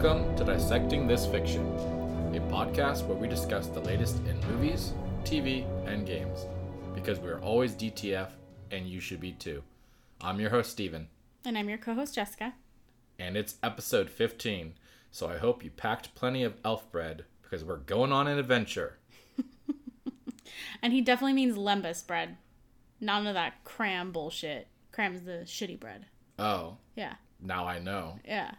Welcome to Dissecting This Fiction, a podcast where we discuss the latest in movies, TV, and games. Because we're always DTF, and you should be too. I'm your host, Steven, And I'm your co host, Jessica. and it's episode 15, so I hope you packed plenty of elf bread because we're going on an adventure. And he definitely means lembas bread. None of that cram bullshit. Cram's the shitty bread. Oh, Yeah. now I know. Yeah.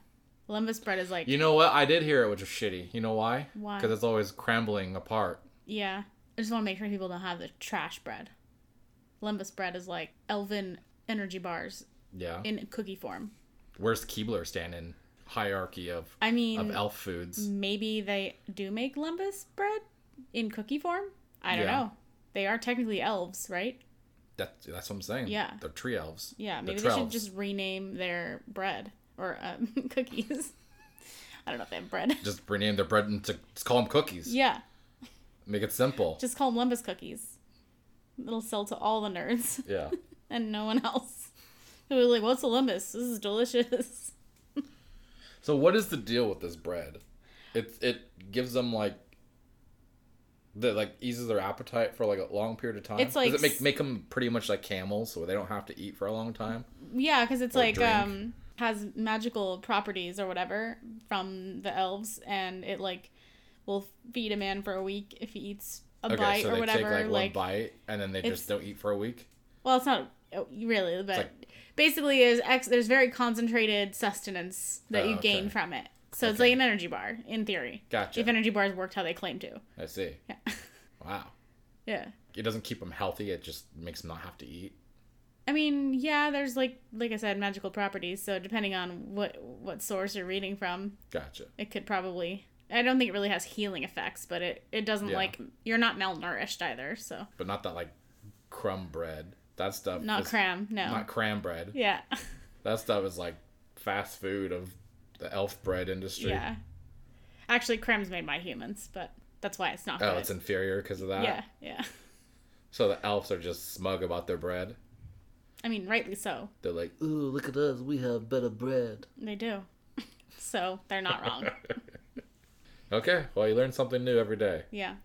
Lembas bread is like, You know what? I did hear it, which was shitty. You know why? Why? Because it's always crumbling apart. yeah. I just want to make sure people don't have the trash bread. Lembas bread is like elven energy bars Yeah. in cookie form. Where's Keebler stand in hierarchy of I mean, of elf foods? maybe they do make lembas bread in cookie form. I don't Yeah. know. They are technically elves, right? That's that's what I'm saying. Yeah. They're tree elves. Yeah, They're maybe they should just rename their bread or um, cookies. I don't know if they have bread. just rename their bread and just call them cookies. yeah, Make it simple. just call them Lembas cookies. It'll sell to all the nerds yeah. and no one else. Who are like, what's a Lembas? This is delicious. So what is the deal with this bread? It it gives them like that like eases their appetite for like a long period of time. It's like Does it make make them pretty much like camels, so they don't have to eat for a long time? Yeah, because it's Or like drink. um has magical properties or whatever from the elves, and it like will feed a man for a week if he eats a Okay, bite so or whatever. take like, like, one bite and then they just don't eat for a week. well, it's not oh, really, but like- basically, is ex- there's very concentrated sustenance that Oh, you gain okay. from it. So it's like an energy bar in theory. Gotcha. If energy bars worked how they claim to. I see. Yeah. Wow. yeah. It doesn't keep them healthy. It just makes them not have to eat. I mean, yeah, there's like like I said, magical properties. So depending on what what source you're reading from, Gotcha. it could probably. I don't think it really has healing effects, but it it doesn't Yeah. like you're not malnourished either. So But not that like crumb bread. That stuff. not is- cram, no. Not cram bread. yeah, That stuff is like fast food of the elf bread industry. yeah. Actually, cram's made by humans, but that's why it's not Oh, good. it's inferior because of that. yeah, yeah. So the elves are just smug about their bread. I mean, rightly so. They're like, Ooh, look at us. We have better bread. They do. so they're not wrong. okay, well, you learn something new every day. Yeah.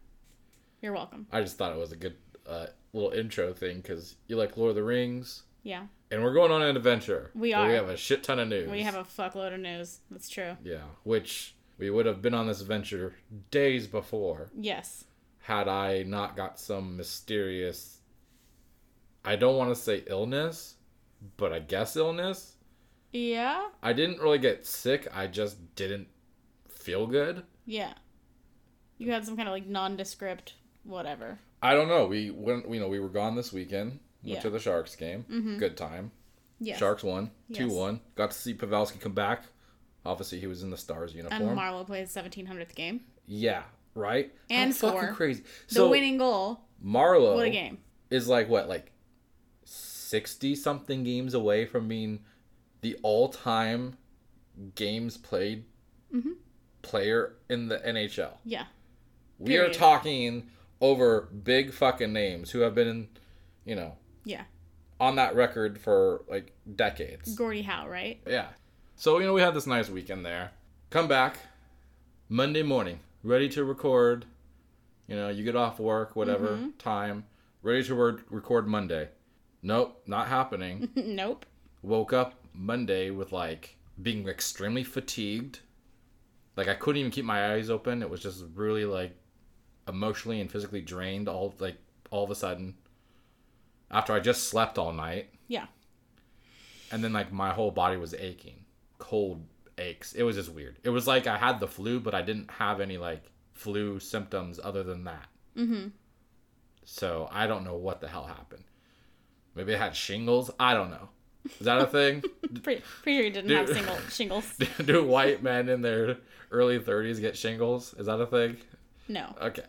You're welcome. I just thought it was a good uh, little intro thing because you like Lord of the Rings, Yeah. and we're going on an adventure. We where We have a shit ton of news. We have a fuckload of news. That's true. yeah, which we would have been on this adventure days before Yes. had I not got some mysterious. I don't want to say illness, but I guess illness. Yeah. I didn't really get sick. I just didn't feel good. Yeah. You had some kind of like nondescript whatever. I don't know. We went. You know, we were gone this weekend. Went Yeah. to the Sharks game. Mm-hmm. Good time. Yes. Sharks won. Two Yes. one. Got to see Pavelski come back. Obviously, he was in the Stars uniform. And. Marleau plays 1700th game. yeah. Right. And How fucking crazy. The So winning goal. Marleau What a game. is like what, like sixty something games away from being the all-time games played Mm-hmm. player in the NHL. Yeah. We are talking over big fucking names who have been, you know, Yeah. on that record for like decades. Gordie Howe, right? Yeah. So, you know, we had this nice weekend there. Come back Monday morning, ready to record. You know, you get off work, whatever Mm-hmm. time, ready to re- record Monday. Nope, not happening. nope. Woke up Monday with like being extremely fatigued. Like I couldn't even keep my eyes open. It was just really like emotionally and physically drained all like all of a sudden. After I just slept all night Yeah. and then like my whole body was aching cold aches it was just weird it was like i had the flu but i didn't have any like flu symptoms other than that Mm-hmm. so i don't know what the hell happened maybe i had shingles i don't know is that a thing Pretty, pretty sure you didn't have single shingles. do white men in their early 30s get shingles is that a thing No. okay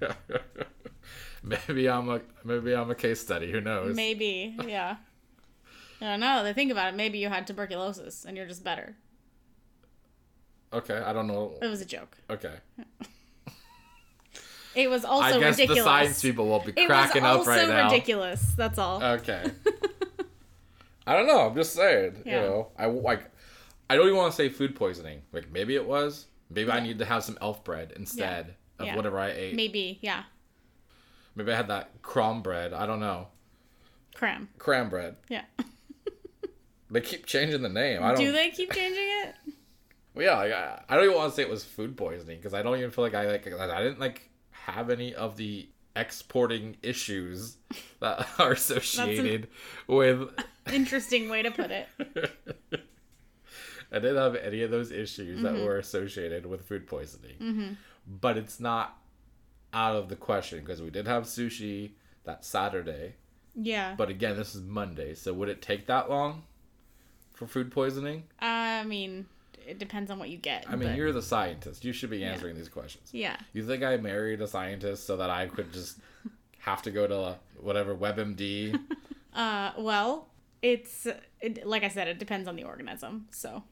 maybe i'm a maybe i'm a case study who knows Maybe. Yeah. I don't know. They think about it. Maybe you had tuberculosis and you're just better. okay i don't know It was a joke. okay It was also i guess ridiculous. the science people will be it cracking was up also right now ridiculous. That's all. Okay. I don't know. I'm just saying. You Yeah. know, I like. I don't even want to say food poisoning. Like maybe it was. Maybe I need to have some elf bread instead of Yeah. whatever I ate. Maybe, yeah. Maybe I had that crom bread. I don't know. Cram. Cram bread. Yeah. They keep changing the name. I don't. Do they keep changing it? Well, yeah, like, I, I don't even want to say it was food poisoning because I don't even feel like I like I didn't like have any of the exporting issues that are associated with. Interesting way to put it. I didn't have any of those issues Mm-hmm. that were associated with food poisoning. But it's not out of the question because we did have sushi that Saturday. Yeah. But again, this is Monday, so would it take that long for food poisoning? I mean, it depends on what you get. I mean, but- you're the scientist. You should be answering these questions. Yeah. You think I married a scientist so that I could just have to go to whatever WebMD? Uh, well, it's it, like I said, it depends on the organism. So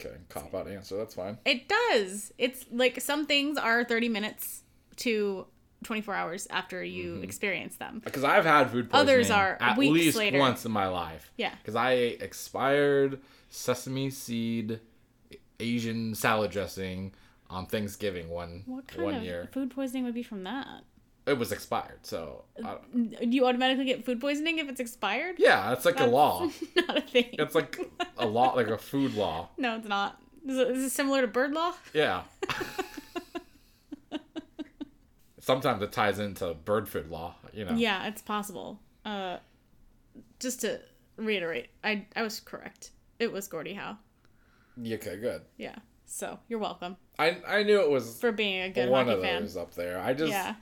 Okay, cop out answer. That's fine. it does. It's like some things are 30 minutes to 24 hours after you experience them. Because I've had food poisoning Others are at weeks least later. once in my life. Yeah. Because I ate expired sesame seed Asian salad dressing on Thanksgiving one What kind one of year. food poisoning would be from that? It was expired, so you automatically get food poisoning if it's expired? yeah, it's like a law. Not a thing. It's like a law, like a food law. no, it's not. Is it, is it similar to bird law? Yeah. Sometimes it ties into bird food law, you know. Yeah, it's possible. Uh, just to reiterate, I I was correct. It was Gordie Howe. Okay, good. Yeah. So you're welcome I I knew it was for being a good one of fan. those up there. I just Yeah.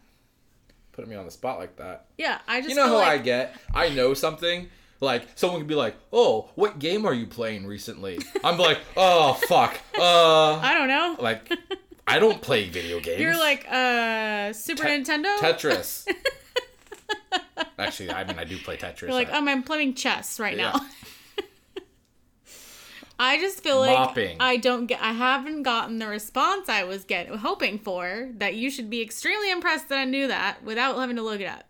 put me on the spot like that. Yeah. I just You know how I get? I know something. Like someone could be like, "Oh, what game are you playing recently?" I'm like, "Oh, fuck." Uh, I don't know. like I don't play video games. You're like uh Super Te- Nintendo. Tetris. Actually, I mean, I do play Tetris. You're like um, I'm playing chess right Yeah. now. I just feel like I don't get. I haven't gotten the response I was get hoping for. That you should be extremely impressed that I knew that without having to look it up.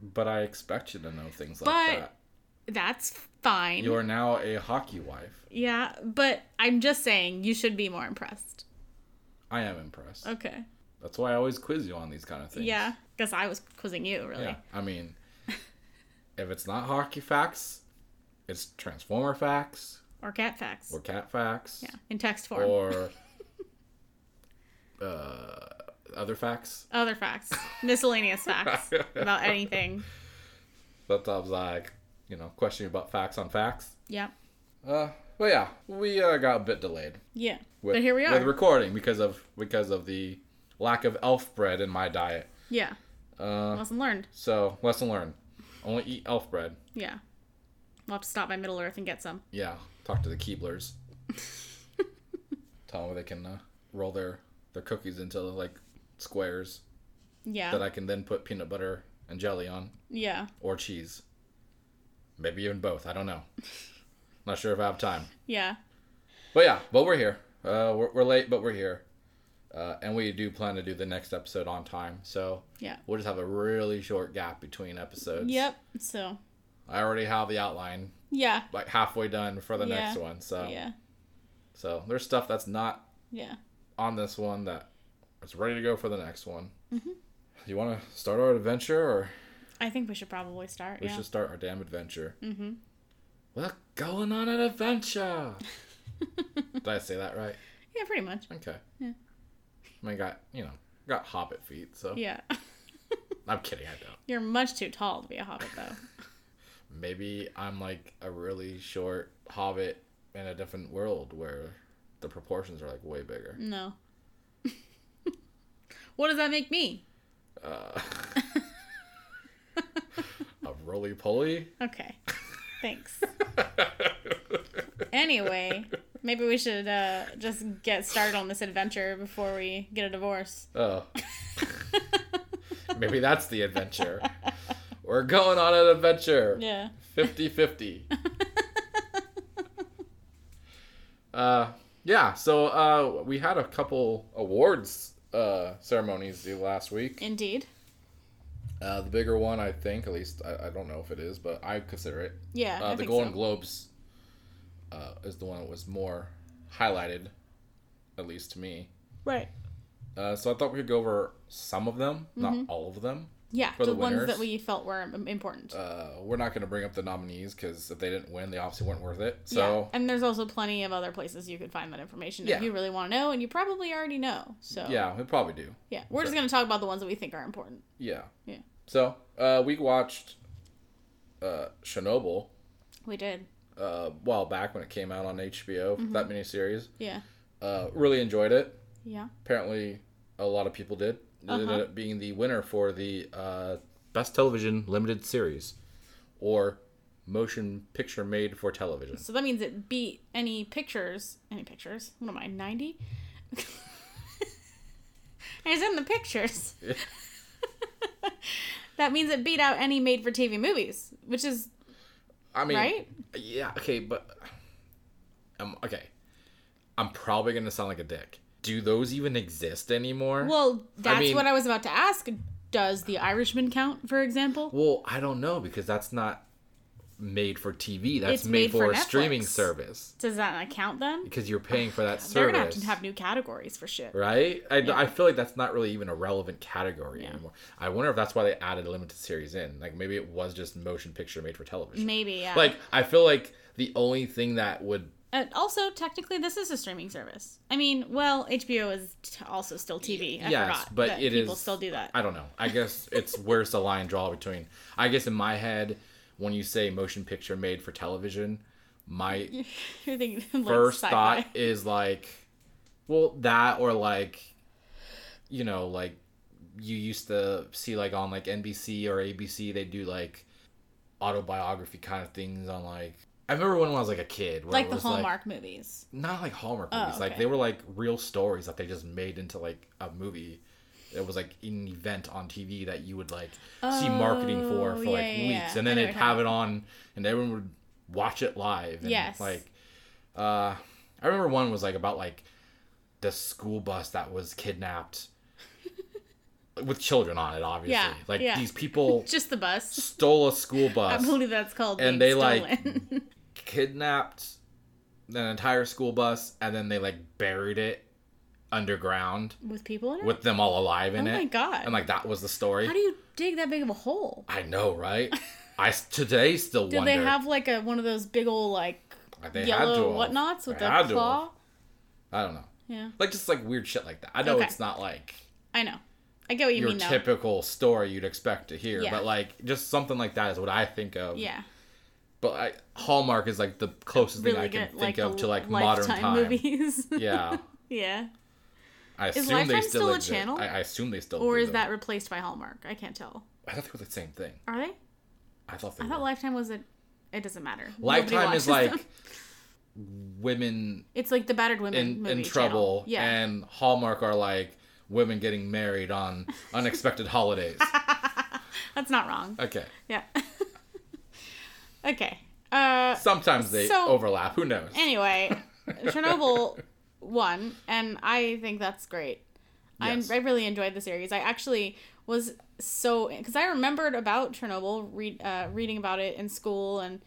but I expect you to know things like that. That's fine. You are now a hockey wife. Yeah, but I'm just saying you should be more impressed. I am impressed. Okay. That's why I always quiz you on these kind of things. Yeah, because I was quizzing you really. Yeah. I mean, if it's not hockey facts, it's Transformer facts Or cat facts. or cat facts. yeah, in text form. Or uh, other facts. Other facts, miscellaneous facts about anything. Sometimes I was like, you know, question about facts on facts. Yeah. Uh, but yeah, we uh, got a bit delayed. Yeah. With, but here we are with recording because of because of the lack of elf bread in my diet. yeah. Uh, Lesson learned. so lesson learned: only eat elf bread. Yeah. We'll have to stop by Middle Earth and get some. Yeah, talk to the Keeblers. Tell them they can uh, roll their their cookies into like squares Yeah. that I can then put peanut butter and jelly on yeah. or cheese. Maybe even both. I don't know. Not sure if I have time. Yeah. But yeah, but we're here. Uh, we're, we're late, but we're here. Uh, and we do plan to do the next episode on time. So Yeah. we'll just have a really short gap between episodes. Yep. So. I already have the outline Yeah. like halfway done for the Yeah. next one. So Yeah. so there's stuff that's not Yeah. on this one that is ready to go for the next one. Mm-hmm. You want to start our adventure, or I think we should probably start. we yeah. should start our damn adventure? Mm-hmm. We're going on an adventure. Did I say that right? Yeah, pretty much. Okay. Yeah. I mean, got you know, got hobbit feet, so Yeah. I'm kidding. I don't. You're much too tall to be a hobbit, though. Maybe I'm like a really short hobbit in a different world where the proportions are like way bigger. No. what does that make me? Uh, a roly poly. Okay. Thanks. Anyway, maybe we should uh, just get started on this adventure before we get a divorce. Oh. Maybe that's the adventure. We're going on an adventure. Yeah. 50 50. uh, yeah, so uh, we had a couple awards uh, ceremonies the last week. Indeed. Uh, the bigger one, I think, at least, I, I don't know if it is, but I consider it. Yeah. Uh, the Golden so. Globes uh, is the one that was more highlighted, at least to me. Right. Uh, so I thought we could go over some of them, not Mm-hmm. all of them. Yeah, the, the ones that we felt were important. Uh, we're not going to bring up the nominees because if they didn't win, they obviously weren't worth it. yeah. So And there's also plenty of other places you could find that information Yeah. if you really want to know, and you probably already know. So yeah, we probably do. yeah, we're just gonna talk about the ones that we think are important. Yeah. Yeah. So uh, we watched uh, Chernobyl We did. uh, a while back when it came out on HBO. Mm-hmm. That miniseries. Yeah. Uh, really enjoyed it. Yeah. Apparently, a lot of people did. It Uh-huh. ended up being the winner for the uh, best television limited series, or motion picture made for television. So that means it beat any pictures. Any pictures? What am I? Ninety. I said in the pictures. that means it beat out any made-for-TV movies, which is I mean, right. Yeah, okay, but um, okay. I'm probably gonna sound like a dick. Do those even exist anymore? Well, that's mean- what I was about to ask. Does The Irishman count, for example? Well, I don't know because that's not made for TV. That's made, made for, for a streaming service Does that not count then? because you're paying for that service. They're gonna have to have new categories for shit. right? I, Yeah. I feel like that's not really even a relevant category Yeah. anymore. I wonder if that's why they added a limited series in. Like maybe it was just motion picture made for television. Maybe, yeah. Like I feel like the only thing that would Uh, also, technically, this is a streaming service. I mean, well, HBO is t- also still TV. I yes, forgot but that it is people still do that. I don't know. I guess it's where's the line draw between. I guess in my head, when you say motion picture made for television, my thinking like first sci-fi. thought is like, well, that or like, you know, like you used to see like on like NBC or ABC, they do like autobiography kind of things on like. I remember when I was like a kid, like the Hallmark movies. not like Hallmark Oh, movies. Like they were like real stories that they just made into like a movie. It was like an event on TV that you would like see marketing for Oh, for yeah, like yeah, weeks, yeah. and then they'd have it on, and everyone would watch it live. And, Yes. Like, uh, I remember one was like about like the school bus that was kidnapped with children on it. Obviously, Yeah, like yeah. these people Just the bus. stole a school bus. I believe that's called. and they, like, stolen. Kidnapped an entire school bus and then they like buried it underground with people in it. with them all alive in oh it. Oh my god! And like that was the story. How do you dig that big of a hole? I know, right? I today still Did wonder. they have like a one of those big old like they yellow whatnots with They the claw? I don't know. Yeah, Like just like weird shit like that. I know Okay. it's not like I know. I get what you your mean though. typical story you'd expect to hear, Yeah. but like just something like that is what I think of. Yeah, But I, Hallmark is like the closest thing really I can good. think like of to like modern time. movies. Yeah. yeah. I Is assume they Lifetime still, still a channel? I, I assume they still Or is them. that replaced by Hallmark? I can't tell. I thought they were the same thing. Are they? I thought they I were. thought Lifetime was a. It doesn't matter. Lifetime is like them. women It's like the battered women in in trouble, channel. Yeah. and Hallmark are like women getting married on unexpected holidays. That's not wrong. Okay, Yeah. Okay. Uh. sometimes they So- overlap. Who knows? Anyway, Chernobyl won, and I think that's great. Yes. I, I really enjoyed the series. I actually was so because I remembered about Chernobyl, read uh, reading about it in school and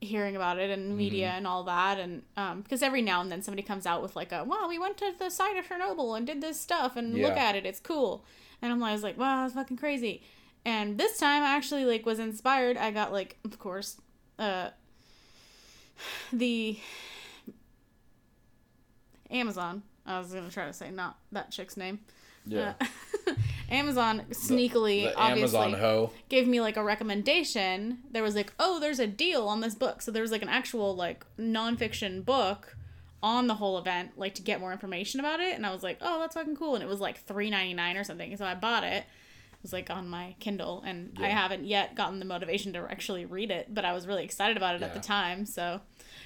hearing about it in media Mm-hmm. and all that, and um, because every now and then somebody comes out with like a wow, we went to the site of Chernobyl and did this stuff and look at it, it's cool, and I'm like, I was like, wow, that's fucking crazy. And this time I actually like was inspired. I got like, of course, uh, the Amazon. I was gonna try to say not that chick's name. yeah, Uh, Amazon sneakily, the obviously, Amazon gave me like a recommendation. There was like, oh, there's a deal on this book. So there was like an actual like nonfiction book on the whole event, like to get more information about it. And I was like, oh, that's fucking cool. And it was like three ninety nine or something. So I bought it. Was like on my Kindle, and I haven't yet gotten the motivation to actually read it, but I was really excited about it at the time. So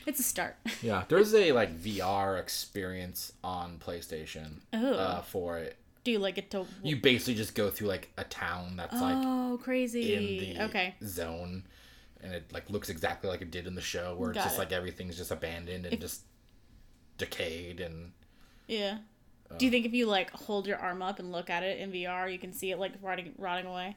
it's a start. Yeah, there's a like VR experience on PlayStation Oh. uh, for it. Do you like it to? You basically just go through like a town that's like oh, in crazy. the okay. zone and it like looks exactly like it did in the show where it's Got just it. like everything's just abandoned and just decayed and Yeah. Uh. Do you think if you like hold your arm up and look at it in VR, you can see it like rotting rotting away?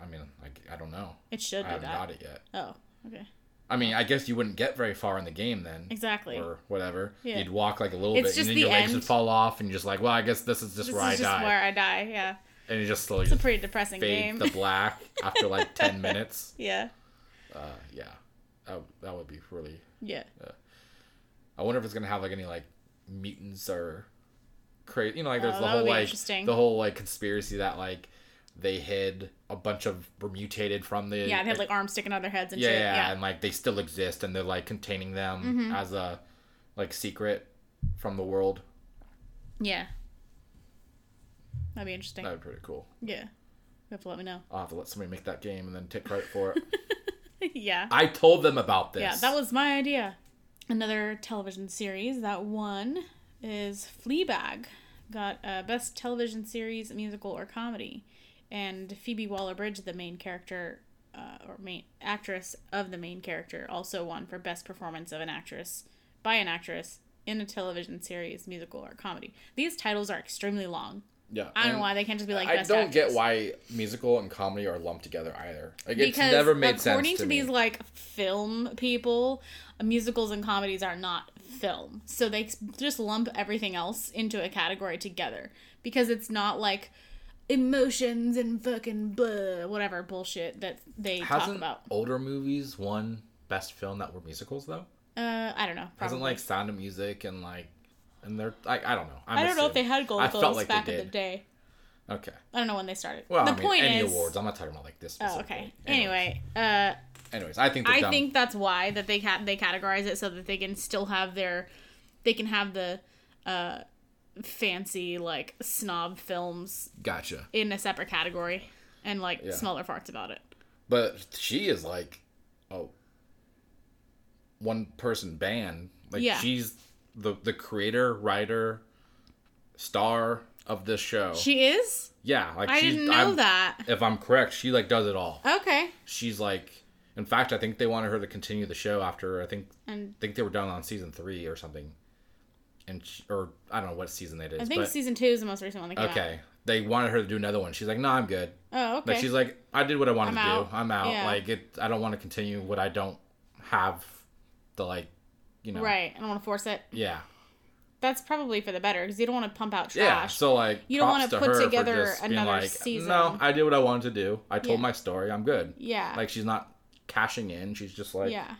I mean like I don't know. It should I do haven't that. got it yet. Oh, okay. I mean, I guess you wouldn't get very far in the game then. Exactly. Or whatever. Yeah. You'd walk like a little It's bit, and then the your legs end. would fall off, and you're just like, well, I guess this is just this where I is just die. where I die. Yeah. And you just slowly It's a pretty depressing fade game. to black after like 10 minutes. yeah. Uh, yeah. That, that would be really. Yeah. I wonder if it's going to have like any like mutants or crazy. You know, like there's Oh, the whole like the whole like conspiracy that like they hid a bunch of were mutated from the Yeah, they had like arms sticking out of their heads and yeah, shit. yeah, Yeah. Mm-hmm. and like they still exist and they're like containing them as a like secret from the world. Yeah. That'd be interesting. That'd be pretty cool. Yeah. You have to let me know. I'll have to let somebody make that game and then take credit for it. yeah. I told them about this. Yeah, that was my idea. Another television series that one is Fleabag. Got uh, best television series, musical or comedy, and Phoebe Waller-Bridge, the main character uh, or main actress of the main character, also won for best performance of an actress by an actress in a television series, musical or comedy. These titles are extremely long. yeah. I don't know why they can't just be like. I don't get why musical and comedy are lumped together either. Like it's because never made sense according to, to, these like film people musicals and comedies are not film so they just lump everything else into a category together because it's not like emotions and fucking blah whatever bullshit that they talk Hasn't about older movies won best film that were musicals though? uh i don't know probably. Hasn't like Sound of Music and like and they're I, I don't know. I'm i don't know if they had gold I felt like they back in the did. day Okay. i don't know when they started Well, the I mean, point any is awards. I'm not talking about like this. oh okay Anyways. anyway uh Anyways, I think I dumb. think that's why that they ca- they categorize it so that they can still have their they can have the uh fancy like snob films Gotcha. in a separate category and like Yeah. smell their farts about it. But she is like, oh, one person band. Like Yeah. she's the the creator, writer, star of this show. She is? yeah, like I she's, didn't know I'm- that. If I'm correct, she like does it all. Okay. She's like, in fact, I think they wanted her to continue the show after I think And I think they were done on season three or something, and she, or I don't know what season it is. I think but, season 2 is the most recent one that okay, they wanted her to do another one. She's like, no, I'm good. out. Oh, okay. Like she's like, I did what I wanted I'm to out. do. I'm out. Yeah. Like it, I don't want to continue what I don't have. The like, you know. right. I don't want to force it. Yeah. That's probably for the better because you don't want to pump out trash. Yeah. So like, You don't wanna to put together another like, season. No, I did what I wanted to do. I told Yeah. my story. I'm good. yeah. Like she's not cashing in. She's just like, yeah.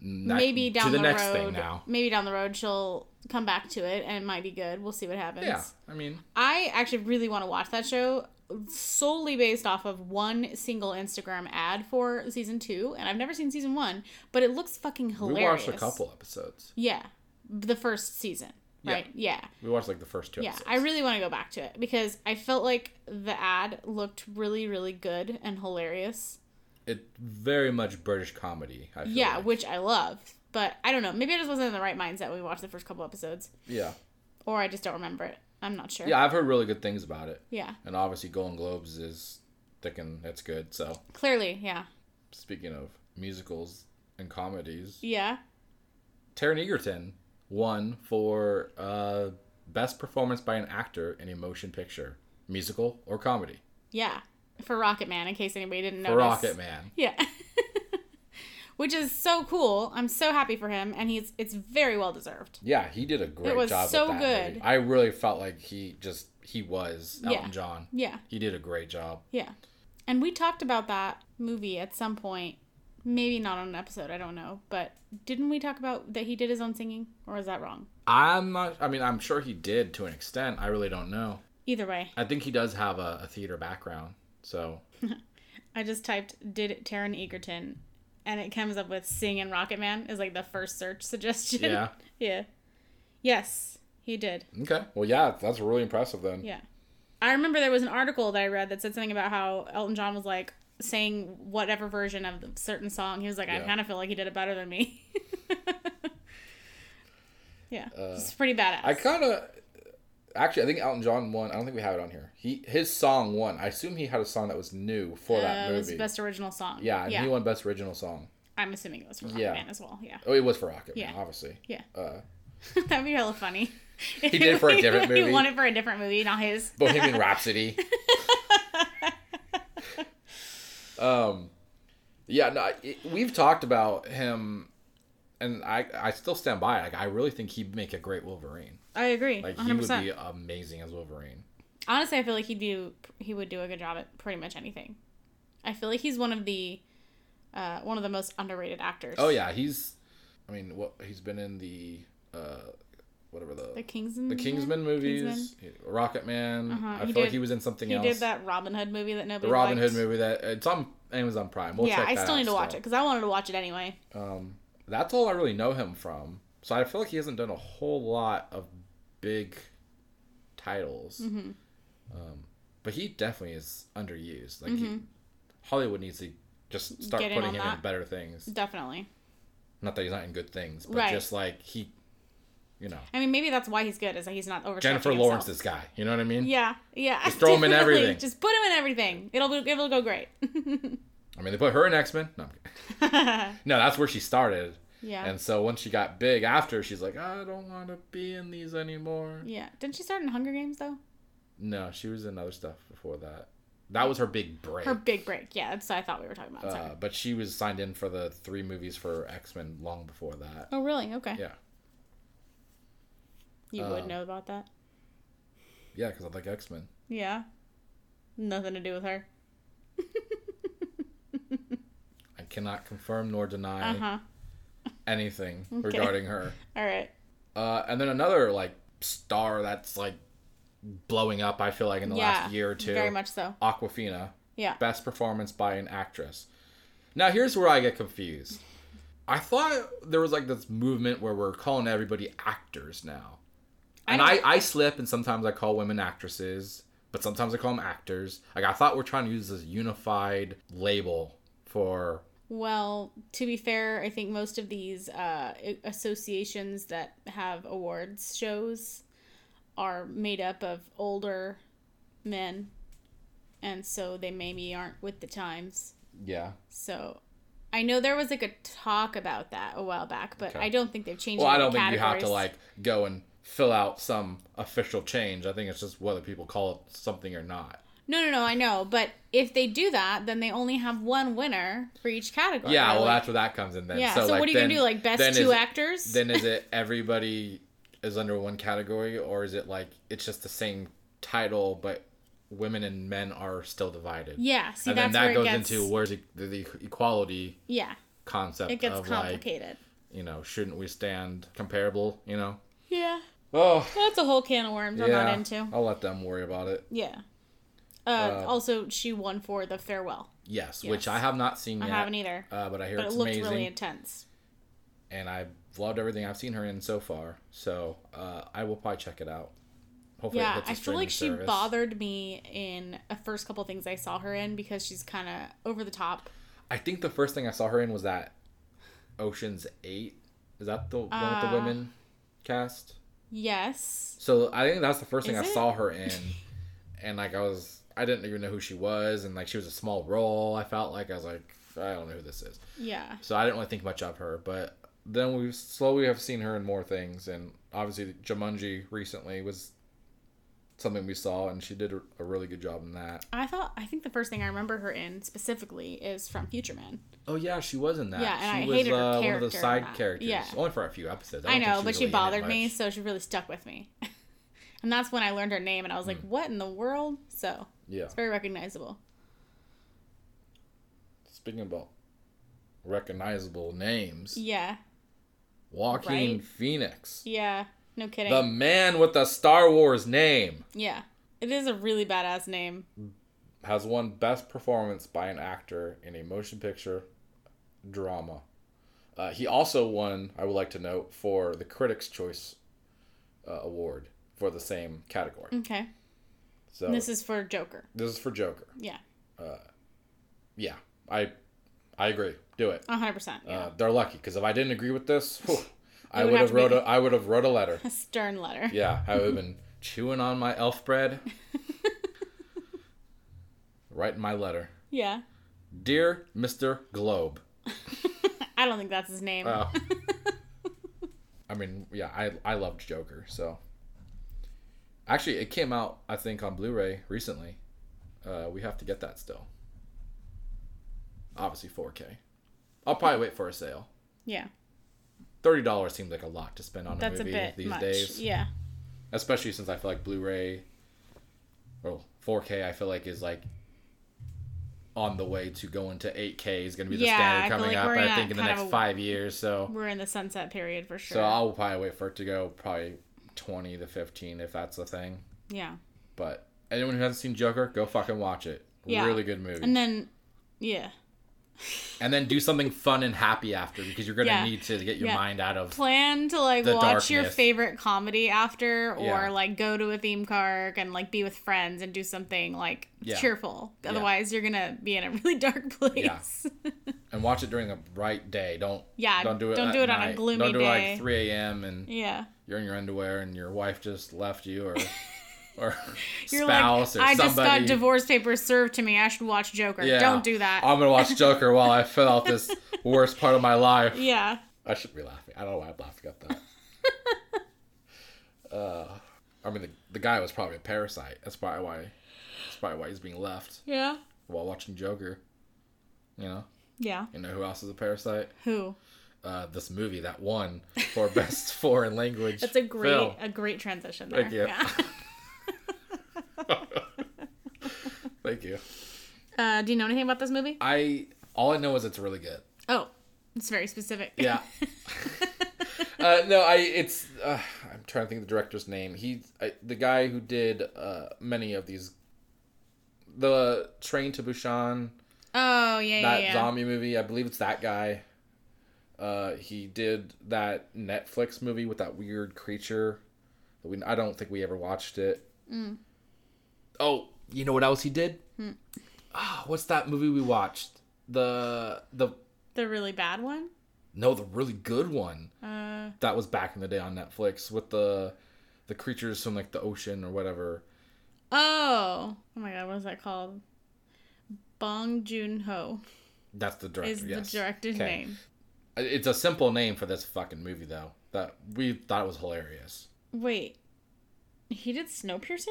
maybe down the, the, next road. thing now. Maybe down the road she'll come back to it and it might be good. We'll see what happens. Yeah. I mean, I actually really want to watch that show solely based off of one single Instagram ad for season two, and I've never seen season one, but it looks fucking hilarious. we watched a couple episodes. Yeah, the first season, Yeah. right? Yeah, We watched like the first two yeah. episodes. I really want to go back to it because I felt like the ad looked really, really good and hilarious. It very much British comedy. Yeah, like. which I love, but I don't know. Maybe I just wasn't in the right mindset when we watched the first couple episodes, yeah. or I just don't remember it. I'm not sure. Yeah, I've heard really good things about it. Yeah. And obviously, Golden Globes is thick and it's good. So, Clearly, yeah. speaking of musicals and comedies, Yeah. Taron Egerton won for uh, best performance by an actor in a motion picture, musical or comedy. Yeah, for Rocket Man, in case anybody didn't know. For Rocket Man. Yeah. Which is so cool. I'm so happy for him, and he's it's very well deserved. Yeah, he did a great was job. so good. movie. I really felt like he just he was Elton Yeah. John. Yeah, He did a great job. yeah. And we talked about that movie at some point. Maybe not on an episode, I don't know. But didn't we talk about that he did his own singing? Or is that wrong? I'm not. I mean, I'm sure he did to an extent. I really don't know. Either way, I think he does have a, a theater background. So I just typed did Taron Egerton and it comes up with sing and Rocket Man is like the first search suggestion. yeah. yeah. Yes, he did. Okay. Well, yeah, that's really impressive then. Yeah. I remember there was an article that I read that said something about how Elton John was like saying whatever version of the certain song. He was like, I Yeah. kind of feel like he did it better than me. yeah. Uh, it's pretty badass. I kind of actually I think Elton John won. I don't think we have it on here. He his song won. I assume he had a song that was new for that Uh, it was best original song. yeah, and yeah. he won best original song. I'm assuming it was for Rocket Yeah. Man as well. Yeah. Oh, it was for Rocket Man, obviously. Yeah. Uh, That'd be hella funny. He did it for a different movie. He won it for a different movie, not his. Bohemian Rhapsody. um, Yeah, no, I- we've talked about him, and I I still stand by. it. Like, I really think he'd make a great Wolverine. I agree. Like, 100%. he would be amazing as Wolverine. Honestly, I feel like he'd do he would do a good job at pretty much anything. I feel like he's one of the uh, one of the most underrated actors. Oh yeah, he's. I mean, what he's been in the, uh, whatever the the Kingsman. the Kingsman movies, Rocket Man. Uh-huh, I he feel like he was in something He else. did that Robin Hood movie that nobody. the. Robin liked. Hood movie that it's on Amazon Prime. We'll yeah, I still need to watch it because I wanted to watch it anyway. Um, that's all I really know him from. So I feel like he hasn't done a whole lot of big titles. Mm-hmm. Um, but he definitely is underused. Like he, Hollywood needs to just start Mm-hmm. Get putting on him that. in better things. Definitely. Not that he's not in good things, but Right. just like he, you know, I mean, maybe that's why he's good is that he's not over. Jennifer Lawrence, this guy. You know what I mean? Yeah, yeah. Just throw him in everything. Just put him in everything. It'll be- it'll go great. I mean, they put her in X Men. No, I'm no, that's where she started. Yeah. And so once she got big after, she's like, I don't want to be in these anymore. yeah. Didn't she start in Hunger Games though? No, she was in other stuff before that. That was her big break. Her big break. Yeah, that's what I thought we were talking about. Uh, but she was signed in for the three movies for X Men long before that. oh, really? Okay. Yeah, You uh, would know about that. yeah, because I like X Men. Yeah. Nothing to do with her. I cannot confirm nor deny Uh huh. Anything Okay. regarding her. All right. Uh, and then another like star that's like blowing up. I feel like in the yeah. last year or two. Very much so. Awkwafina. Yeah. Best performance by an actress. Now here's where I get confused. I thought there was like this movement where we're calling everybody actors now. And I, don't- I, slip and sometimes I call women actresses, but sometimes I call them actors. Like I thought we're trying to use this unified label for Well, to be fair, I think most of these uh, associations that have awards shows are made up of older men, and so they maybe aren't with the times. yeah. So, I know there was like a talk about that a while back, but Okay. I don't think they've changed. Well, I don't think you have to like go and fill out some official change. I think it's just whether people call it something or not. No, no, no. I know, but if they do that, then they only have one winner for each category. Yeah, well, like- that's where that comes in then. yeah. So, like, what are you gonna do? Like best two is- actors? then is it everybody is under one category or is it like it's just the same title but women and men are still divided yeah. See, and then that where goes gets. into where's the, the equality yeah, concept it gets of like complicated. you know shouldn't we stand comparable you know yeah. oh That's a whole can of worms I'm not into. i'll let them worry about it Yeah. Uh, also, she won for the farewell. yes, Yes. which i have not seen yet. I haven't either, uh, but i hear but it it's looked amazing really intense. and i've loved everything i've seen her in so far so uh, i will probably check it out hopefully it Yeah, I feel like she service. bothered me in the first couple things I saw her in because she's kind of over the top. I think the first thing I saw her in was that Ocean's Eight. Is that the one with Uh, the women cast? Yes. So I think that's the first thing Is I it? saw her in, and like I was, I didn't even know who she was, and like she was a small role. I felt like I was like, I don't know who this is. Yeah. So I didn't really think much of her, but then we slowly have seen her in more things, and obviously Jumanji recently was something we saw, and she did a, really good job in that. I thought I think the first thing I remember her in specifically is from Future Man. Oh yeah, she was in that. Yeah, and she I was hated her uh, one of the side characters. Yeah. Only for a few episodes. I, think know, but she really in it bothered me, so she really stuck with me. and that's when I learned her name, and I was like, "What in the world?" So Yeah. it's very recognizable. Speaking about recognizable names, Yeah, Joaquin Right? Phoenix, yeah, no kidding. the man with the Star Wars name, yeah, it is a really badass name. has won Best Performance by an Actor in a Motion Picture Drama. Uh, he also won, I would like to note, for the Critics' Choice uh, Award for the same category. Okay, So this is for Joker. this is for Joker. Yeah, Yeah, I I agree. Do it. hundred percent. Uh, they're lucky because if I didn't agree with this, whew, I would have wrote a I would have wrote a letter. a stern letter. Yeah, I would have been chewing on my elf bread, writing my letter. Yeah, Dear Mr. Globe. I don't think that's his name. Uh, I mean, yeah, I I loved Joker, so actually it came out I think on Blu-ray recently. Uh, we have to get that still. obviously 4K. I'll probably wait for a sale. Yeah. Thirty dollars seems like a lot to spend on a That's a movie bit these much. days, Yeah. especially since I feel like Blu-ray, well, 4K, I feel like is like on the way to going to 8K is going to be the Yeah, standard coming like up. I think in the next a- five years. So, We're in the sunset period for sure. so I'll probably wait for it to go probably 20 to 15 if that's the thing. yeah. But anyone who hasn't seen Joker, go fucking watch it. Yeah. Really good movie. And then, yeah. and then do something fun and happy after because you're gonna Yeah. need to get your Yeah. mind out of Plan to like The watch your favorite comedy after, or Yeah. like go to a theme park and like be with friends and do something like cheerful. Otherwise, you're gonna be in a really dark place. and watch it during a bright day. Don't Yeah, don't do it. don't do it on a night. gloomy Don't do it day. like 3 a.m. and yeah. You're in your underwear and your wife just left you or or You're spouse like, or I just got divorce papers served to me. I should watch Joker. Yeah. Don't do that. I'm gonna watch Joker while I fill out this worst part of my life. yeah. I should be laughing. I don't know why I'm laughing at that. uh, I mean, the, the guy was probably a parasite. That's probably why. That's probably why he's being left Yeah. while watching Joker. You know, Yeah. you know who else is a parasite? Who? Uh, this movie that won for best foreign language. That's a great film. a great transition there. Thank you. Yeah. Thank you. Uh, do you know anything about this movie? I all I know is it's really good. Oh, it's very specific. Yeah. uh, no, I it's uh, I'm trying to think of the director's name. He I, the guy who did uh, many of these the Train to Busan oh yeah, yeah, that yeah. zombie movie. I believe it's that guy. Uh, he did that Netflix movie with that weird creature. That we I don't think we ever watched it. Mm. Oh, you know what else he did? Ah, what's that movie we watched? The the The really bad one. no, the really good one. Uh, that was back in the day on Netflix with the the creatures from like the ocean or whatever. oh, oh my god, what is that called? Bong Joon Ho That's the director. is yes. the director's Okay. name. It's a simple name for this fucking movie though. That we thought it was hilarious. Wait, he did Snowpiercer?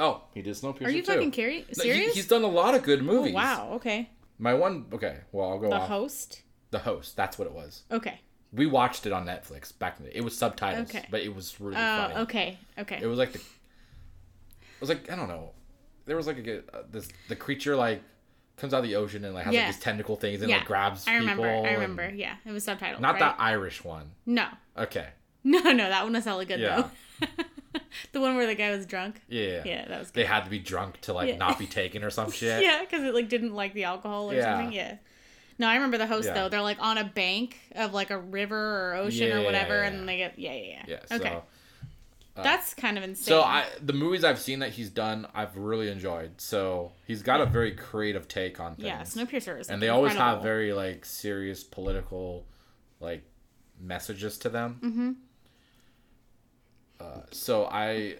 Oh, he did Snowpiercer Are you too. fucking cari- No, he- serious? he's done a lot of good oh, movies. wow. Okay. My one. Okay. Well, I'll go The off. host. the host. That's what it was. Okay. We watched it on Netflix back in the. It was subtitles, Okay. but it was really Oh, funny. okay. Okay. It was like the. It was like I don't know. There was like a uh, this the creature like comes out of the ocean and like has Yeah. like these tentacle things and yeah. like grabs I remember. people. I and- remember. Yeah, it was subtitled. Not right? that Irish one. No. Okay. No, no, that one was hella good Yeah. though. the one where the guy was drunk. Yeah. Yeah, that was Good. They had to be drunk to like Yeah. not be taken or some shit. Yeah, because it like didn't like the alcohol or Yeah. something. Yeah. No, I remember the host though. They're like on a bank of like a river or ocean or whatever, and they get yeah, yeah, yeah. Yeah. okay, So, that's kind of insane. so I the movies I've seen that he's done, I've really enjoyed. So he's got a very creative take on things. yeah, Snowpiercer is and they always have very like serious political like messages to them. Mm-hmm. Uh, so I,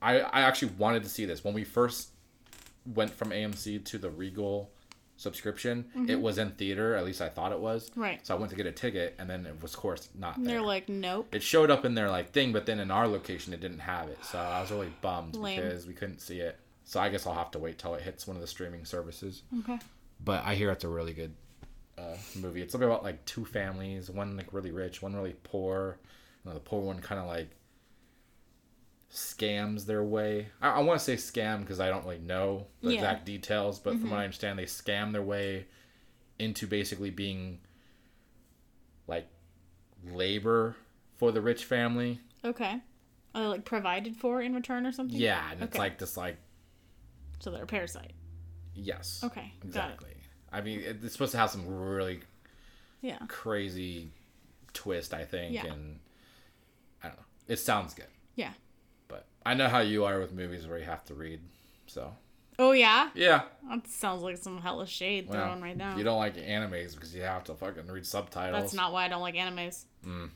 I, I actually wanted to see this when we first went from AMC to the Regal subscription. It was in theater, at least I thought it was. Mm-hmm. Right. So I went to get a ticket, and then it was, of course, not there. they're like, nope. it showed up in their like thing, but then in our location it didn't have it. So I was really bummed Lame. because we couldn't see it. So I guess I'll have to wait till it hits one of the streaming services. Okay. But I hear it's a really good uh, movie. It's something about like two families, one like really rich, one really poor. You know, the poor one kind of like scams their way. I, I want to say scam because I don't really know the Yeah. exact details, but from what mm-hmm. I understand, they scam their way into basically being like labor for the rich family. Okay. Are they like provided for in return or something? Yeah, and it's like this like So they're a parasite. yes. Okay. Exactly. I mean, it's supposed to have some really Yeah. crazy twist, I think, Yeah. and I don't know. It sounds good, Yeah. But I know how you are with movies where you have to read. So Oh yeah. yeah, That sounds like some hella shade well, thrown right now. you don't like animes because you have to fucking read subtitles. That's not why I don't like animes. Mm.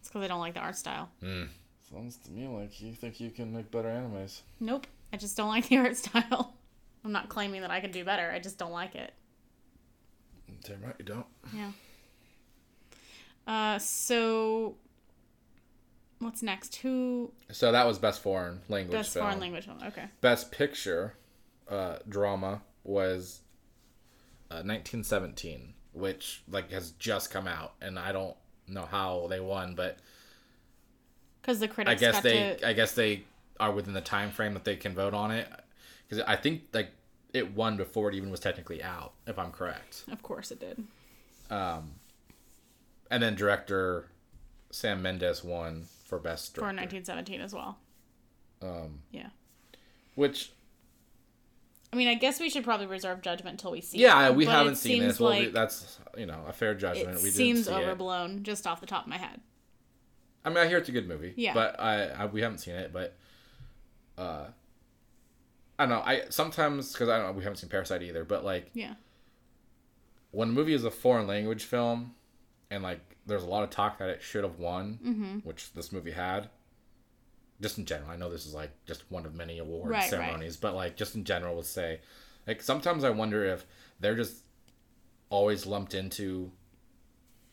It's because I don't like the art style. Mm. Sounds to me like you think you can make better animes. Nope. I just don't like the art style. I'm not claiming that I can do better. I just don't like it. Damn right you don't. Yeah. Uh, so what's next? Who So that was best foreign language best film. foreign language film? Okay. Best picture uh, drama was uh, 1917, which like has just come out, and I don't know how they won, but Because the critics. I guess they to. I guess they are within the time frame that they can vote on it. Because I think like it won before it even was technically out, if I'm correct. Of course it did. Um, And then director Sam Mendes won for best For 1917 as well. Um, Yeah. which I mean, I guess we should probably reserve judgment until we see yeah it. we haven't it seen this. Well, we- Like that's you know a fair judgment. it we seems see it. overblown just off the top of my head. I mean, I hear it's a good movie. Yeah. But I, I we haven't seen it, but uh, I don't know. I sometimes because I don't know we haven't seen Parasite either, but like Yeah. when a movie is a foreign language film, and like there's a lot of talk that it should have won, Mm-hmm. which this movie had. Just in general, I know this is like just one of many award Right, right. ceremonies, but like just in general, would say, like sometimes I wonder if they're just always lumped into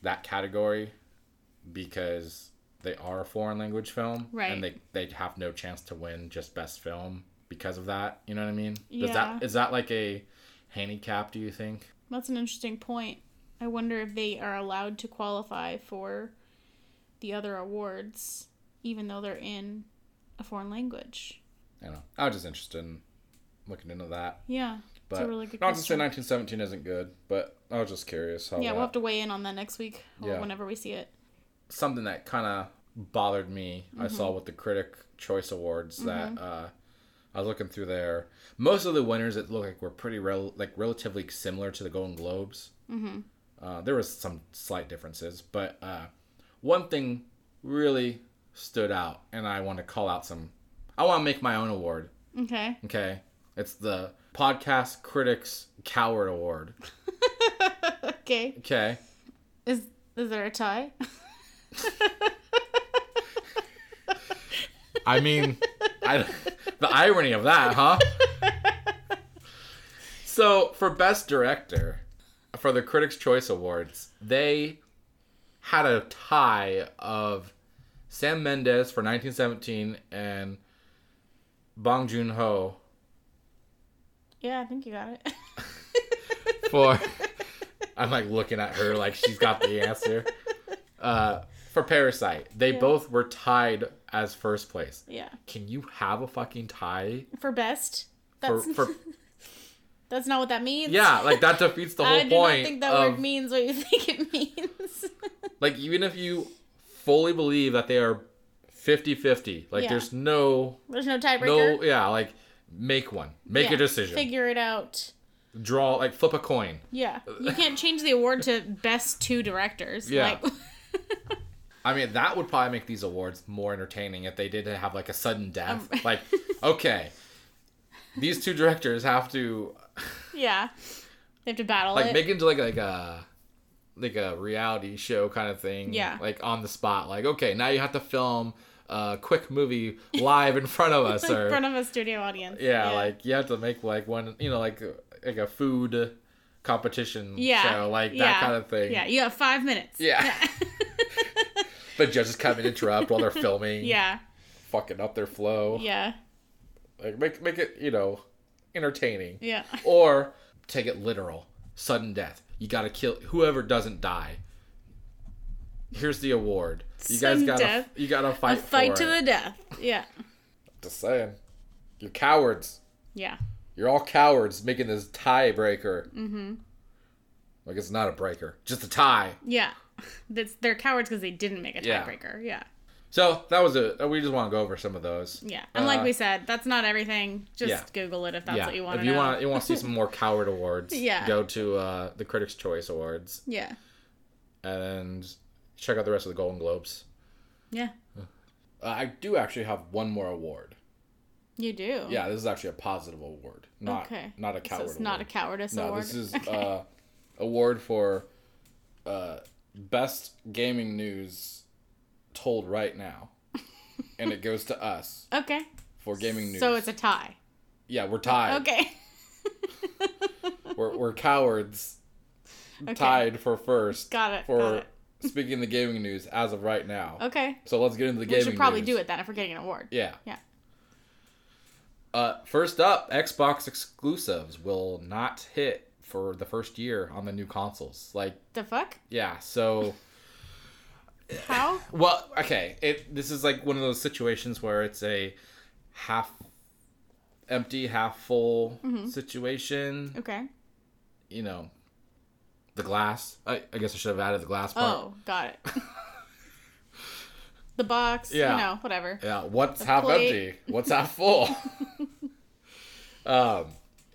that category because they are a foreign language film, Right. And they they have no chance to win just best film because of that. You know what I mean? Does Yeah. that is that like a handicap? Do you think? That's an interesting point. I wonder if they are allowed to qualify for the other awards, even though they're in a foreign language. I don't know. I was just interested in looking into that. Yeah. But really not to say 1917 isn't good, but I was just curious how Yeah, that, we'll have to weigh in on that next week or Yeah. whenever we see it. something that kind of bothered me. I saw Mm-hmm. with the Critic Choice Awards that uh, I was looking through there. Most of the winners it looked like were pretty rel- like relatively similar to the Golden Globes. Mm-hmm. Uh, there was some slight differences, but uh, one thing really stood out, and I want to call out some. I want to make my own award. Okay. Okay, it's the Podcast Critics Coward Award. okay. Okay. Is is there a tie? I mean, I, the irony of that, huh? So, for Best Director, for the Critics' Choice Awards, they had a tie of Sam Mendes for 1917 and Bong Joon Ho yeah, I think you got it. for. I'm like looking at her like she's got the answer. Uh, for Parasite, they Yeah. both were tied as first place. yeah. Can you have a fucking tie For best. for, for that's not what that means. yeah like that defeats the whole point. I do point not think that of word means what you think it means. like even if you fully believe that they are 50-50 like Yeah. there's no There's no tiebreaker. no yeah like make one make Yeah, a decision Figure it out. draw like flip a coin Yeah. You can't change the award to best two directors. Yeah. Like, i mean that would probably make these awards more entertaining if they didn't have like a sudden death Um, like okay these two directors have to yeah. They have to battle like it. make it into like like a like a reality show kind of thing. Yeah. Like on the spot. Like okay, now you have to film a quick movie live in front of us, in or in front of a studio audience. yeah, like you have to make like one, you know, like like a food competition yeah. show, like yeah. that kind of thing. Yeah, you have five minutes. Yeah. But judges come and interrupt while they're filming. yeah. Fucking up their flow. Yeah. Like make make it you know entertaining. Yeah. or take it literal sudden death you gotta kill whoever doesn't die here's the award you Sudden guys gotta you gotta fight. A fight to it. the death. Yeah. just saying you're cowards Yeah. you're all cowards making this tiebreaker mm-hmm like it's not a breaker just a tie Yeah. That's, they're cowards because they didn't make a Yeah. tiebreaker. Yeah. So that was it we just want to go over some of those Yeah. And like Uh, we said, that's not everything. Just yeah. Google it if that's yeah what you want if to you know. want you want to see some more coward awards Yeah. go to uh the critics choice awards Yeah. and check out the rest of the golden globes Yeah. Uh, I do actually have one more award. You do. Yeah, this is actually a positive award, not Okay. not a So coward. it's not a award. cowardice No, award. this is Okay. uh, award for uh, best gaming news told right now, and it goes to us okay. for gaming news. So it's a tie. yeah, we're tied. Okay. We're we're cowards. Okay. Tied for first. Got it, For got it. speaking the gaming news as of right now. Okay. So let's get into the We gaming. should probably news. do it then if we're getting an award. Yeah. Yeah. Uh, first up, Xbox exclusives will not hit for the first year on the new consoles. Like, The fuck? yeah, so How? well, okay, it this is like one of those situations where it's a half empty, half full situation. Okay. You know, the glass. I, I guess I should have added the glass part. Oh, got it. the box, Yeah. you know, whatever. Yeah, what's half plate. empty? What's half full? um,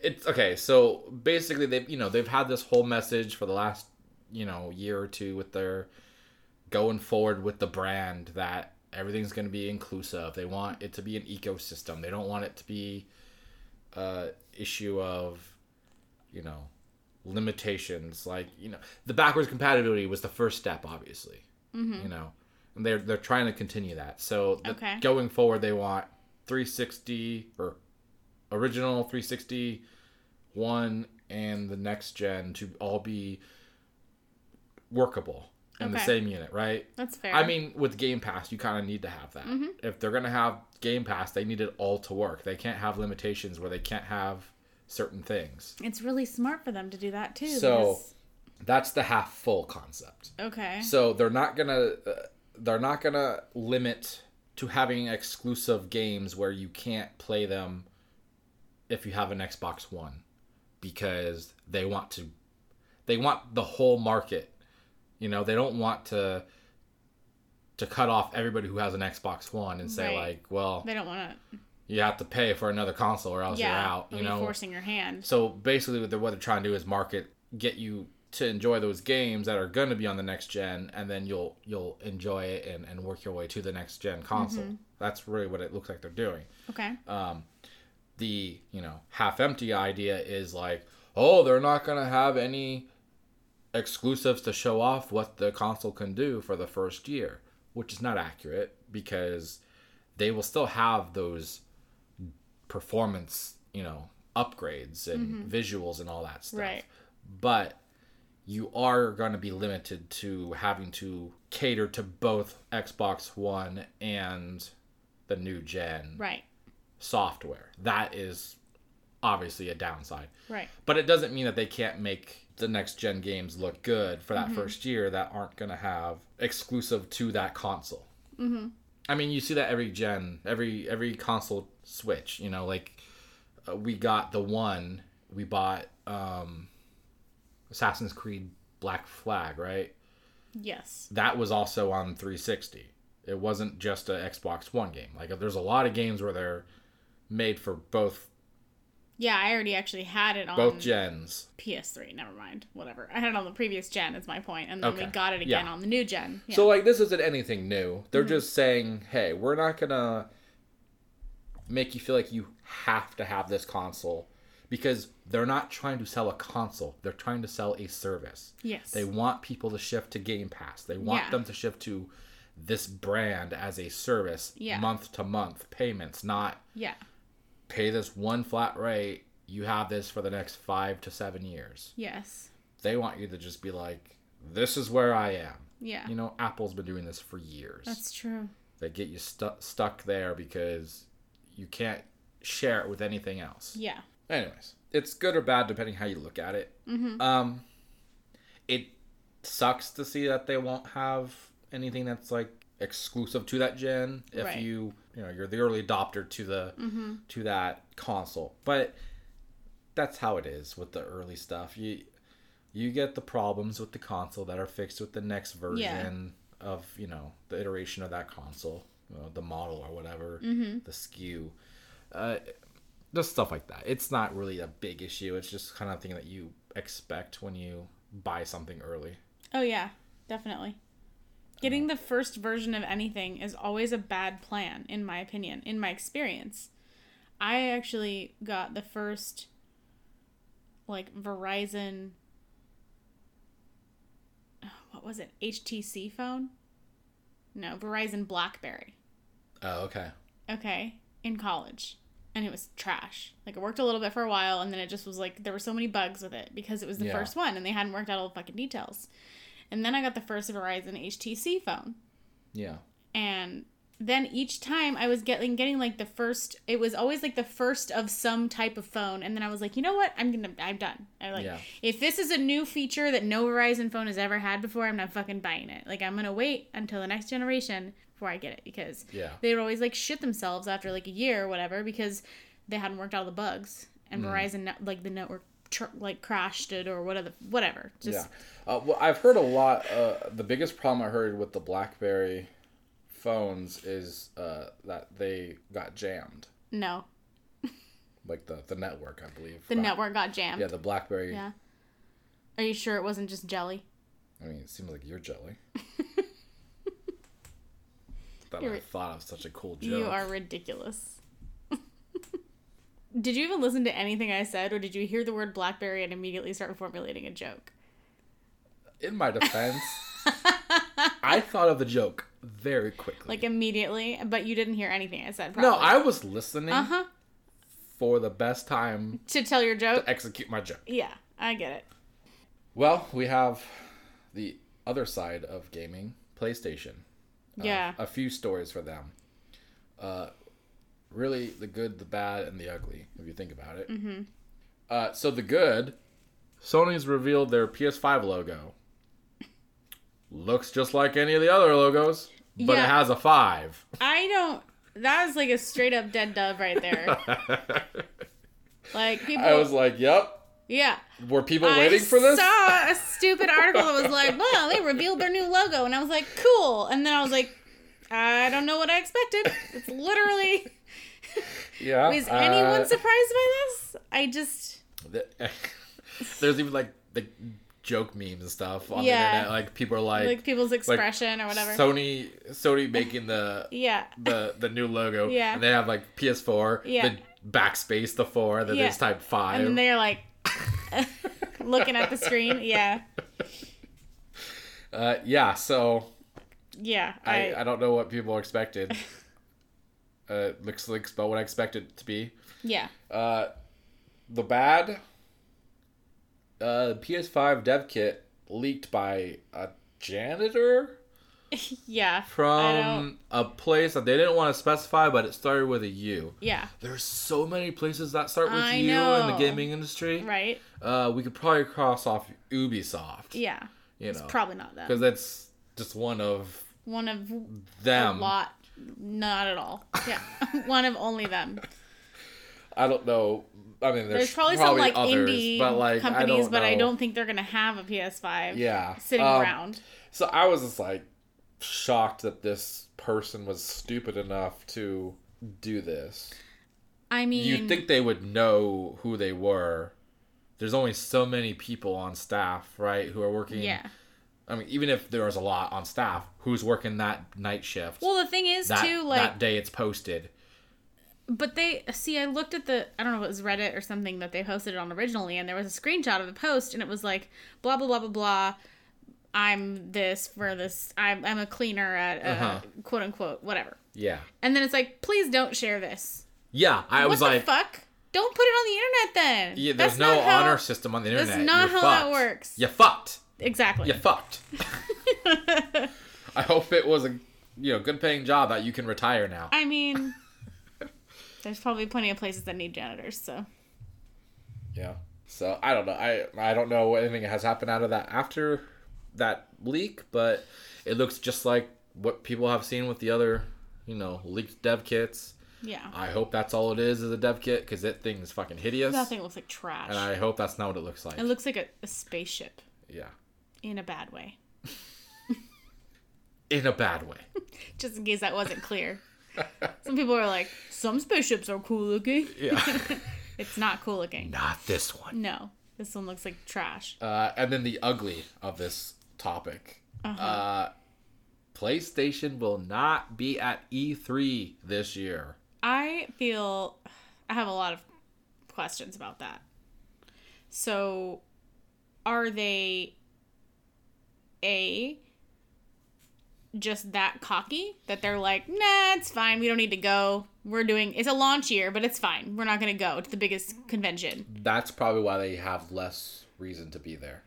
it's okay. So basically, they've you know they've had this whole message for the last you know year or two with their going forward with the brand that everything's going to be inclusive. They want it to be an ecosystem. They don't want it to be a issue of you know limitations like you know the backwards compatibility was the first step obviously mm-hmm. you know and they're they're trying to continue that so the, Okay. going forward they want 360 or original 360 one and the next gen to all be workable in the same unit right That's fair. I mean, with Game Pass, you kind of need to have that. Mm-hmm. If they're gonna have Game Pass, they need it all to work. They can't have limitations where they can't have certain things. it's really smart for them to do that too. So- because- That's the half full concept. okay. So they're not gonna uh, they're not gonna limit to having exclusive games where you can't play them if you have an Xbox One because they want to they want the whole market. You know, they don't want to to cut off everybody who has an Xbox One and say Right. like, well, They don't want to. you have to pay for another console or else Yeah. you're out, you know. forcing your hand. So basically, what they're, what they're trying to do is market, get you to enjoy those games that are going to be on the next gen, and then you'll you'll enjoy it and, and work your way to the next gen console. Mm-hmm. That's really what it looks like they're doing. Okay. Um, the you know half empty idea is like, oh, they're not going to have any exclusives to show off what the console can do for the first year, which is not accurate because they will still have those performance, you know, upgrades and mm-hmm. visuals and all that stuff. Right. But you are going to be limited to having to cater to both Xbox One and the new gen Right. software. That is obviously a downside. Right. But it doesn't mean that they can't make the next gen games look good for that first year that aren't going to have exclusive to that console. Mm-hmm. I mean, you see that every gen, every every console switch. You know, like uh, we got the one we bought um, Assassin's Creed Black Flag, right? Yes. That was also on 360. It wasn't just a Xbox One game. Like there's a lot of games where they're made for both Yeah, I already actually had it on both gens. PS3. Never mind. Whatever. I had it on the previous gen. Is my point, and then we got it again Yeah. on the new gen. Yeah. So like this isn't anything new. They're mm-hmm. just saying, "Hey, we're not going to make you feel like you have to have this console because they're not trying to sell a console. They're trying to sell a service. yes. They want people to shift to Game Pass. They want Yeah. them to shift to this brand as a service Yeah. month to month payments, not yeah. Pay this one flat rate. You have this for the next 5 to 7 years. Yes. They want you to just be like, "This is where I am." Yeah. You know, Apple's been doing this for years. That's true. They get you stu- stuck there because you can't share it with anything else. Yeah. Anyways, it's good or bad depending how you look at it. Um, it sucks to see that they won't have anything that's like exclusive to that gen if Right. you you know you're the early adopter to the to that console. But that's how it is with the early stuff. You you get the problems with the console that are fixed with the next version of you know the iteration of that console, you know, the model or whatever, the SKU Uh, just stuff like that. It's not really a big issue. It's just kind of thing that you expect when you buy something early. Oh yeah, definitely. Getting the first version of anything is always a bad plan, in my opinion, in my experience. I actually got the first like Verizon what was it? HTC phone? No, Verizon Blackberry. Oh, okay. Okay, in college. And it was trash. Like it worked a little bit for a while and then it just was like there were so many bugs with it because it was the Yeah. first one and they hadn't worked out all the fucking details. And then I got the first Verizon HTC phone Yeah. and then each time I was getting getting like the first it was always like the first of some type of phone and then I was like, "You know what? I'm going to I'm done." I like Yeah. if this is a new feature that no Verizon phone has ever had before, I'm not fucking buying it. Like I'm going to wait until the next generation before I get it because Yeah. they would always like shit themselves after like a year or whatever because they hadn't worked out the bugs and Mm. Verizon like the network tr- like crashed it or whatever whatever. Just yeah. Uh, well, I've heard a lot. Uh, the biggest problem I heard with the BlackBerry phones is uh, that they got jammed. no. Like the, the network, I believe. The network got jammed. Yeah, the BlackBerry. Yeah. Are you sure it wasn't just jelly? I mean, it seems like you're jelly. that I thought of such a cool joke. You are ridiculous. Did you even listen to anything I said, or did you hear the word blackberry and immediately start formulating a joke? In my defense, I thought of the joke very quickly. Like immediately, but you didn't hear anything I said. no, I was listening Uh huh. for the best time To tell your joke. to execute my joke. Yeah, I get it. Well, we have the other side of gaming, PlayStation. Uh, Yeah. a few stories for them. Uh, really, the good, the bad, and the ugly, if you think about it. Mm-hmm. Uh, so the good, Sony's revealed their PS5 logo. Looks just like any of the other logos, but Yeah. it has a five. I don't. That was like a straight up dead dove right there. Like people. I was like, "Yep." yeah. Were people I waiting for this? I saw a stupid article that was like, "Well, they revealed their new logo," and I was like, "Cool." And then I was like, "I don't know what I expected." It's literally. Yeah. Is anyone uh, surprised by this? I just. The- There's even like the joke memes and stuff on Yeah. the internet. Like people are like, Like people's expression or whatever. Sony Sony making the yeah. the the new logo. Yeah. And they have like PS4. Yeah. The backspace the four. Then Yeah. there's type five. And they're like looking at the screen. Yeah. uh, yeah. So Yeah. I, I, I don't know what people expected. Uh, looks like about what I expected it to be. yeah. Uh, the bad. Uh, PS5 dev kit leaked by a janitor. Yeah. From a place that they didn't want to specify, but it started with a U. Yeah. There's so many places that start with I U in the gaming industry. Right. Uh, we could probably cross off Ubisoft. Yeah. You know, Probably not that. because that's just one of One of them. a lot. Not at all. Yeah. One of only them. I don't know. I mean, there's, There's probably, some like others, indie but like companies, I but I don't think they're gonna have a PS5 Yeah, sitting Um, around. So I was just like shocked that this person was stupid enough to do this. I mean, You'd think they would know who they were. There's only so many people on staff, right, who are working. yeah. I mean, even if there was a lot on staff, who's working that night shift? Well, the thing is that, too, like, that day it's posted. but they see. I looked at the. I don't know if it was Reddit or something that they posted it on originally, and there was a screenshot of the post, and it was like blah blah blah blah blah. I'm this for this. I'm I'm a cleaner at uh, Uh-huh. quote unquote whatever. Yeah. And then it's like, please don't share this. Yeah, I what was the like, Don't put it on the internet then. yeah, there's That's no not how- honor system on the internet. that's not You're how that works. You fucked. Exactly. You fucked. I hope it was a you know good paying job that you can retire now. I mean, there's probably plenty of places that need janitors. So Yeah. So I don't know. I I don't know what anything has happened out of that after that leak, but it looks just like what people have seen with the other, you know, leaked dev kits. yeah, I hope that's all it is is a dev kit because that thing is fucking hideous. that thing looks like trash. And I hope that's not what it looks like. it looks like a, a spaceship yeah. In a bad way. In a bad way. Just in case that wasn't clear. Some people are like, some spaceships are cool looking. Yeah. It's not cool looking. not this one. No, this one looks like trash. Uh, and then the ugly of this topic. Uh-huh. Uh, PlayStation will not be at E3 this year. I feel I have a lot of questions about that. So, are they a just that cocky that they're like, nah, it's fine. We don't need to go. We're doing it's a launch year, but it's fine. We're not going to go to the biggest convention That's probably why they have less reason to be there.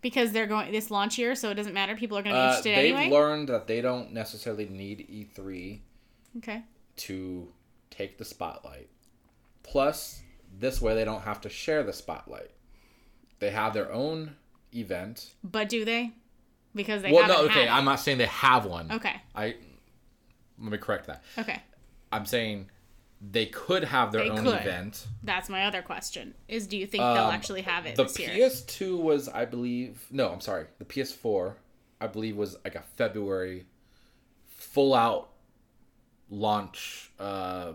because they're going this launch year, so it doesn't matter. People are going to be Uh, interested they've anyway. learned that they don't necessarily need E3 Okay. to take the spotlight. Plus, this way they don't have to share the spotlight. They have their own event. But do they? Because they well, no, okay, I'm not saying they have one. Okay. I let me correct that. Okay. I'm saying they could have their They own could. event. That's my other question. Is do you think they'll Um, actually have it The this year? PS2 was, I believe, no, I'm sorry. The PS4, I believe, was like a February full out launch uh,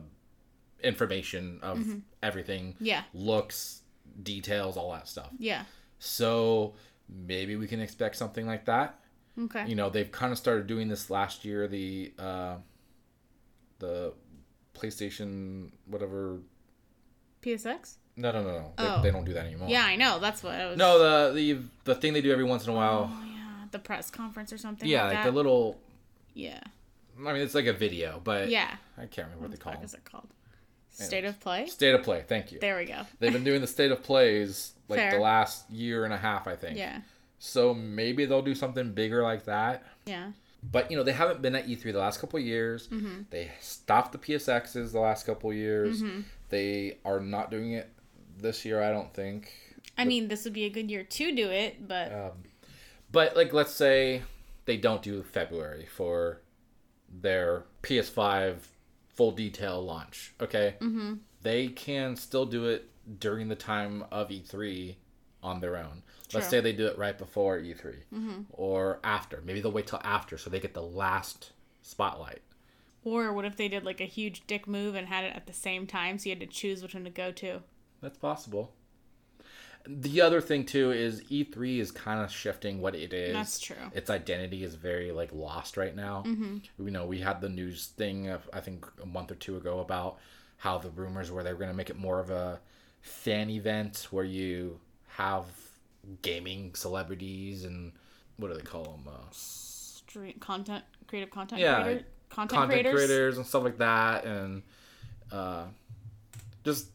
information of everything. Mm-hmm. Yeah. Looks, details, all that stuff. Yeah. So maybe we can expect something like that. Okay. You know, they've kind of started doing this last year. The uh, the PlayStation whatever. PSX? No, no, no, no. They, Oh. they don't do that anymore. Yeah, I know. That's what I was. No, the the the thing they do every once in a while. Oh yeah, the press conference or something. yeah, like, like the little. Yeah. I mean, it's like a video, but Yeah. I can't remember what they What call the fuck them. is it called? State of play. State of play. Thank you. There we go. They've been doing the state of plays like the last year and a half, I think. Yeah. So maybe they'll do something bigger like that. Yeah. But you know, they haven't been at E3 the last couple of years. Mm-hmm. They stopped the PSXs the last couple of years. They are not doing it this year, I don't think. I mean, this would be a good year to do it, but Um, but like, let's say they don't do February for their PS5 full detail launch. Okay, mm-hmm. they can still do it during the time of E3 on their own. Let's say they do it right before E3 or after. Maybe they'll wait till after so they get the last spotlight. or what if they did like a huge dick move and had it at the same time, so you had to choose which one to go to? That's possible. The other thing too is E3 is kind of shifting what it is. That's true. Its identity is very like lost right now. Mm-hmm. You know, we had the news thing of, I think a month or two ago about how the rumors were they were going to make it more of a fan event where you have gaming celebrities and what do they call them? Uh, Street content, creative content Yeah, creator, content, content creators. creators. and stuff like that, and uh, just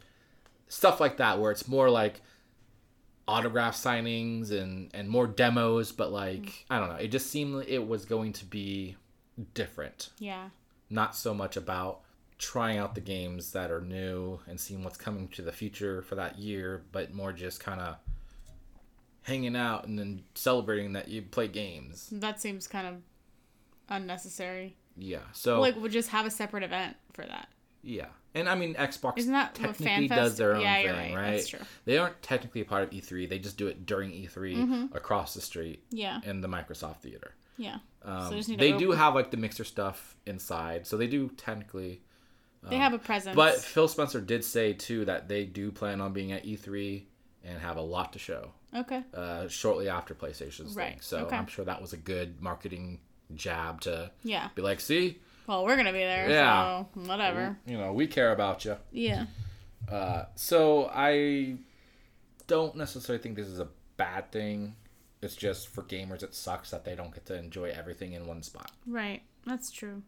stuff like that, where it's more like autograph signings and and more demos, but like mm. I don't know, it just seemed like it was going to be different, Yeah. not so much about trying out the games that are new and seeing what's coming to the future for that year, but more just kind of hanging out and then celebrating that you play games. That seems kind of unnecessary. Yeah. So Like, we'll just have a separate event for that. Yeah, and I mean Xbox Isn't that technically does their own Yeah, thing, right. right? That's true. They aren't technically a part of E3. They just do it during E3 across the street Yeah. in the Microsoft Theater. Yeah. Um, they just need to they do have like the mixer stuff inside, so they do technically. They have a presence. But Phil Spencer did say too that they do plan on being at E3 and have a lot to show okay. uh, shortly after PlayStation's thing. So okay. I'm sure that was a good marketing jab to Yeah. be like, see, Well, we're gonna be there. Yeah. So whatever. you know, we care about you. Yeah. Uh, so I don't necessarily think this is a bad thing. It's just for gamers, it sucks that they don't get to enjoy everything in one spot. Right. That's true.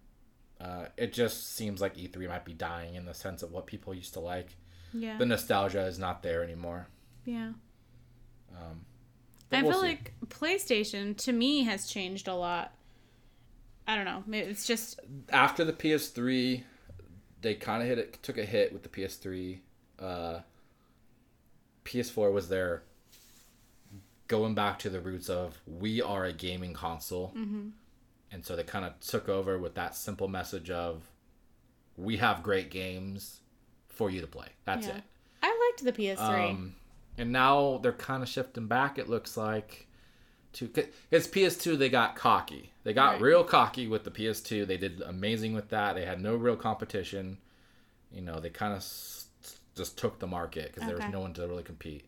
Uh, it just seems like E3 might be dying in the sense of what people used to like. Yeah. The nostalgia is not there anymore. yeah. Um, I we'll feel see. like PlayStation to me has changed a lot. I don't know. Maybe it's just after the PS3, they kind of hit it, took a hit with the PS3. Uh, PS4 was there going back to the roots of we are a gaming console, Mm-hmm. and so they kind of took over with that simple message of we have great games for you to play. That's yeah. it. I liked the PS3. Um, and now they're kind of shifting back. It looks like to because PS2 they got cocky. They got Right. real cocky with the PS2. They did amazing with that. They had no real competition. You know, they kind of s- just took the market because there was no one to really compete.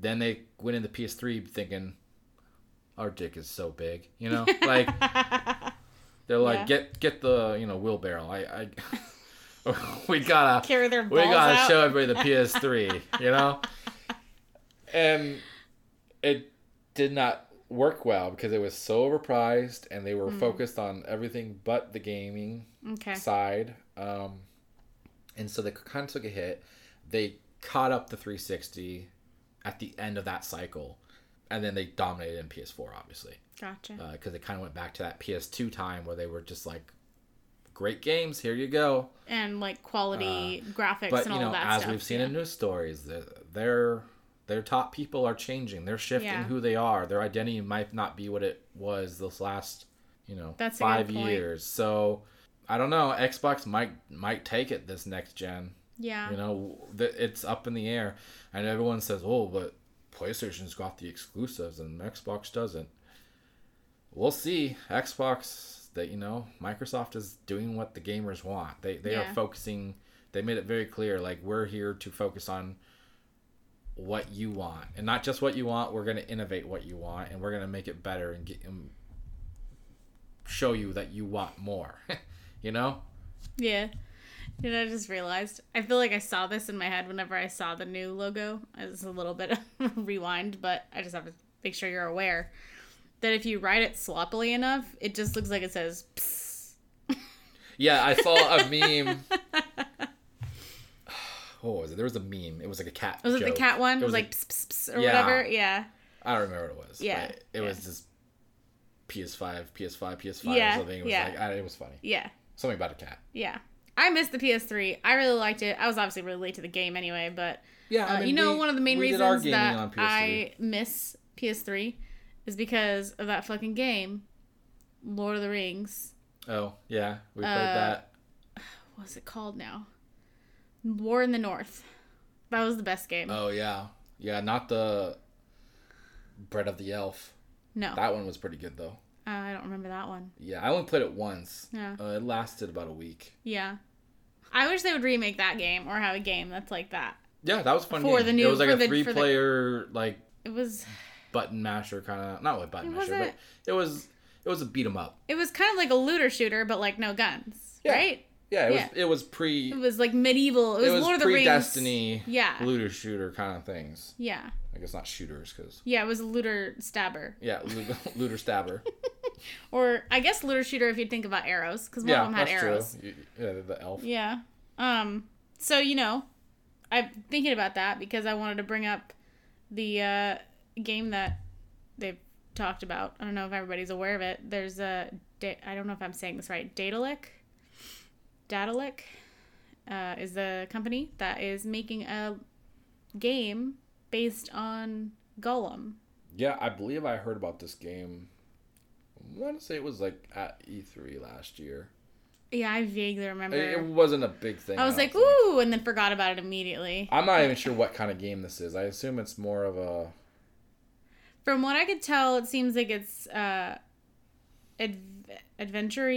Then they went into PS3 thinking, our dick is so big. You know, like they're like Yeah. get get the you know wheelbarrow. I I we gotta Carry their we balls gotta out. show everybody the PS3, you know? And it did not work well because it was so overpriced and they were Hmm. focused on everything but the gaming okay. side. Um, and so they kind of took a hit. They caught up the 360 at the end of that cycle. And then they dominated in PS4, obviously Gotcha. because they kind of went back to that PS2 time where they were just like great games. Here you go. and like quality graphics Uh, But and you all know, that as stuff. we've seen yeah. in news stories, their their top people are changing. They're shifting Yeah. who they are. Their identity might not be what it was this last, you know, That's five years. So I don't know. Xbox might might take it this next gen. yeah. You know, th- it's up in the air, and everyone says, "Oh, but PlayStation's got the exclusives and Xbox doesn't." We'll see. Xbox, that you know, Microsoft is doing what the gamers want. They they Yeah. are focusing. They made it very clear, like we're here to focus on what you want, and not just what you want. We're gonna innovate what you want, and we're gonna make it better and get and show you that you want more. you know. Yeah. You know, I just realized. I feel like I saw this in my head whenever I saw the new logo. It's a little bit of rewind, but I just have to make sure you're aware that if you write it sloppily enough, it just looks like it says Psst. Yeah, I saw a meme. What was it? There was a meme. It was like a cat. Was it the cat one? It was a- like pss, pss, or Yeah. whatever. Yeah. I don't remember what it was. Yeah, it was just PS5, PS5, PS5 Yeah, or something. It was yeah. like I, it was funny. Yeah. Something about a cat. Yeah. I missed the PS3. I really liked it. I was obviously really late to the game anyway, but Yeah, Uh, you know, one of the main reasons that I miss PS3 is because of that fucking game, Lord of the Rings. Oh yeah, we played Uh, that. What's it called now? War in the North. That was the best game. Oh yeah, yeah. Not the Bread of the Elf. no, That one was pretty good though. uh, I don't remember that one. Yeah, I only played it once. Yeah. Uh, it lasted about a week. Yeah. I wish they would remake that game or have a game that's like that. Yeah, that was fun. For game. the new- it was like a the- three-player like It was button masher kind of not like button It masher, but it was it was a beat 'em up. it was kind of like a looter shooter, but like no guns, Yeah. right? Yeah, it Yeah. was it was pre It was like medieval. It was, it was Lord of the pre Rings. Destiny Yeah. looter shooter kind of things. Yeah. I guess not shooters because Yeah, it was a looter stabber. yeah, loo- looter stabber. Or I guess looter shooter if you think about arrows, because one yeah, of them had that's arrows. true. Yeah, the elf. Yeah. Um. So you know, I'm thinking about that because I wanted to bring up the uh, game that they've talked about. I don't know if everybody's aware of it. There's a. I don't know if I'm saying this right. Daedalic. Daedalic uh, is the company that is making a game based on Gollum. Yeah, I believe I heard about this game. I want to say it was like at E3 last year. Yeah, I vaguely remember. It, it wasn't a big thing. I was like, think. ooh, and then forgot about it immediately. I'm not even sure what kind of game this is. I assume it's more of a From what I could tell, it seems like it's uh, adv- adventure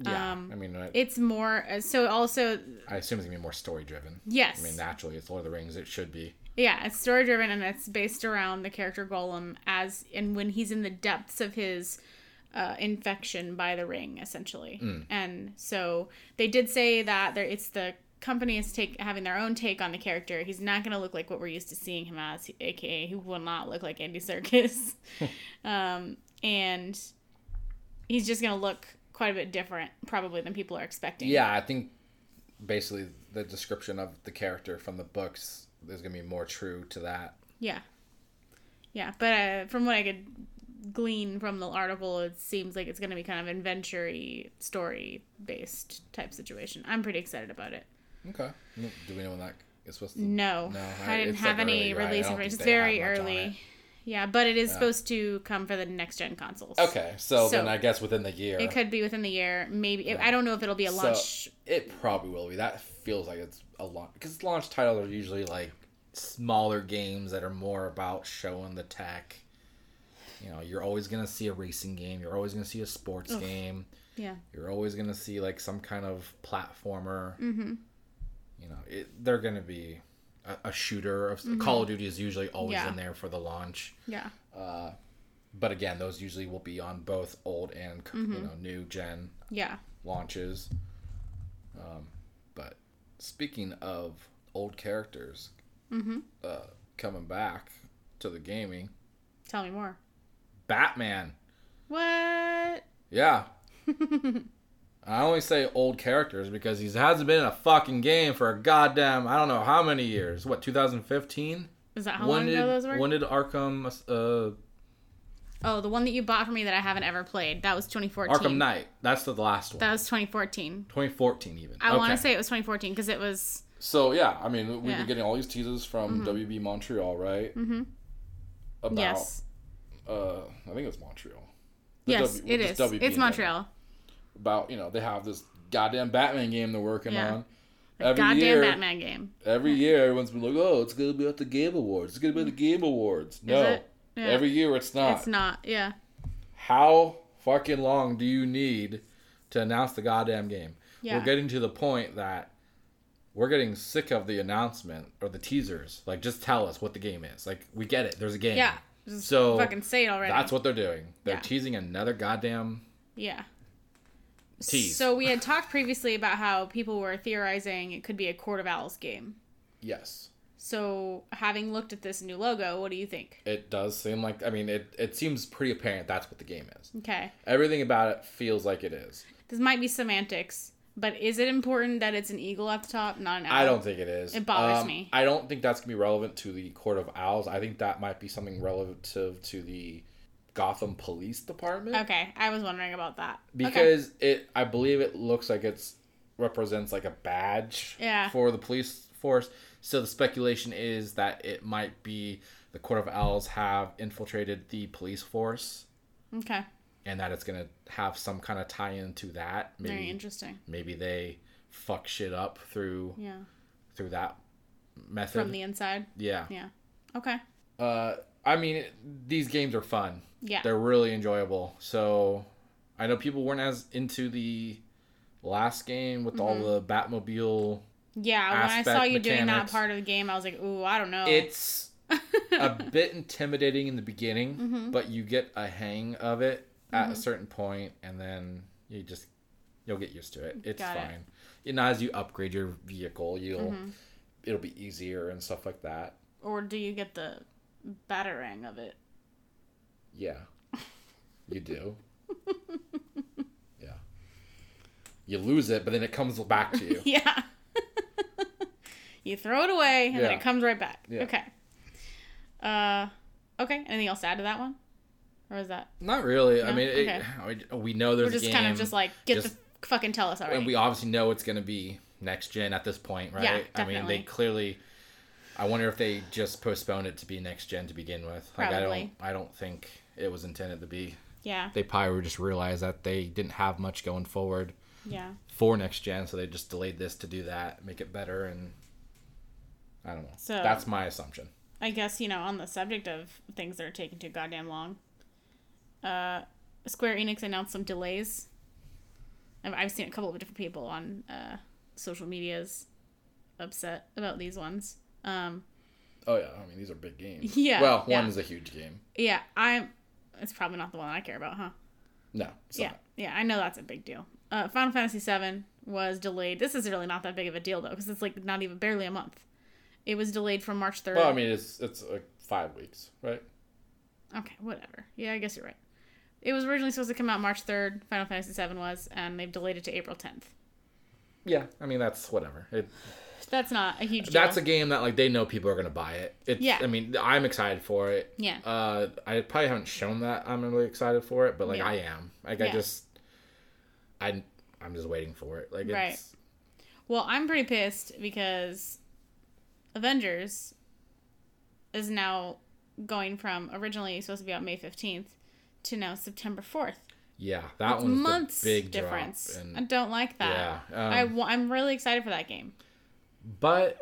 yeah. Um, I mean, I, It's more uh, so. Also, I assume it's gonna be more story driven. yes, I mean, naturally, it's Lord of the Rings. It should be. yeah, it's story driven and it's based around the character Gollum as and when he's in the depths of his uh, infection by the ring, essentially. Mm. And so they did say that there it's the company is take having their own take on the character. He's not going to look like what we're used to seeing him as, aka he will not look like Andy Serkis. um, and he's just going to look quite a bit different, probably than people are expecting. Yeah, I think basically the description of the character from the books is gonna be more true to that. Yeah. Yeah, but uh, from what I could glean from the article, it seems like it's going to be kind of adventure story based type situation. I'm pretty excited about it. Okay. Do we know when that is supposed to? No, No, I, I- didn't have like, any early, release information. It's very early. It. Yeah, but it is Yeah. supposed to come for the next gen consoles. Okay, so, So, then I guess within the year, It could be within the year. Maybe Yeah. I don't know if it'll be a So- launch. it probably will be. That feels like it's a launch because launch titles are usually like smaller games that are more about showing the tech. You know, you're always gonna see a racing game. You're always gonna see a sports game. yeah. You're always gonna see like some kind of platformer. Mm-hmm. You know, it, they're gonna be a, a shooter. Of, Call of Duty is usually always Mm-hmm. Yeah. in there for the launch. Yeah. Uh, but again, those usually will be on both old and Mm-hmm. you know new gen Yeah. launches. Um, but speaking of old characters Mm-hmm. uh, coming back to the gaming, Tell me more. Batman. What? Yeah. I only say old characters because he hasn't been in a fucking game for a goddamn I don't know how many years. What 2015? Is that how when long did ago those were? when did Arkham uh Oh, the one that you bought for me that I haven't ever played. That was 2014. Arkham Knight. That's the last one. That was 2014. 2014 even. I okay. want to say it was 2014 because it was. So yeah, I mean, we've Yeah. been getting all these teasers from WB Montreal, right? Mm-hmm. About yes. uh, I think it's Montreal. The Yes, W- it just. WB It's Montreal. About you know they have this goddamn Batman game they're working Yeah. on. Every Goddamn year, Batman game. every year everyone's been like, "Oh, it's gonna be at the Game Awards. It's gonna be at the mm. Game Awards." No. Yeah. every year it's not. It's not. Yeah. How fucking long do you need to announce the goddamn game? Yeah. We're getting to the point that we're getting sick of the announcement or the teasers. Like, just tell us what the game is. Like, we get it. There's a game. Yeah. Just So fucking say it already. that's what they're doing. They're Yeah. teasing another goddamn. Yeah. Tease. So we had talked previously about how people were theorizing it could be a Court of Owls game. Yes, So having looked at this new logo, what do you think? It does seem like. I mean, it it seems pretty apparent that's what the game is. Okay. Everything about it feels like it is. This might be semantics, but is it important that it's an eagle at the top, not an owl? I don't think it is. It bothers Um, me. I don't think that's gonna be relevant to the Court of Owls. I think that might be something relative to the Gotham Police Department. Okay, I was wondering about that. okay. because it i believe it looks like it's represents like a badge Yeah. for the police force so the speculation is that it might be the court of owls have infiltrated the police force Okay. and that it's going to have some kind of tie-in to that Very maybe interesting. maybe they fuck shit up through Yeah. through that method From the inside. yeah Yeah. Okay. uh i mean these games are fun Yeah. they're really enjoyable. So I know people weren't as into the last game with all the Batmobile. yeah. When I saw you doing that part of the game, I was like, ooh, I don't know. It's a bit intimidating in the beginning, Mm-hmm. but you get a hang of it at a certain point, and then you just you'll get used to it. It's Got it. fine. You know, as you upgrade your vehicle, you'll Mm-hmm. it'll be easier and stuff like that. or do you get the batarang of it? Yeah, you do. yeah, you lose it, but then it comes back to you. Yeah. you throw it away and then it comes right back. Yeah. Okay. Uh, okay. Anything else to add to that one? Or is that Not really. I mean, it, Okay. we know there's we're just kind of just like get just- the fucking tell us already? and we obviously know it's going to be next gen at this point, right? Yeah, definitely. I mean, they clearly. I wonder if they just postponed it to be next gen to begin with. Like, I don't. I don't think it was intended to be. yeah. They probably just realized that they didn't have much going forward Yeah. for next gen, so they just delayed this to do that, make it better, and I don't know. So- that's my assumption. I guess you know on the subject of things that are taking too goddamn long. Uh, Square Enix announced some delays. I've, I've seen a couple of different people on uh, social medias upset about these ones. Um, Oh yeah, I mean these are big games. yeah. well, yeah. one is a huge game. Yeah, I'm. It's probably not the one I care about, huh? No, yeah, not. yeah, I know that's a big deal. Uh, Final Fantasy VII was delayed. This is really not that big of a deal though, because it's like not even barely a month. It was delayed from March third. Well, I mean, it's it's like five weeks, right? okay, whatever. Yeah, I guess you're right. It was originally supposed to come out March third. Final Fantasy VII was, and they've delayed it to April tenth. Yeah, I mean that's whatever. It, That's not a huge deal. that's a game that like they know people are gonna buy it. It's, Yeah. I mean, I'm excited for it. Yeah. Uh, I probably haven't shown that I'm really excited for it, but like Yeah. I am. Like I just, I, I'm just waiting for it. Like Right. it's, Well, I'm pretty pissed because Avengers is now going from originally supposed to be out May 15th to now September 4th. yeah, that It's one's months big difference. drop. I don't like that. Yeah, um, I, I'm really excited for that game. But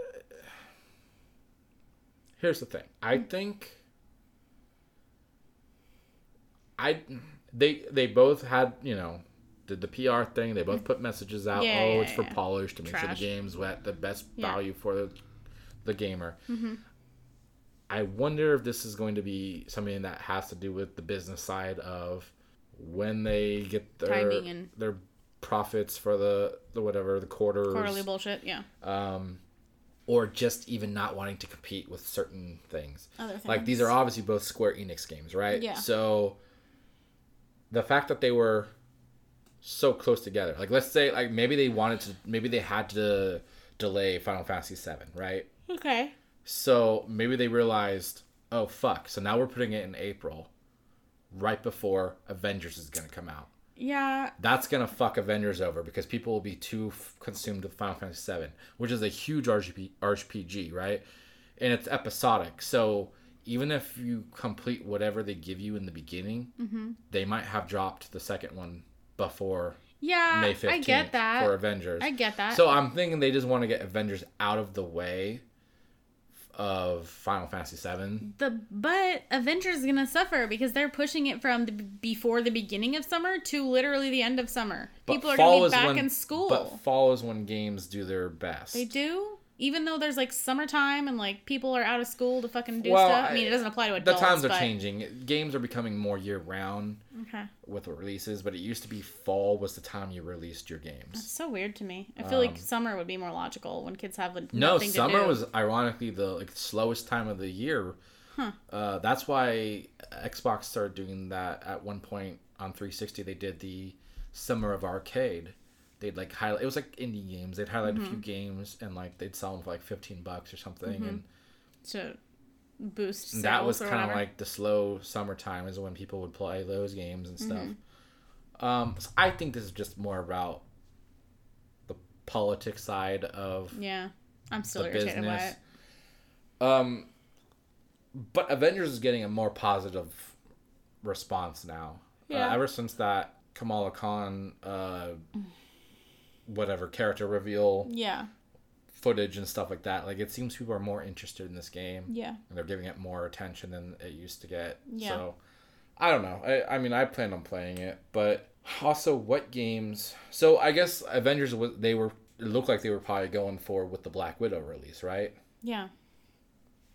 here's the thing. I think I they they both had you know did the PR thing. They both put messages out. Yeah, oh, yeah, it's for yeah. polish to make sure the game's at the best. Mm-hmm. value for the, the gamer. I wonder if this is going to be something that has to do with the business side of when they get their Timing and- their profits for the the whatever the quarters Quarterly bullshit, yeah. um, or just even not wanting to compete with certain things. Other Like these are obviously both Square Enix games, right? Yeah. So the fact that they were so close together, like let's say, like maybe they wanted to, maybe they had to delay Final Fantasy VII, right? Okay. So maybe they realized, oh fuck, so now we're putting it in April. right before Avengers is going to come out. Yeah, That's going to fuck Avengers over because people will be too f- consumed with Final Fantasy VII, which is a huge RPG, RPG, right? And it's episodic. So even if you complete whatever they give you in the beginning, Mm-hmm. they might have dropped the second one before yeah, May 15th I get that. for Avengers. I get that. So I'm thinking they just want to get Avengers out of the way of Final Fantasy VII. the but Avengers is gonna suffer because they're pushing it from the before the beginning of summer to literally the end of summer. But People are gonna be back when- in school. But fall is when games do their best. they do, even though there's like summertime and like people are out of school to fucking do Well, stuff. I mean, it doesn't apply to adults. The times are but- changing. Games are becoming more year round Okay, with releases, but it used to be fall was the time you released your games. it's so weird to me. I feel like summer would be more logical when kids have like, Um, No, nothing to summer was ironically the like slowest time of the year. Uh, that's why Xbox started doing that at one point on 360. They did the summer of arcade. They'd like highlight. It was like indie games. They'd highlight Mm-hmm. a few games and like they'd sell them for like 15 bucks or something. And to boost that was kind of like the slow summertime is when people would play those games and stuff. Mm-hmm. Um, so I think this is just more about the politics side of yeah. I'm still irritated by it. Um, but Avengers is getting a more positive response now. Yeah. Uh, ever since that Kamala Khan, uh, whatever character reveal Yeah, footage and stuff like that, like it seems people are more interested in this game yeah. and they're giving it more attention than it used to get. Yeah. So I don't know. I, I mean, I plan on playing it, but also what games? So I guess Avengers they were it looked like they were probably going for with the Black Widow release, right? Yeah.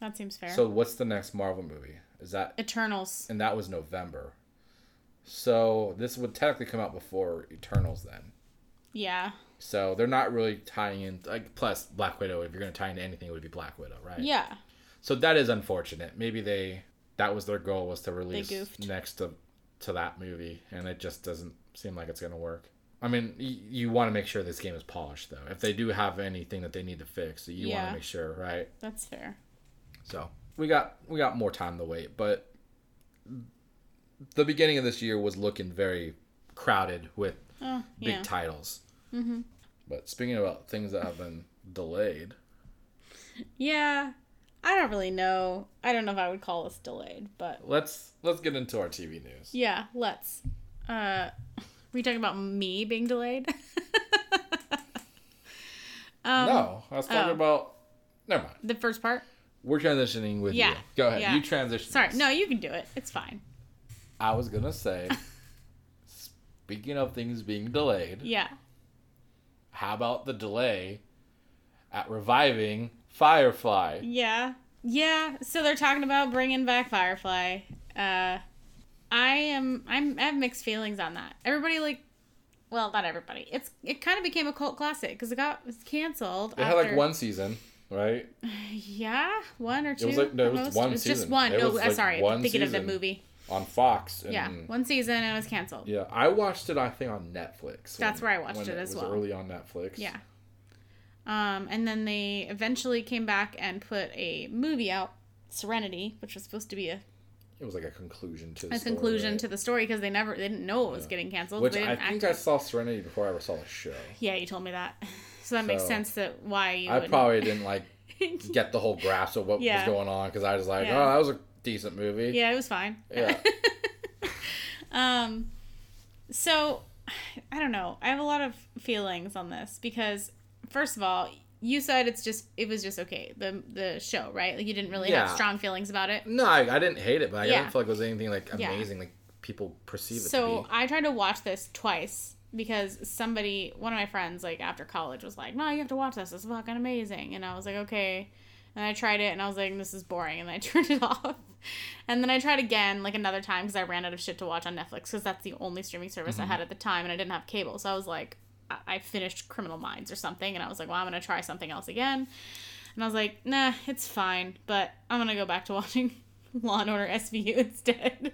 That seems fair. So what's the next Marvel movie? Is that Eternals. and that was November. So this would technically come out before Eternals then. Yeah. So they're not really tying in like plus Black Widow, if you're gonna tie into anything it would be Black Widow, right? Yeah. So that is unfortunate. Maybe they that was their goal was to release next to to that movie and it just doesn't seem like it's gonna work. I mean, y- you want to make sure this game is polished though. If they do have anything that they need to fix, you want to make sure, right? That's fair. So we got we got more time to wait, but the beginning of this year was looking very crowded with Oh, big yeah. titles. Mm-hmm. But speaking about things that have been delayed, yeah. I don't really know. I don't know if I would call this delayed, but let's let's get into our TV news. yeah, let's. Uh, were you talking about me being delayed? um, no, I was talking oh. about. Never mind. The first part? We're transitioning with Yeah, you. Go ahead. yeah. You transition. Sorry. this. No, you can do it. It's fine. I was gonna say. speaking of things being delayed, Yeah. how about the delay at reviving Firefly? Yeah. Yeah. So they're talking about bringing back Firefly. Uh, I am. I'm. I have mixed feelings on that. Everybody like. Well, not everybody. It's. It kind of became a cult classic because it got was canceled. It had like one season, right? Yeah, one or two. It was like- no, it was most. one It was just season. one. It no, was uh, like sorry, one I'm thinking of the movie. On Fox. And, Yeah, one season and it was canceled. Yeah, I watched it. I think on Netflix. That's where I watched when it as was well. Early on Netflix. Yeah. Um, and then they eventually came back and put a movie out, Serenity, which was supposed to be a, it was like a conclusion to the a story, conclusion right? to the story because they never they didn't know it was Yeah. getting canceled. Which I think I saw Serenity before I ever saw the show. Yeah, you told me that. So that makes sense that why you. I would... probably didn't like get the whole grasp of what Yeah. was going on because I was like, Yeah. oh, that was a decent movie. Yeah, it was fine. Yeah. um, so I don't know. I have a lot of feelings on this because first of all, you said it's just it was just okay the the show right like you didn't really have strong feelings about it. No, I, I didn't hate it, but I Yeah. didn't feel like it was anything like Yeah. amazing like people perceive it So to be. I tried to watch this twice because somebody, one of my friends, like after college, was like, "No, you have to watch this. It's fucking amazing." And I was like, "Okay." And I tried it, and I was like, "This is boring," and I turned it off. And then I tried again, like another time, because I ran out of shit to watch on Netflix, because that's the only streaming service Mm-hmm. I had at the time, and I didn't have cable. So I was like, I, I finished Criminal Minds or something, and I was like, "Well, I'm gonna try something else again." And I was like, "Nah, it's fine," but I'm gonna go back to watching Law and Order SVU instead.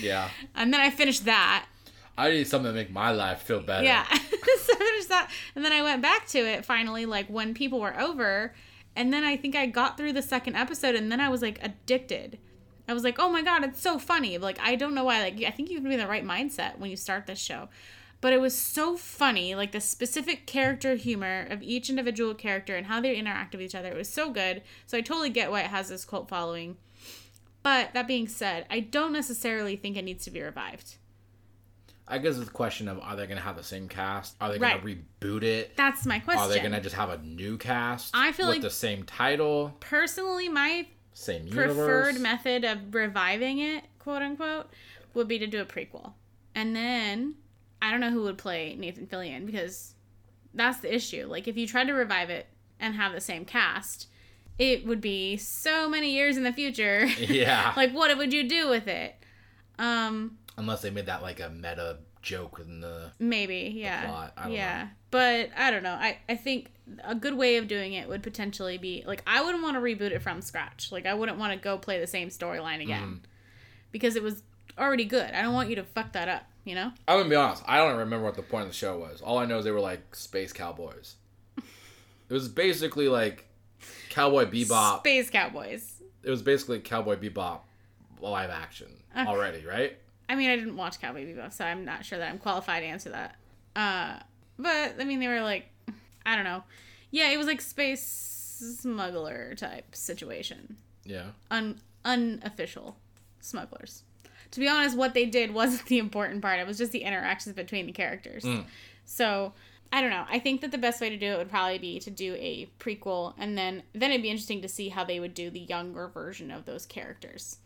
Yeah, and then I finished that, I need something to make my life feel better. yeah. so I finished that. And then I went back to it finally, like when people were over. And then I think I got through the second episode and then I was like addicted. I was like, oh my god, it's so funny. Like I don't know why. Like I think you have to be in the right mindset when you start this show. But it was so funny, like the specific character humor of each individual character and how they interact with each other. It was so good. So I totally get why it has this cult following. But that being said, I don't necessarily think it needs to be revived. I guess it's a question of are they going to have the same cast? Are they Right. going to reboot it? That's my question. Are they going to just have a new cast? I feel with like- the same title, Personally, my same preferred method of reviving it, quote unquote, would be to do a prequel. And then I don't know who would play Nathan Fillion because that's the issue. Like if you tried to revive it and have the same cast, it would be so many years in the future. yeah. like what would you do with it? Um Unless they made that like a meta joke in the. maybe, yeah. don't yeah. But I don't know. I, I think a good way of doing it would potentially be like I wouldn't want to reboot it from scratch. Like I wouldn't want to go play the same storyline again. Mm-hmm. Because it was already good. I don't want you to fuck that up, you know? I'm gonna be honest. I don't remember what the point of the show was. All I know is they were like space cowboys. It was basically like Cowboy Bebop. Space Cowboys. it was basically Cowboy Bebop live action Okay. already, right? I mean, I didn't watch Cowboy Bebop, so I'm not sure that I'm qualified to answer that. Uh, but I mean, they were like, I don't know. Yeah, it was like space smuggler type situation. Yeah. Un unofficial smugglers. To be honest, what they did wasn't the important part. It was just the interactions between the characters. So I don't know. I think that the best way to do it would probably be to do a prequel, and then then it'd be interesting to see how they would do the younger version of those characters.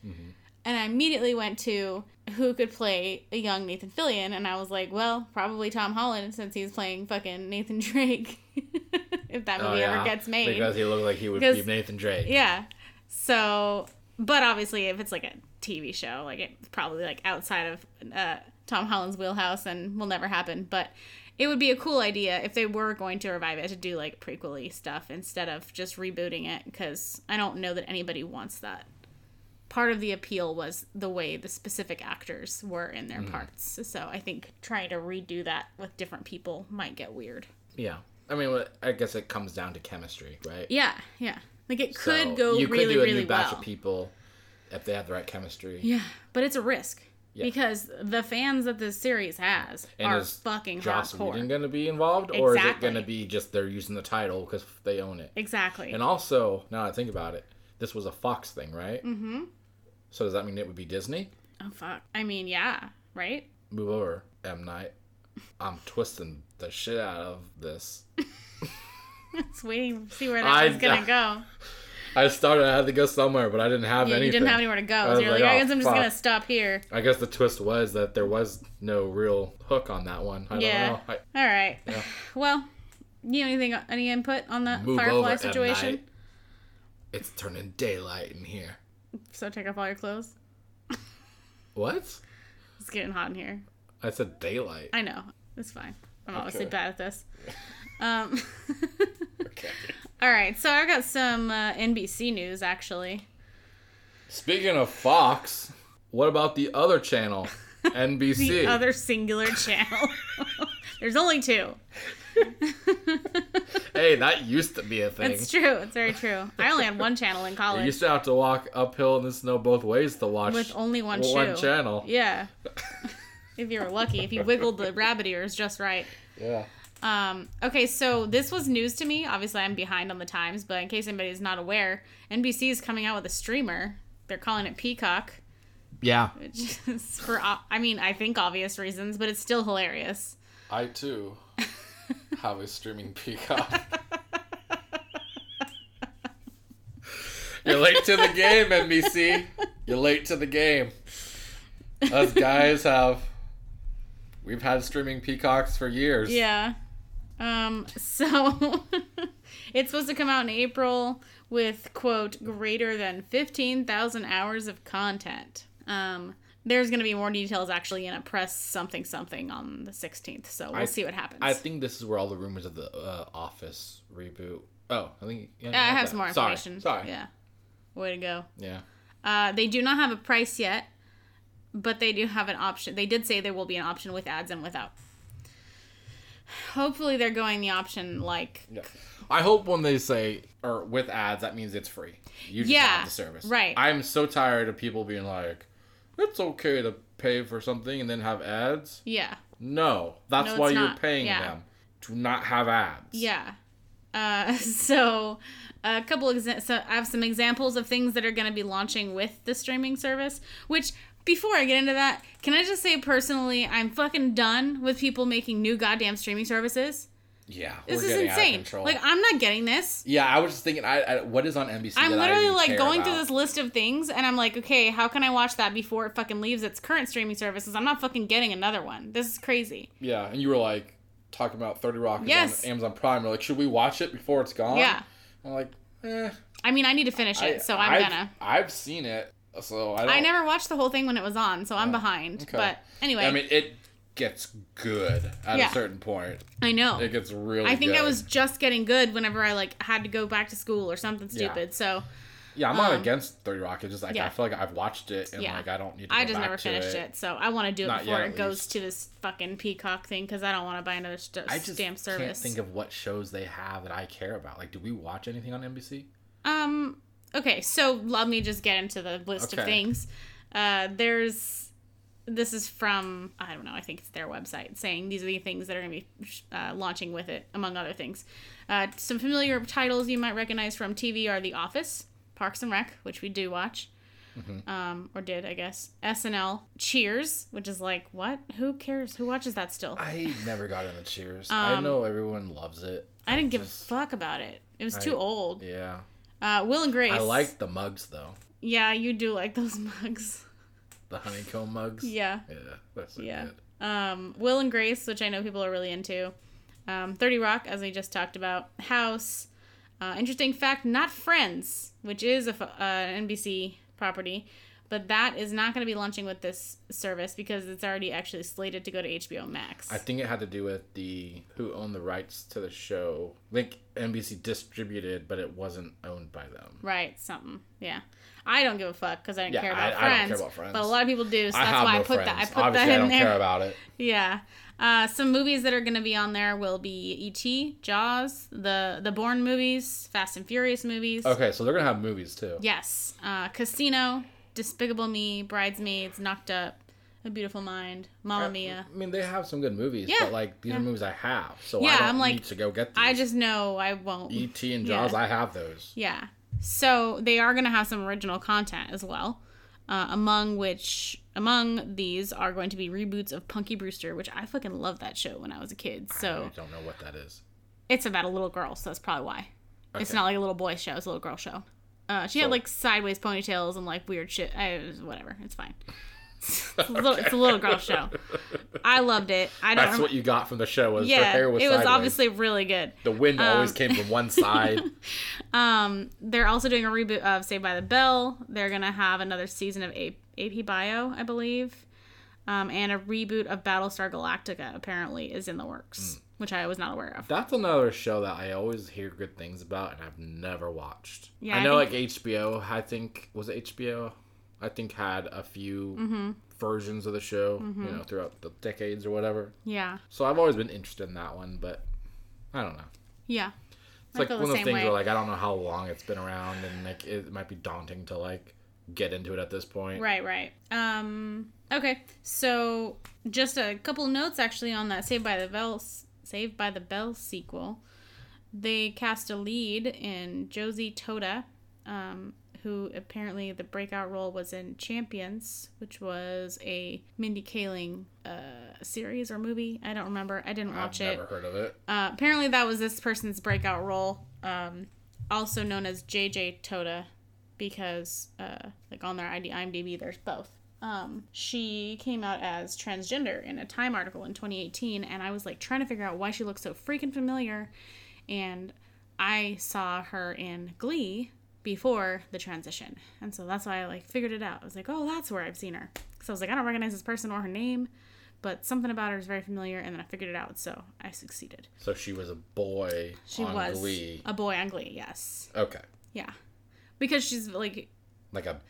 And I immediately went to who could play a young Nathan Fillion, and I was like, well, probably Tom Holland since he's playing fucking Nathan Drake. if that movie Oh, yeah. ever gets made. Because he looked like he would be Nathan Drake. Yeah. So, but obviously, if it's like a TV show, like it's probably like outside of uh, Tom Holland's wheelhouse and will never happen. But it would be a cool idea if they were going to revive it to do like prequely stuff instead of just rebooting it because I don't know that anybody wants that. Part of the appeal was the way the specific actors were in their parts. So I think trying to redo that with different people might get weird. Yeah. I mean, I guess it comes down to chemistry, right? Yeah, yeah. Like it could So go You could really, do a really new batch well. of people if they have the right chemistry. Yeah, but it's a risk Yeah. because the fans that this series has And are is fucking Joss hardcore. Whedon going to be involved, or is it going to be just they're using the title because they own it? Exactly. And also, now that I think about it, this was a Fox thing, right? Mm-hmm. So does that mean it would be Disney? oh fuck. I mean, yeah, right? Move over, M Night. I'm twisting the shit out of this. It's waiting to see where that I- was gonna go. I started. I had to go somewhere, but I didn't have Yeah, anything. you didn't have anywhere to go. I So you're like, like, I oh, guess I'm just fuck. gonna stop here. I guess the twist was that there was no real hook on that one. I Yeah. don't know. I, All right. Yeah. Well, you know anything? Any input on that Move Firefly over, situation? It's turning daylight in here. So take off all your clothes. What? It's getting hot in here. I said daylight. I know. It's fine. I'm obviously bad at this. Um. Okay. all right. So I've got some uh, NBC news actually. Speaking of Fox, what about the other channel, NBC? the other singular channel. There's only two. hey, that used to be a thing. It's true. It's very true. I only had one channel in college. You used to have to walk uphill in the snow both ways to watch with only one shoe. one channel. Yeah. if you were lucky, if you wiggled the rabbit ears just right. Yeah. Um, okay, so this was news to me. Obviously, I'm behind on the times, but in case anybody's not aware, NBC is coming out with a streamer. They're calling it Peacock, Yeah. which is for, I mean, I think obvious reasons, but it's still hilarious. I too have a streaming peacock. You're late to the game, NBC. You're late to the game. Us guys have we've had streaming peacocks for years. Yeah. Um, so it's supposed to come out in April with quote greater than 15,000 hours of content. Um, there's going to be more details actually in a press something something on the 16th. So we'll I- see what happens. I think this is where all the rumors of the uh, Office reboot. Oh, I think yeah, Yeah, I have that. some more Sorry, information. Sorry. Yeah. Way to go. Yeah. Uh, they do not have a price yet, but they do have an option. They did say there will be an option with ads and without. Hopefully, they're going the option like Yeah. I hope when they say or with ads, that means it's free. You just Yeah, have the service, right. I'm so tired of people being like, "It's okay to pay for something and then have ads." Yeah. No, that's No, why you're not. paying Yeah. them to not have ads. Yeah. Uh, so a couple exa- so I have some examples of things that are going to be launching with the streaming service. Which before I get into that, can I just say personally, I'm fucking done with people making new goddamn streaming services. Yeah. This we're is getting out of insane. control. Like I'm not getting this. yeah, I was just thinking, I, I what is on NBC? I'm that I literally like going through this list of things, and I'm like, okay, how can I watch that before it fucking leaves its current streaming services? I'm not fucking getting another one. This is crazy. Yeah, and you were like talking about Thirty Rock Yes. on Amazon Prime. You're like, should we watch it before it's gone? Yeah. I'm like, eh. I mean, I need to finish it, I- so I'm I've- gonna. I've seen it, so I don't. I never watched the whole thing when it was on, so I'm behind. okay. But anyway, I mean, it gets good at Yeah. a certain point. I know. It gets really. I think I was just getting good whenever I like had to go back to school or something Yeah. stupid. So Yeah, I'm not um, against Thirty Rock. It's just like yeah. I feel like I've watched it and Yeah. like I don't need. to I just never finished it. So I want to do it Not before yet, it goes least. to this fucking Peacock thing because I don't want to buy another st- I just stamp service. can't think of what shows they have that I care about. Like, do we watch anything on NBC? Um. Okay, so let me just get into the list of things. Uh, there's. This is from I don't know. I think it's their website saying these are the things that are going to be uh, launching with it, among other things. Uh, some familiar titles you might recognize from TV are The Office, Parks and Rec, which we do watch, um, or did I guess. SNL, Cheers, which is like what? Who cares? Who watches that still? I never got into Cheers. I know everyone loves it. Um, I didn't give a fuck about it. It was I- too old. Yeah, Uh, Will and Grace. I like the mugs though. Yeah, you do like those mugs. The honeycomb mugs. Yeah. Yeah, that's so Yeah. good. Um, Will and Grace, which I know people are really into. Um, 30 Rock, as we just talked about. House. Uh, interesting fact, not Friends, which is a uh, NBC property, but that is not going to be launching with this service because it's already actually slated to go to HBO Max. I think it had to do with the who owned the rights to the show. Like NBC distributed, but it wasn't owned by them. right, something. Yeah. I don't give a fuck because I didn't Yeah, care about I- I don't Friends. care about Friends. But a lot of people do, so I that's why no I put friends. that. I put Obviously, that I in don't there. care about it. Yeah. Uh, some movies that are going to be on there will be E.T., Jaws, the the Bourne movies, Fast and Furious movies. Okay, so they're gonna have movies too. Yes. Uh, Casino, Despicable Me, Bridesmaids, Knocked Up, A Beautiful Mind, Mamma Mia. I mean, they have some good movies, Yeah, but like these yeah. are movies I have, so Yeah, I don't I'm like- need to go get these. I just know I won't. E.T. and Yeah. Jaws, I have those. Yeah. So they are going to have some original content as well. Uh, among which, among these are going to be reboots of Punky Brewster, which I fucking loved that show when I was a kid. So I don't know what that is. It's about a little girl, so that's probably why. It's not like a little boy show; it's a little girl show. Uh, she So- had like sideways ponytails and like weird shit. I, was- whatever, it's fine. It's, a little, it's a little girl show. I loved it. I don't. That's rem- what you got from the show. Was her yeah, hair was it was sideways. obviously really good. the wind always um, came from one side. Um, they're also doing a reboot of Saved by the Bell. They're gonna have another season of A- AP Bio, I believe, um, and a reboot of Battlestar Galactica. Apparently, is in the works, which I was not aware of. That's another show that I always hear good things about, and I've never watched. Yeah, I I know think- like HBO. I think was it HBO. I think had a few Mm-hmm. versions of the show, you know, throughout the decades or whatever. Yeah, So I've always been interested in that one, but I don't know. yeah. It's I like one of those things way. where like I don't know how long it's been around, and like it might be daunting to like get into it at this point. Right, right. Um, okay, so just a couple notes actually on that Saved by the Bell, Saved by the Bell sequel. They cast a lead in Josie Totah, um, who apparently the breakout role was in Champions, which was a Mindy Kaling uh, series or movie. I don't remember. I didn't I've watch it. never heard of it. Uh, apparently, that was this person's breakout role, um, also known as JJ Totah, because uh, like on their ID, IMDb, there's both. Um, she came out as transgender in a Time article in 2018, and I was like trying to figure out why she looked so freaking familiar, and I saw her in Glee before the transition, and so that's why I like figured it out. I was like, oh, that's where I've seen her. So I was like, I don't recognize this person or her name, but something about her is very familiar, and then I figured it out, so I succeeded. So she was a boy She on was Glee. a boy on Glee, yes, Okay, yeah, because she's like like a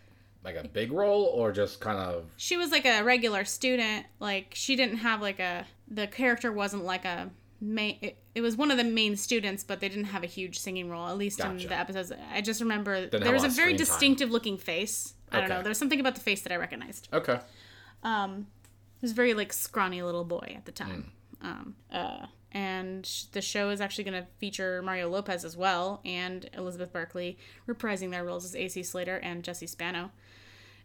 like a big role or just kind of she was like a regular student. Like she didn't have like a the character wasn't like a main. It, it was one of the main students, but they didn't have a huge singing role, at least in the episodes. I just remember have there was a very screen time. distinctive looking face. I don't know. There was something about the face that I recognized. Okay. Um, he was a very like scrawny little boy at the time. Um, uh, and the show is actually going to feature Mario Lopez as well and Elizabeth Berkley reprising their roles as AC Slater and Jessie Spano.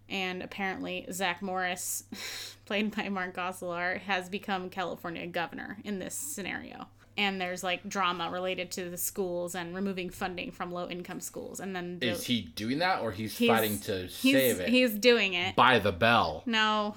And apparently, Zach Morris, played by Mark Gosselaar, has become California governor in this scenario. And there's like drama related to the schools and removing funding from low income schools. And then the, Is he doing that or he's, he's- fighting to he's, save it He's doing it. by the bell? No,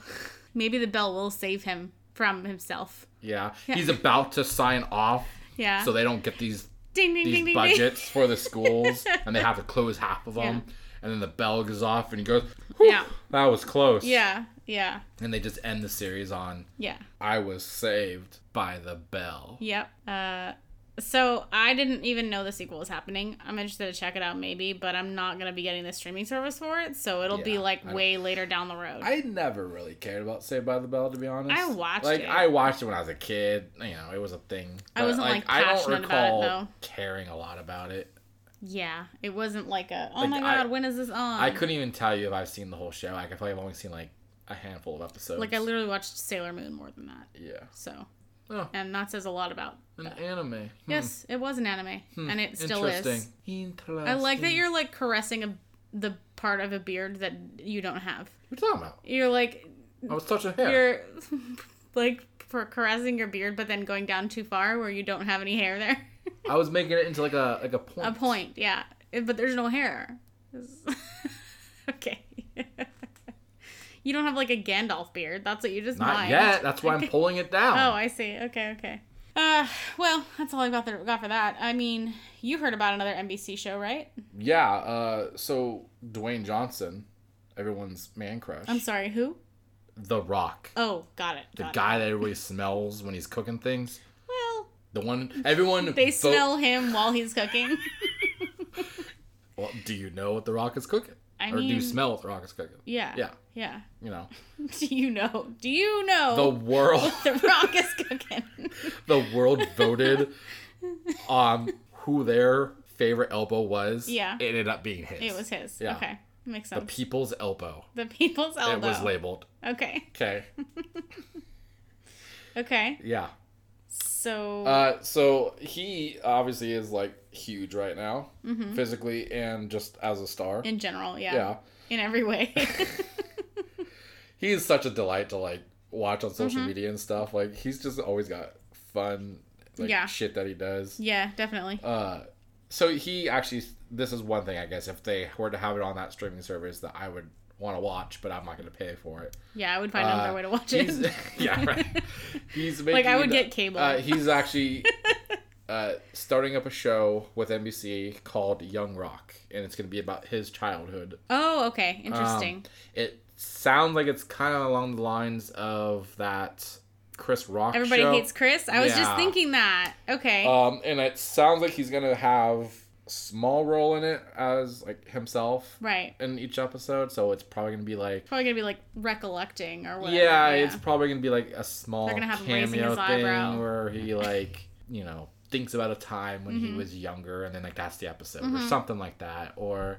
maybe the bell will save him from himself. Yeah. He's about to sign off Yeah. so they don't get these ding ding these ding budgets for the schools and they have to close half of them. And then the bell goes off and he goes. Yeah. that was close. Yeah. Yeah. And they just end the series on Yeah. I was saved by the bell. Yep. Uh so I didn't even know the sequel was happening. I'm interested to check it out maybe, but I'm not gonna be getting the streaming service for it, so it'll be like I way later down the road. I never really cared about Saved by the Bell to be honest. I watched it. like it. I watched it when I was a kid. You know, it was a thing. I wasn't, like, I don't passionate about it, recall though. caring a lot about it. yeah. It wasn't like a oh Like, my I- god, when is this on? I couldn't even tell you if I've seen the whole show. Like I like I've only seen like a handful of episodes. like I literally watched Sailor Moon more than that. yeah, So Oh. and that says a lot about an anime. Hmm. Yes, it was an anime. And it still Interesting. is. Interesting. I like that you're like caressing a, the part of a beard that you don't have. What are you talking about? You're like I was touching hair. you're like for caressing your beard, but then going down too far where you don't have any hair there. I was making it into like a like a point. a point, yeah, but there's no hair. okay. you don't have like a Gandalf beard. That's what you just Not mimed. yet. That's why I'm pulling it down. Oh, I see. Okay, okay. Uh, well, that's all I got, there, got for that. I mean, you heard about another NBC show, right? Yeah. Uh. So Dwayne Johnson, everyone's man crush. I'm sorry, who? The Rock. Oh, got it. The got it. guy that everybody smells when he's cooking things. Well, The one everyone they smell him while he's cooking. Well, do you know what the Rock is cooking? I or do you smell what the Rock is cooking? yeah. Yeah. Yeah. You know, Do you know? Do you know the world, the rock is cooking? the world voted on who their favorite elbow was. Yeah. It ended up being his. it was his. Yeah. Okay. Makes sense. the people's elbow. The people's elbow. It was labeled. Okay. Okay. Okay. Yeah. So Uh, so he obviously is like huge right now, Mm-hmm. physically and just as a star. in general, yeah. yeah. In every way. He is such a delight to like watch on Mm-hmm. social media and stuff. Like he's just always got fun like Yeah. shit that he does. yeah, definitely. Uh, so he actually, this is one thing I guess if they were to have it on that streaming service that I would want to watch, but I'm not going to pay for it. Yeah, I would find Uh, another way to watch it. yeah, right. He's making, Like, I would get cable. Uh, he's actually uh, starting up a show with NBC called Young Rock, and it's going to be about his childhood. oh, okay. Interesting. Um, it sounds like it's kind of along the lines of that Chris Rock. Everybody show. hates Chris. I was just thinking that. Okay. Um, and it sounds like he's gonna have a small role in it as like himself right. in each episode. So it's probably gonna be like, Probably gonna be like recollecting or whatever. yeah, it's probably gonna be like a small They're gonna have cameo thing eyebrow. where he like you know thinks about a time when Mm-hmm. he was younger, and then like that's the episode or something like that, or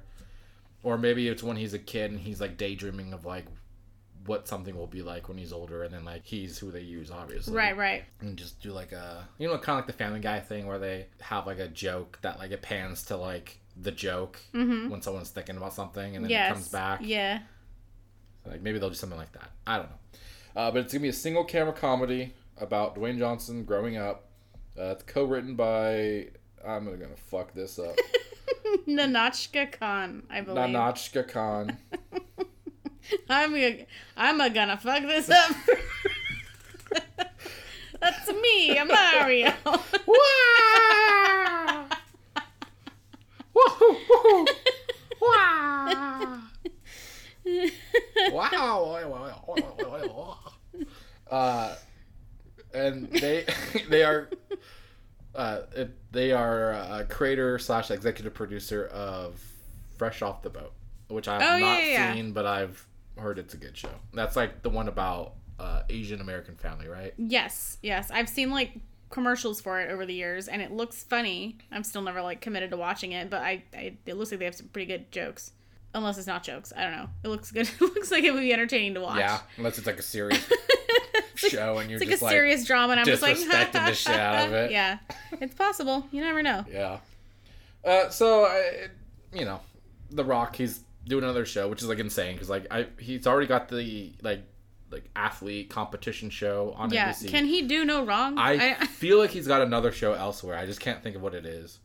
or maybe it's when he's a kid and he's like daydreaming of like what something will be like when he's older and then like he's who they use obviously Right, right. and just do like a you know kind of like the family guy thing where they have like a joke that like it pans to like the joke when someone's thinking about something and then Mm-hmm. yes. it comes back Yeah. like maybe they'll do something like that i don't know uh, but it's gonna be a single camera comedy about dwayne johnson growing up uh, it's co-written by i'm gonna fuck this up Nahnatchka Khan, I believe. nahnatchka khan I'm a, I'm a gonna fuck this up. That's me, I'm Mario. wow. Uh, and they they are uh, it- they are a creator slash executive producer of Fresh Off the Boat, which I've Oh, not yeah, yeah. seen, but I've heard it's a good show. That's like the one about uh, Asian American family, right? yes, yes. I've seen like commercials for it over the years, and it looks funny. I'm still never like committed to watching it, but I, I it looks like they have some pretty good jokes. Unless it's not jokes, I don't know. It looks good. It looks like it would be entertaining to watch. Yeah, unless it's like a serious show and you're It's like just a like, serious drama, and I'm just like, disrespecting the shit out of it. Yeah, it's possible. You never know. yeah. Uh, so I, you know, The Rock, he's doing another show, which is like insane because like I he's already got the like like athlete competition show on Yeah, NBC. can he do no wrong? I feel like he's got another show elsewhere. I just can't think of what it is.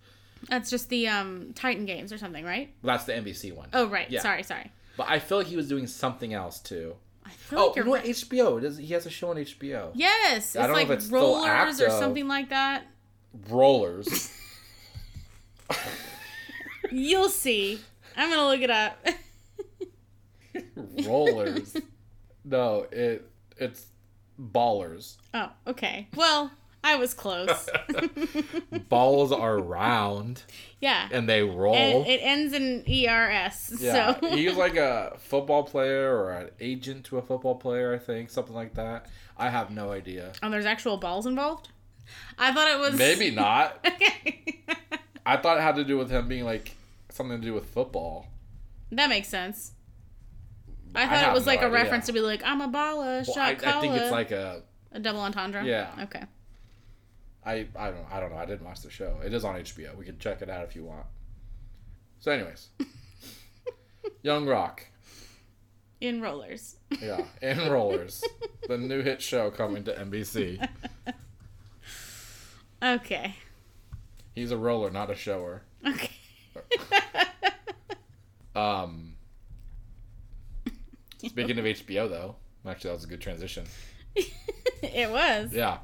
that's just the um Titan Games or something, right? That's the NBC one. Oh, right. Yeah. Sorry, sorry. But I feel like he was doing something else too. I feel Oh, like you you're know what? right. HBO. Does he has a show on HBO? Yes, it's I don't know like if it's rollers or something like that. Rollers. You'll see. I'm gonna look it up. Rollers. no, it it's ballers. oh, okay. Well, I was close. Balls are round yeah. and they roll. And it ends in ERS. yeah, So he's like a football player or an agent to a football player, I think, something like that. I have no idea. And there's actual balls involved? I thought it was Maybe not. Okay. I thought it had to do with him being like something to do with football. that makes sense. I I thought it was no like a idea. reference to be like, I'm a baller, Well, shot I, I think it's like a a double entendre. Yeah. Okay. I I don't I don't know. I didn't watch the show. It is on HBO. We can check it out if you want. So, anyways, Young Rock, In rollers. yeah, in Rollers, the new hit show coming to NBC. Okay. He's a roller, not a shower. Um, speaking of HBO, though, actually that was a good transition. it was. Yeah.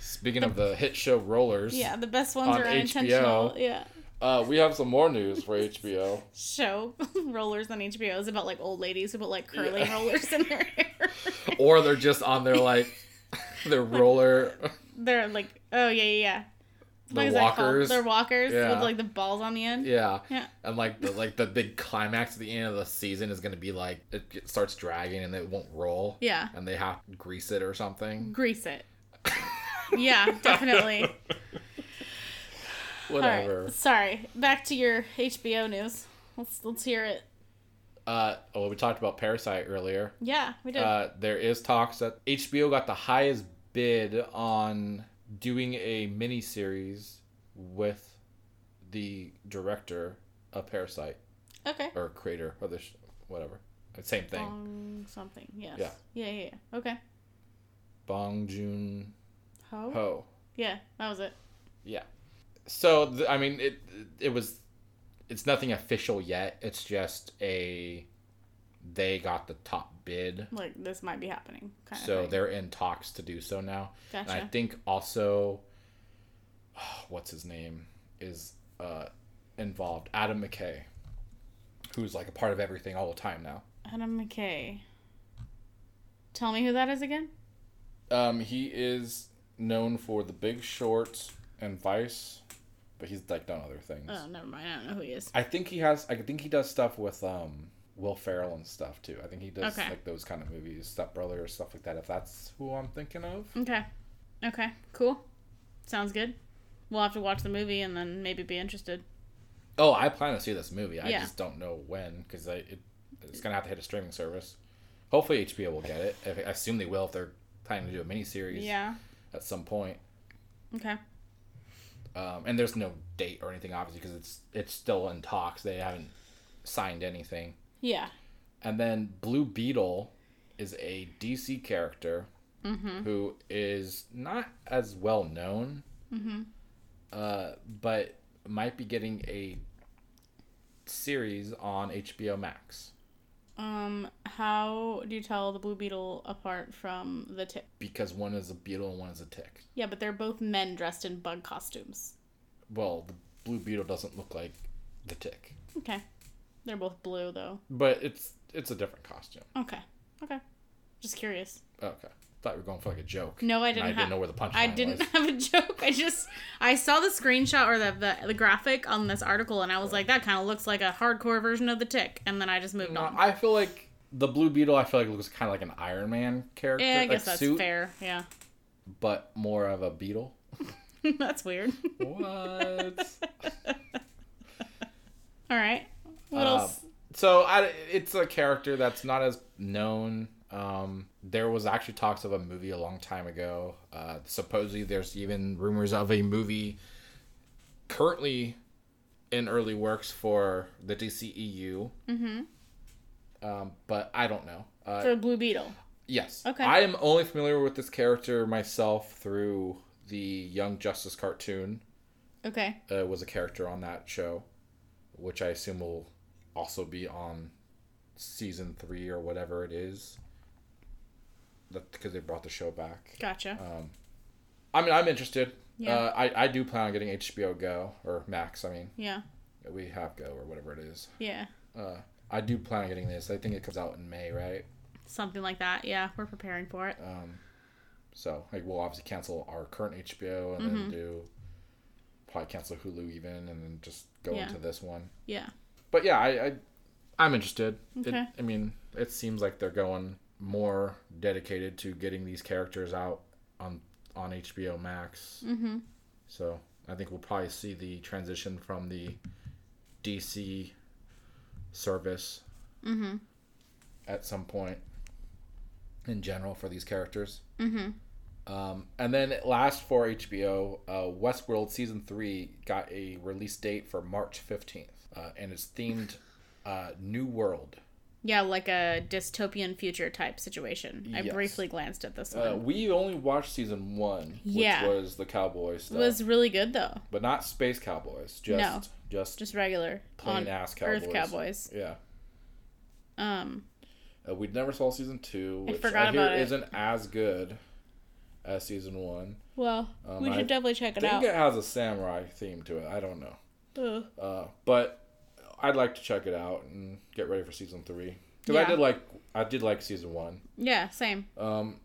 Speaking of the hit show Rollers, Yeah, the best ones On are unintentional. HBO. Yeah. uh, we have some more news for HBO. Show rollers on HBO is about like old ladies who put like curling Yeah. rollers in their hair. or they're just on their like their roller They're like, oh yeah, yeah, yeah. The walkers They're walkers Yeah. with like the balls on the end. yeah Yeah. and like the like the big climax at the end of the season is gonna be like it starts dragging and it won't roll Yeah. and they have to grease it or something Grease it. Yeah, definitely. Whatever right. Sorry. Back to your HBO news. Let's let's hear it. uh well we talked about parasite earlier Yeah, we did. uh there is talks that hbo got the highest bid on doing a mini series with the director of parasite okay. or creator of the sh- whatever same thing Bong something. Yes. Yeah. Yeah, yeah, yeah. Okay. Bong Joon Ho. Ho. Yeah, that was it. Yeah. So th- I mean, it it was, it's nothing official yet. It's just a, they got the top bid, Like this might be happening. Kind so they're in talks to do so now. Gotcha. And I think also, what's his name is uh involved. Adam McKay, who's like a part of everything all the time now. Adam McKay. Tell me who that is again. Um, he is known for The Big Short and Vice, but he's like done other things. Oh, never mind. I don't know who he is. I think he has. I think he does stuff with um Will Ferrell and stuff too. I think he does Okay. like those kind of movies, Step Brother or stuff like that. If that's who I'm thinking of. Okay. Okay. Cool. Sounds good. We'll have to watch the movie and then maybe be interested. Oh, I plan to see this movie. I Yeah. just don't know when because it, it's gonna have to hit a streaming service. Hopefully HBO will get it. I assume they will if they're planning to do a miniseries Yeah. at some point. Okay. Um, and there's no date or anything obviously because it's it's still in talks. They haven't signed anything. Yeah. And then Blue Beetle is a DC character Mm-hmm. who is not as well known, Mm-hmm. uh, but might be getting a series on HBO Max Um, how do you tell the Blue Beetle apart from the tick? because one is a beetle and one is a tick. Yeah, but they're both men dressed in bug costumes. Well, the Blue Beetle doesn't look like the tick, Okay. They're both blue though. but it's it's a different costume. Okay. Okay. Just curious. Okay, thought you were going for like a joke. No, I didn't. I didn't know where the punchline I didn't was. have a joke. I just I saw the screenshot or the the, the graphic on this article, and I was like, that kind of looks like a hardcore version of the Tick, and then I just moved No, on. I feel like the Blue Beetle. I feel like looks kind of like an Iron Man character, yeah, I like guess that's suit, fair. Yeah. but more of a beetle. That's weird. What? All right. What Um, else? So I, it's a character that's not as known. Um, there was actually talks of a movie a long time ago. Uh, supposedly, there's even rumors of a movie currently in early works for the DCEU. Mm-hmm. Um, but I don't know. Uh, For Blue Beetle. yes. Okay. I am only familiar with this character myself through the Young Justice cartoon. Okay. uh, was a character on that show, which I assume will also be on season three or whatever it is. That because they brought the show back. Gotcha. Um, I mean, I'm interested. Yeah. Uh, I I do plan on getting HBO Go or Max. I mean, yeah. we have Go or whatever it is. Yeah. Uh, I do plan on getting this. I think it comes out in May, right? Something like that. Yeah. We're preparing for it. Um, so like we'll obviously cancel our current HBO and Mm-hmm. then do probably cancel Hulu even and then just go Yeah. into this one. Yeah. But yeah, I, I I'm interested. It, Okay. I mean, it seems like they're going more dedicated to getting these characters out on on HBO Max. Mm-hmm. So I think we'll probably see the transition from the DC service Mm-hmm. at some point in general for these characters. Mm-hmm. Um, and then last for HBO, uh, Westworld season three got a release date for March fifteenth, uh, and it's themed uh, New World. Yeah, like a dystopian future type situation. I briefly glanced at this Uh, one. we only watched season one, which Yeah. was the cowboy it was really good though. but not space cowboys. Just No. just, Just regular plain ass Earth cowboys. cowboys. yeah. Um. Uh, we never saw season two, I which forgot I hear about it. isn't as good as season one. Well, Um, we I should definitely check it out. I think it has a samurai theme to it. I don't know. Uh, but I'd like to check it out and get ready for season three because I did like I did like season one. Yeah, same. Um,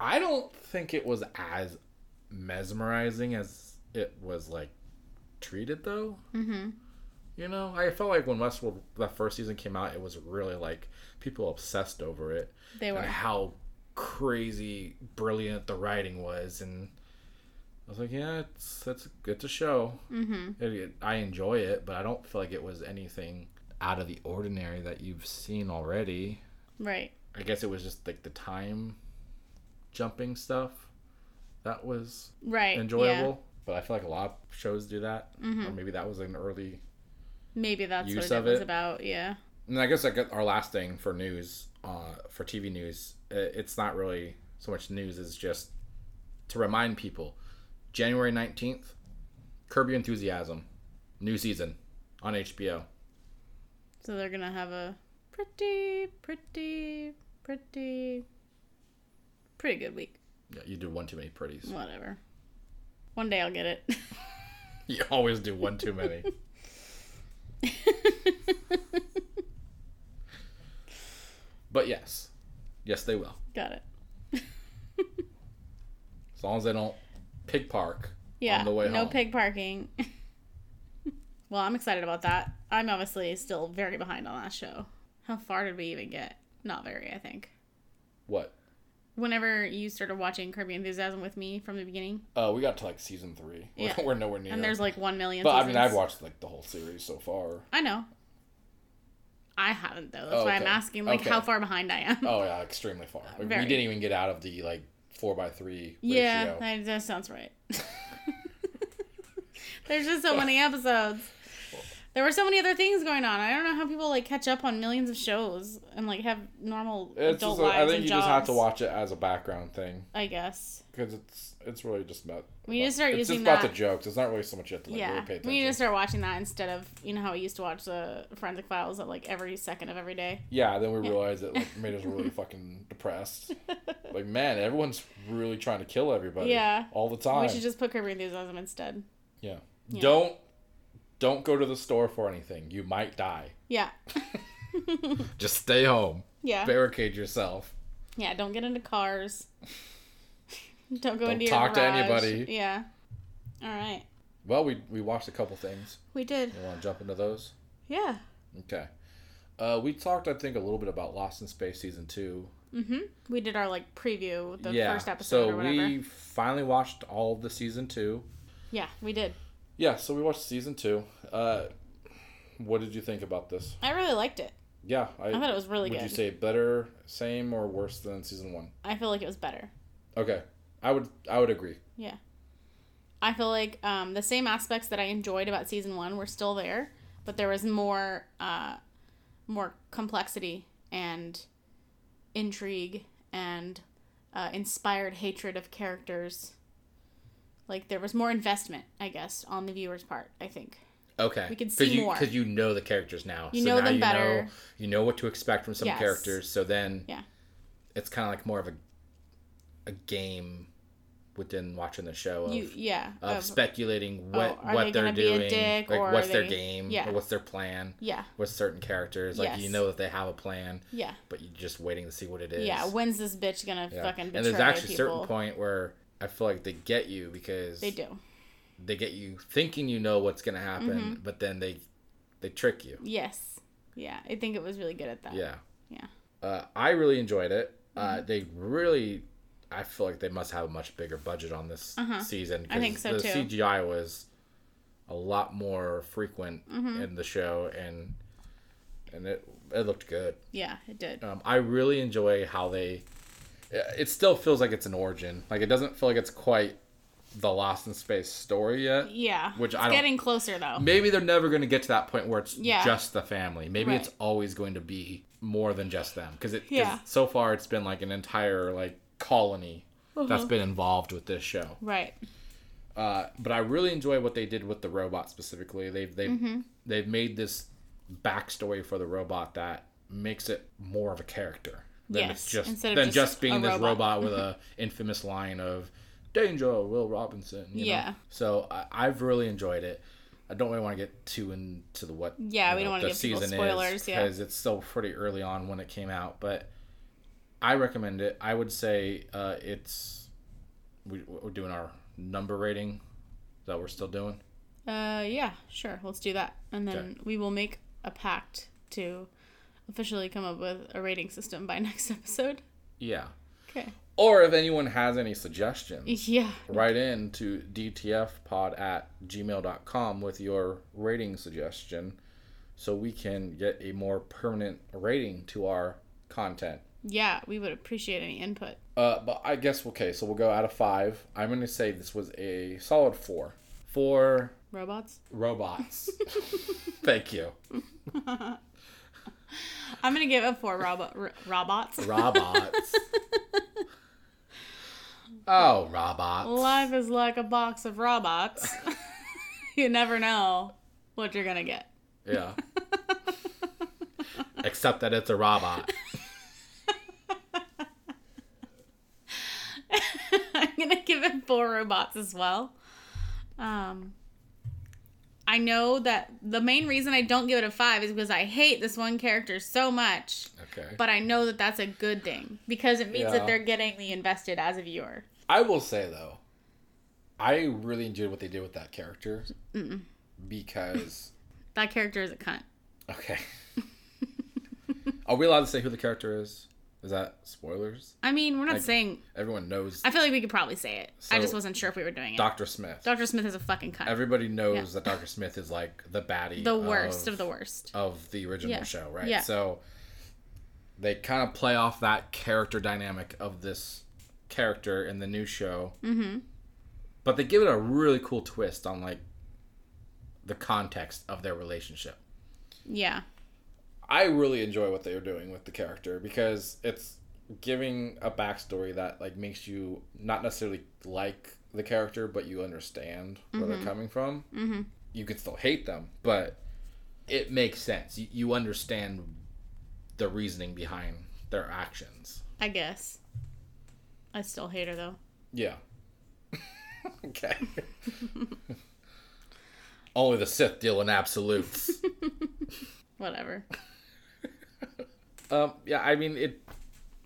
I don't think it was as mesmerizing as it was like treated though. Mm-hmm. You know, I felt like when Westworld that first season came out, it was really like people obsessed over it They were. and how crazy brilliant the writing was and. I was like, yeah, it's it's it's a show. Mm-hmm. It, it- I enjoy it, but I don't feel like it was anything out of the ordinary that you've seen already. Right. I guess it was just like the time jumping stuff that was Right. enjoyable. But I feel like a lot of shows do that, Mm-hmm. or maybe that was an early. Maybe that's Use what of it was about. Yeah. And I guess like our last thing for news, uh, for TV news, it's not really so much news. It's just to remind people, January nineteenth, Curb Your Enthusiasm, new season on HBO. So they're gonna have a pretty, pretty, pretty, pretty good week. Yeah, you do one too many pretties. Whatever. One day I'll get it. You always do one too many. but yes, yes, they will. Got it. As long as they don't pig park Yeah. on the way no home. pig parking. well, I'm excited about that. I'm obviously still very behind on that show. How far did we even get? Not very, I think. What? Whenever you started watching Curb Your Enthusiasm with me from the beginning, Uh, we got to like season three. We're, Yeah. we're nowhere near. and there's like one million. but I mean, I've watched like the whole series so far. I know. I haven't though. That's Oh, why I'm asking, like, Okay. how far behind I am. Oh yeah, extremely far. Like, we didn't even get out of the like four by three yeah, ratio. that, that sounds right. There's just so many episodes. There were so many other things going on. I don't know how people like catch up on millions of shows and like have normal It's adult just, lives I think you jobs. just have to watch it as a background thing I guess. because it's it's really just about. We need to start it's using just about the jokes. It's not really so much you have to like yeah, really pay attention. we need to start watching that instead of you know how we used to watch the Forensic Files at like every second of every day. Yeah, then we realized it like made us really fucking depressed. Like, man, everyone's really trying to kill everybody. Yeah. all the time. We should just put Curb Your Enthusiasm instead. yeah. Yeah. Don't don't go to the store for anything. You might die. Yeah, Just stay home. yeah, Barricade yourself. yeah. Don't get into cars. don't go Don't into your talk to anybody. Yeah. All right, Well, we we watched a couple things. we did. You want to jump into those? Yeah. Okay. Uh, we talked, I think, a little bit about Lost in Space season two. Mm-hmm. We did our like preview, the yeah. first episode so or whatever. we finally watched all of the season two. Yeah, we did. Yeah, so we watched season two. Uh, what did you think about this? I really liked it. Yeah, I, I thought it was really would good. you say better, same, or worse than season one? I feel like it was better. Okay, I would I would agree. Yeah. I feel like um, the same aspects that I enjoyed about season one were still there, but there was more uh, more complexity and intrigue and uh, inspired hatred of characters. Like there was more investment, I guess, on the viewer's part. I think. Okay, We can see you, more. because you know the characters now. You so know now them you better. Know, you know what to expect from some Yes. characters. So then, Yeah. it's kind of like more of a a game within watching the show of, You yeah. of of- speculating what are what they they're gonna be a doing, like what's are their game, yeah. or what's their plan yeah. with certain characters. Like you know that they have a plan, Yeah. but you're just waiting to see what it is. Yeah. When's this bitch gonna Yeah. fucking and there's actually a certain point where I feel like they get you because They do. they get you thinking you know what's gonna happen, Mm-hmm. but then they they trick you. Yes. Yeah. I think it was really good at that. Yeah. Yeah. Uh, I really enjoyed it. Mm-hmm. Uh, they really, I feel like they must have a much bigger budget on this Uh-huh. season. I think so, the too. CGI was a lot more frequent Mm-hmm. in the show, and and it it looked good. Yeah. It did. Um, I really enjoy how they. It still feels like it's an origin. Like it doesn't feel like it's quite the Lost in Space story yet. Yeah. Which it's I getting closer though. Maybe they're never going to get to that point where it's Yeah. just the family. Maybe Right. it's always going to be more than just them because it. Yeah. so far it's been like an entire like colony that's Uh-huh. been involved with this show. Right. Uh, but I really enjoy what they did with the robot specifically. They've they've Mm-hmm. they've made this backstory for the robot that makes it more of a character than Yes, it's just instead than just just, being this robot. robot with a infamous line of "Danger, Will Robinson." you know? Yeah. So I, I've really enjoyed it. I don't really want to get too into the what. Yeah, we don't wanna give season spoilers, is, yeah. because it's still pretty early on when it came out. But I recommend it. I would say uh, it's we, we're doing our number rating that we're still doing. Uh, yeah, sure. Let's do that, and then Okay. we will make a pact to officially come up with a rating system by next episode. Yeah. Okay. Or if anyone has any suggestions, Yeah. write in to dtfpod at gmail.com with your rating suggestion so we can get a more permanent rating to our content. Yeah, we would appreciate any input. Uh, but I guess, okay, so we'll go out of five. I'm going to say this was a solid four. Four Robots. robots. Thank you. I'm gonna give it four robot r- robots. Robots. oh, robots. Life is like a box of robots. you never know what you're gonna get. Yeah. Except that it's a robot. I'm gonna give it four robots as well. Um, I know that the main reason I don't give it a five is because I hate this one character so much. Okay. But I know that that's a good thing because it means Yeah. that they're getting me invested as a viewer. I will say though, I really enjoyed what they did with that character because That character is a cunt. okay. Are we allowed to say who the character is? Is that spoilers? I mean, we're not Like, saying. Everyone knows I feel like we could probably say it. I just wasn't sure if we were doing it. Dr. Smith. Dr. Smith is a fucking cunt. Everybody knows that Dr. Smith is like the baddie. the worst of, the worst. of the original Yeah. show, right? Yeah. So they kind of play off that character dynamic of this character in the new show. Mm-hmm. But they give it a really cool twist on like the context of their relationship. Yeah. I really enjoy what they are doing with the character because it's giving a backstory that like makes you not necessarily like the character, but you understand where they're coming from. Mm-hmm. You could still hate them, but it makes sense. You, you understand the reasoning behind their actions. I guess. I still hate her though. Yeah. okay. Only the Sith deal in absolutes. Whatever. Um, yeah, I mean it.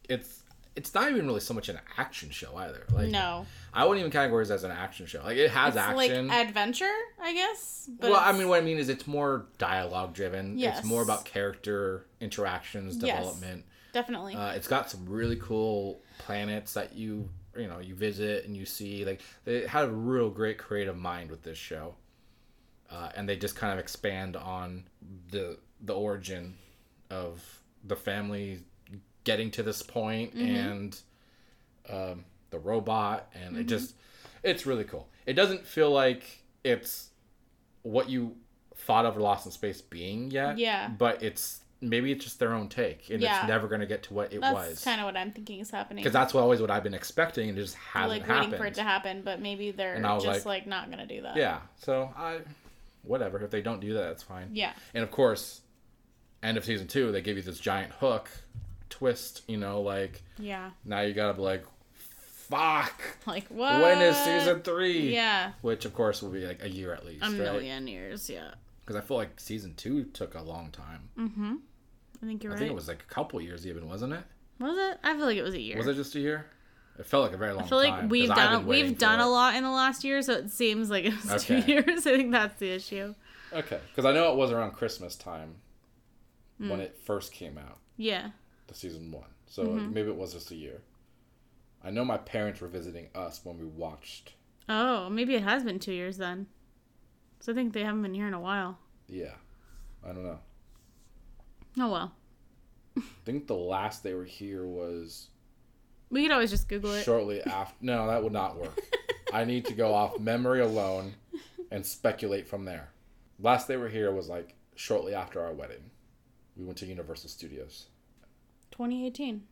It's it's not even really so much an action show either. Like No. I wouldn't even categorize it as an action show. Like it has It's action. like adventure, I guess. But well, I mean, what I mean is it's more dialogue driven. Yes. It's more about character interactions, development. Yes. definitely. Uh, it's got some really cool planets that you you know you visit and you see like they had a real great creative mind with this show, uh, and they just kind of expand on the the origin of the family getting to this point and um, the robot and it just it's really cool. It doesn't feel like it's what you thought of Lost in Space being yet. Yeah. But it's maybe it's just their own take, and Yeah. it's never going to get to what it was. That's was. kind of what I'm thinking is happening. Because that's what always what I've been expecting, and it just hasn't like happened. waiting for it to happen, but maybe they're And I was just like- like, not gonna do that. Yeah. So I, whatever. If they don't do that, that's fine. Yeah. And of course, end of season two, they give you this giant hook twist. You know, like Yeah. now you gotta be like, fuck. Like what? When is season three? Yeah. Which of course will be like a year at least, A right? million years. Yeah. Because I feel like season two took a long time. Mm-hmm. I think you're I right. I think it was like a couple years even, wasn't it? Was it? I feel like it was a year. Was it just a year? It felt like a very long I feel time. we've done we've done it. a lot in the last year, so it seems like it was two years. I think that's the issue. Okay, because I know it was around Christmas time Hmm. when it first came out, Yeah. the season one. So Mm-hmm. maybe it was just a year. I know my parents were visiting us when we watched. Oh, maybe it has been two years then. So I think they haven't been here in a while. Yeah, I don't know. Oh well. I think the last they were here was We could always just Google it. shortly after. No, that would not work. I need to go off memory alone and speculate from there. Last they were here was like shortly after our wedding. We went to Universal Studios. 2018.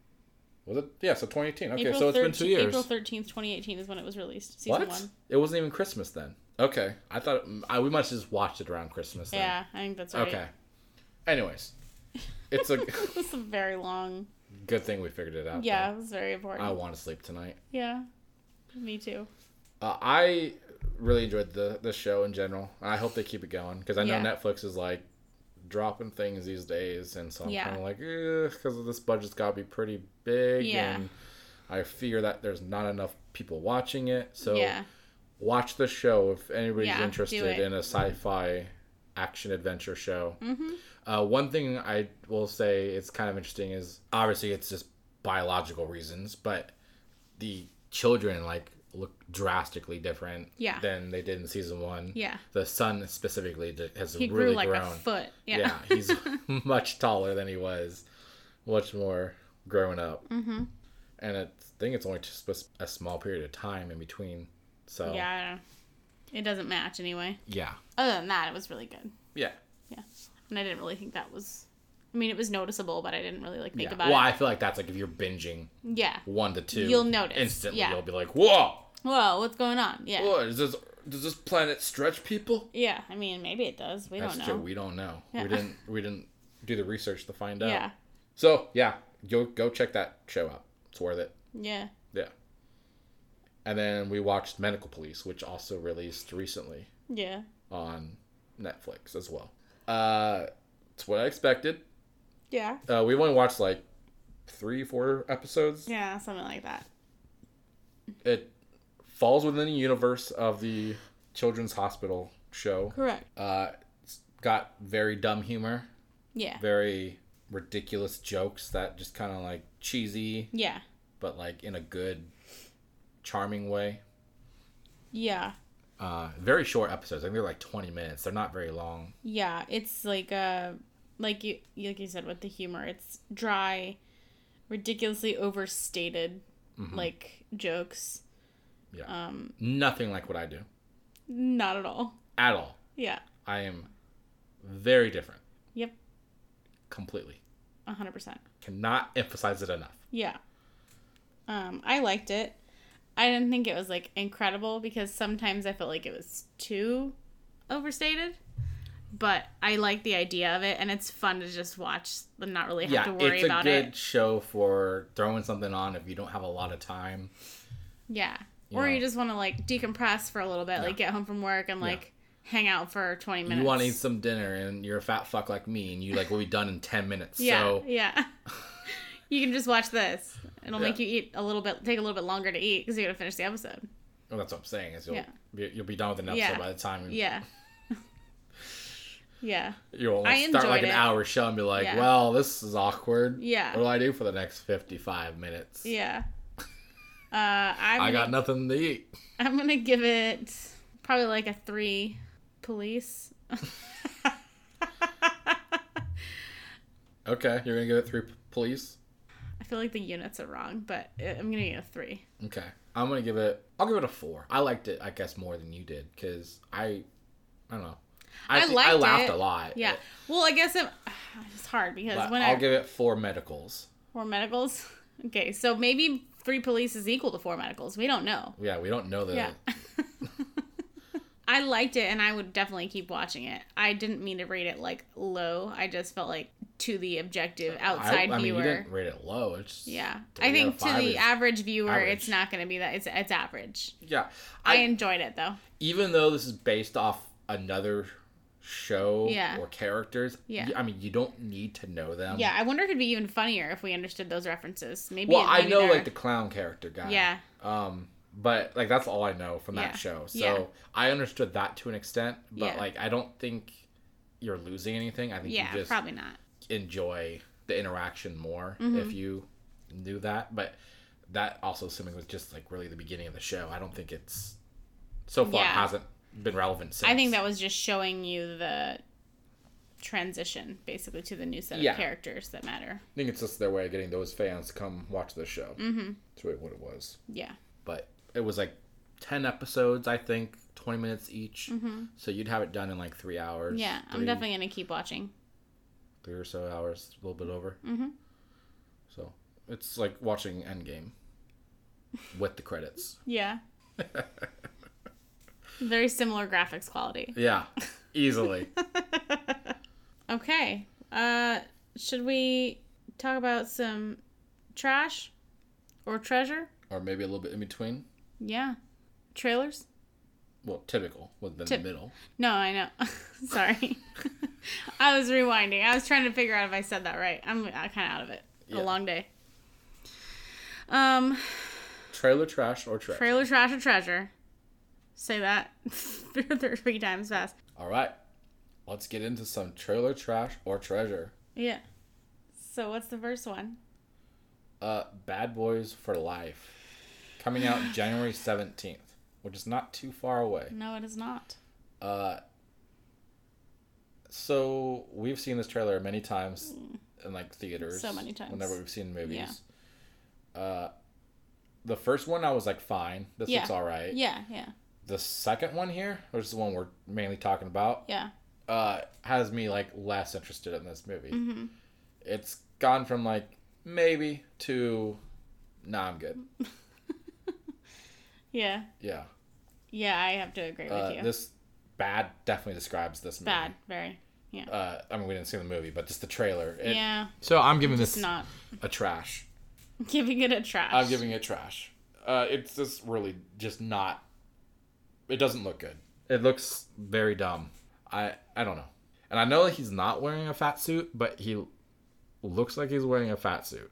Was it? Yeah, so 2018. Okay, April so it's been two years. April 13th, 2018 is when it was released. Season what? one. It wasn't even Christmas then. Okay, I thought I, we must have just watched it around Christmas. Then. Yeah, I think that's right. Okay. Anyways, it's a It's a very long. good thing we figured it out. Yeah, it was very important. I want to sleep tonight. Yeah. Me too. Uh, I really enjoyed the the show in general. I hope they keep it going because I know Yeah. Netflix is like dropping things these days, and so I'm Yeah. kind of like, because this budget's got to be pretty big, Yeah. and I fear that there's not enough people watching it. So yeah. watch the show if anybody's interested in a sci-fi action adventure show. Mm-hmm. Uh, one thing I will say it's kind of interesting is obviously it's just biological reasons, but the children like look drastically different Yeah. than they did in season one. Yeah. The son specifically has He really grew like grown. a foot. yeah. Yeah. he's much taller than he was, much more growing up. mm-hmm. And I think it's only just a small period of time in between. So Yeah. I don't know. It doesn't match anyway. yeah, Other than that, it was really good. Yeah. Yeah. And I didn't really think that was. I mean, it was noticeable, but I didn't really like think yeah. about well, it. Well, I feel like that's like if you're binging Yeah. one to two, You'll notice, instantly. yeah. You'll be like, "Whoa, Whoa, what's going on? Yeah. what is this? Does this planet stretch people?" Yeah. I mean, maybe it does. We That's don't true. know. We don't know. Yeah. We didn't. We didn't do the research to find out. Yeah. So yeah, go go check that show out. It's worth it. Yeah. Yeah. And then we watched Medical Police, which also released recently Yeah. on Netflix as well. Uh, it's what I expected. Yeah. Uh, we only watched like three, four episodes. Yeah. Something like that. It falls within the universe of the Children's Hospital show. Correct. Uh, it's got very dumb humor, Yeah. very ridiculous jokes that just kind of like cheesy, Yeah. but like in a good, charming way. Yeah. Uh, very short episodes. I think they're like 20 minutes. They're not very long. Yeah. It's like uh like you like you said with the humor, it's dry, ridiculously overstated like jokes. Yeah. Um Nothing like what I do not at all. at all. Yeah. I am very different. Yep. Completely. A hundred percent. Cannot emphasize it enough. Yeah. Um, I liked it. I didn't think it was like incredible because sometimes I felt like it was too overstated. But I like the idea of it and it's fun to just watch and not really have yeah, to worry about it. it's a good show for throwing something on if you don't have a lot of time. Yeah. you or know. you just want to like decompress for a little bit, like get home from work and like hang out for 20 minutes. You want to eat some dinner and you're a fat fuck like me and you like will be done in 10 minutes. Yeah. So Yeah. you can just watch this. It'll Yeah. make you eat a little bit, take a little bit longer to eat because you got to finish the episode. well, that's what I'm saying is you'll Yeah. be, you'll be done with an episode Yeah. by the time Yeah. Yeah. you'll I start like an it. hour show and be like, Yeah. well, this is awkward. Yeah. What do I do for the next 55 minutes? Yeah. Uh, I'm I gonna, got nothing to eat. I'm gonna give it probably like a three. Police. Okay, you're gonna give it three police. I feel like the units are wrong, but I'm gonna give it a three. Okay, I'm gonna give it. I'll give it a four. I liked it, I guess, more than you did because I, I don't know. I I liked laughed it. a lot. Yeah. Well, I guess it, it's hard because But when I'll I give it four medicals. four medicals. Okay, so maybe three police is equal to four medicals. We don't know. Yeah, we don't know that. Yeah. I liked it and I would definitely keep watching it. I didn't mean to rate it like low. I just felt like to the objective outside I, I mean, viewer. you didn't rate it low. It's yeah. I think to the average viewer average. it's not going to be that it's it's average. Yeah, I, I, enjoyed it though. even though this is based off another show Yeah. or characters. Yeah. I mean, you don't need to know them. Yeah, I wonder if it'd be even funnier if we understood those references. Maybe Well, it- I know they're- like the clown character guy. Yeah. Um, but like that's all I know from Yeah. that show. So Yeah. I understood that to an extent, but like I don't think you're losing anything. I think Yeah, you just probably not. enjoy the interaction more Mm-hmm. if you knew that. But that also assuming was just like really the beginning of the show. I don't think it's so far Yeah. hasn't been relevant since. I think that was just showing you the transition basically to the new set of Yeah. characters that matter. I think it's just their way of getting those fans to come watch the show. Mm-hmm. That's really what it was. Yeah. But it was like ten episodes, I think, twenty minutes each. So you'd have it done in like three hours. Mm-hmm. Yeah, I'm definitely gonna keep watching. three or so hours, a little bit over. Mhm. So it's like watching Endgame with the credits. Yeah. Very similar graphics quality. Yeah, easily. Okay. Uh should we talk about some trash or treasure? or maybe a little bit in between. Yeah. Trailers? Well, typical with the Tip- middle. No, I know. Sorry. I was rewinding. I was trying to figure out if I said that right. I'm kind of out of it. Yeah. A long day. Um, Trailer trash or trash. trailer trash or treasure. Say that three times fast. All right, let's get into some trailer trash or treasure. Yeah. So what's the first one? Uh, Bad Boys for Life, coming out January seventeenth, which is not too far away. No, it is not. Uh, so we've seen this trailer many times in like theaters. Mm. So many times. Whenever we've seen movies. Uh, the first one I was like fine. This Yeah. looks all right. Yeah, yeah, The second one here, which is the one we're mainly talking about, yeah. uh, has me like less interested in this movie. Mm-hmm. It's gone from like maybe to nah, I'm good. Yeah. Yeah. Yeah, I have to agree with Uh, you. this bad definitely describes this movie. Bad, very. Uh, I mean, we didn't see the movie, but just the trailer. It- yeah, So I'm giving it's this not a trash. giving it a trash. I'm giving it trash. Uh, it's just really just not. It doesn't look good. It looks very dumb. I I don't know, and I know that he's not wearing a fat suit, but he looks like he's wearing a fat suit.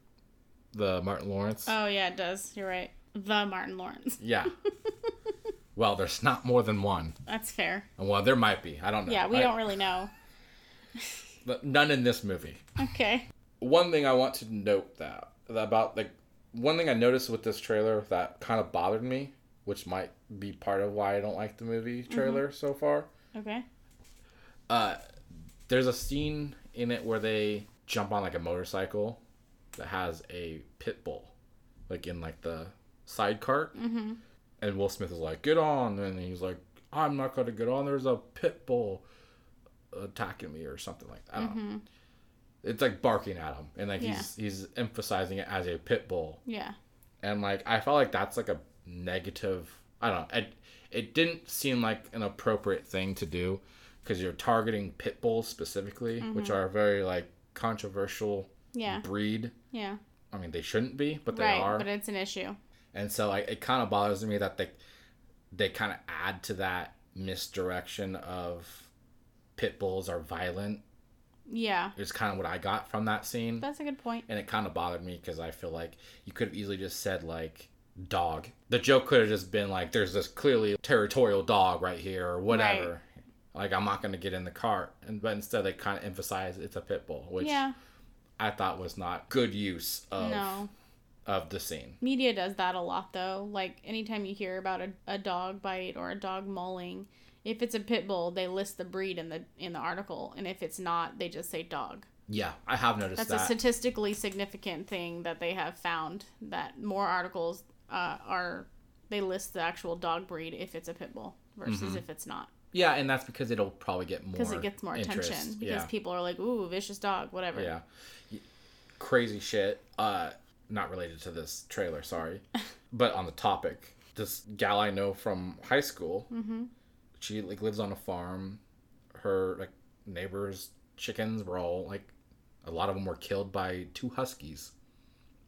The Martin Lawrence. Oh yeah, it does. You're right. The Martin Lawrence. yeah. well, there's not more than one. That's fair. Well, there might be. I don't know. Yeah, we I- don't really know. but None in this movie. Okay. one thing I want to note that, that about like one thing I noticed with this trailer that kind of bothered me, which might be part of why I don't like the movie trailer so far. Okay. Uh, there's a scene in it where they jump on like a motorcycle that has a pit bull, like in like the side cart, mm-hmm. and Will Smith is like, "Get on," and he's like, "I'm not gonna get on. There's a pit bull attacking me or something like that." Know. It's like barking at him, and like he's he's emphasizing it as a pit bull, Yeah. and like I felt like that's like a negative. I don't know. It it didn't seem like an appropriate thing to do because you're targeting pit bulls specifically, which mm-hmm. are a very like controversial Yeah. breed. Yeah. I mean, they shouldn't be, but they right. are. But it's an issue. And so like it kind of bothers me that they they kind of add to that misdirection of pit bulls are violent. Yeah. It's kind of what I got from that scene. That's a good point. and it kind of bothered me because I feel like you could have easily just said like dog. The joke could have just been like, "There's this clearly territorial dog right here" or whatever. Like I'm not gonna get in the cart, and but instead they kind of emphasize it's a pit bull, which Yeah. I thought was not good use of No. of the scene. Media does that a lot though. Like anytime you hear about a, a dog bite or a dog mauling, if it's a pit bull, they list the breed in the in the article, and if it's not, they just say dog. Yeah, I have noticed That's that. a statistically significant thing that they have found that more articles uh, are they list the actual dog breed if it's a pit bull versus Mm-hmm. if it's not yeah, and that's because it'll probably get more because it gets more interest. attention because yeah. people are like ooh vicious dog whatever Yeah. Crazy shit. Uh not related to this trailer, sorry. but on the topic, this gal I know from high school, mm-hmm. she like lives on a farm. Her like neighbors' chickens were all like a lot of them were killed by two huskies.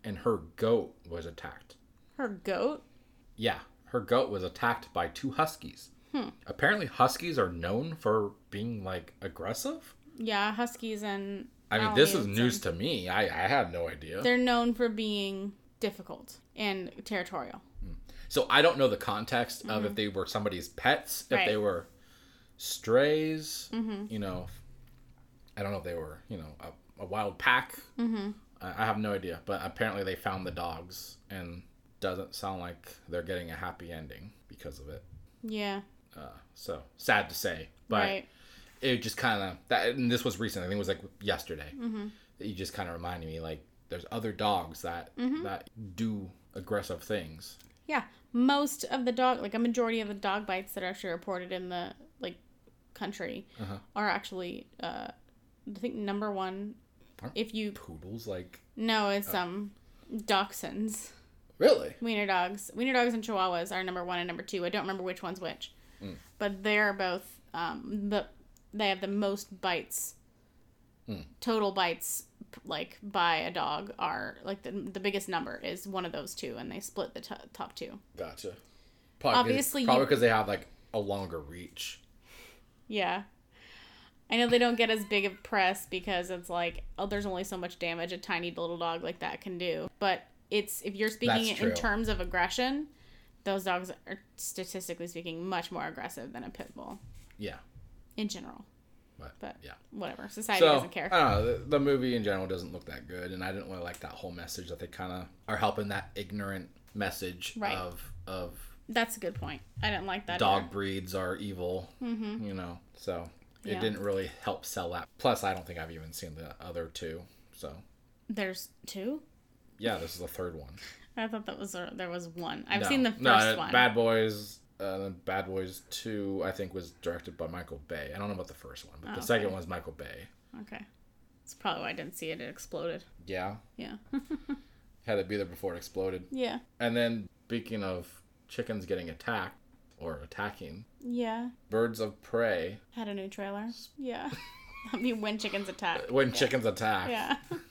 And her goat was attacked. Her goat Yeah, her goat was attacked by two huskies. Hmm. Apparently huskies are known for being like aggressive. yeah huskies and I mean, this is news and- to me. I, I had no idea. they're known for being difficult and territorial So I don't know the context of if they were somebody's pets, if Mm-hmm. Right. they were strays, mm-hmm. you know. I don't know if they were, you know, a, a wild pack. Mm-hmm. I, I have no idea, but apparently they found the dogs, and doesn't sound like they're getting a happy ending because of it. yeah Uh, so sad to say, but right it just kind of that. And this was recent. I think it was like yesterday. mm-hmm. That you just kind of reminded me like there's other dogs that Mm-hmm. that do aggressive things. Yeah, most of the dog, like a majority of the dog bites that are actually reported in the like country, Uh-huh. are actually, uh, I think number one. Aren't If you Poodles, like no, it's um, dachshunds, really. wiener dogs, wiener dogs and chihuahuas are number one and number two. I don't remember which one's which, Mm. but they're both um the they have the most bites. Mm. Total bites like by a dog are like the, the biggest number is one of those two and they split the to top two Gotcha. Probably Obviously, probably because they have like a longer reach. Yeah. I know they don't get as big of press because it's like, oh, there's only so much damage a tiny little dog like that can do. But it's if you're speaking in terms of aggression, those dogs are statistically speaking much more aggressive than a pit bull Yeah, in general. but, But yeah. whatever, society So doesn't care. I don't know. The, the movie in general doesn't look that good, and I didn't really like that whole message that they kind of are helping that ignorant message Right. of of That's a good point. I didn't like that. dog breeds are evil. Mm-hmm. You know, so it Yeah. didn't really help sell that. Plus, I don't think I've even seen the other two. So There's two. Yeah, this is the third one. I thought that was a, there was one. I've No. seen the first no, one. Bad Boys. Uh, then Bad Boys Two, I think, was directed by Michael Bay. I don't know about the first one, but Oh, the second one was Michael Bay. Okay, that's probably why I didn't see it. It exploded. Yeah, Yeah. had to be there before it exploded. yeah. And then, speaking of chickens getting attacked or attacking, Yeah. Birds of Prey. Had a new trailer. Yeah. That'd be when chickens attack. When chickens attack, Yeah.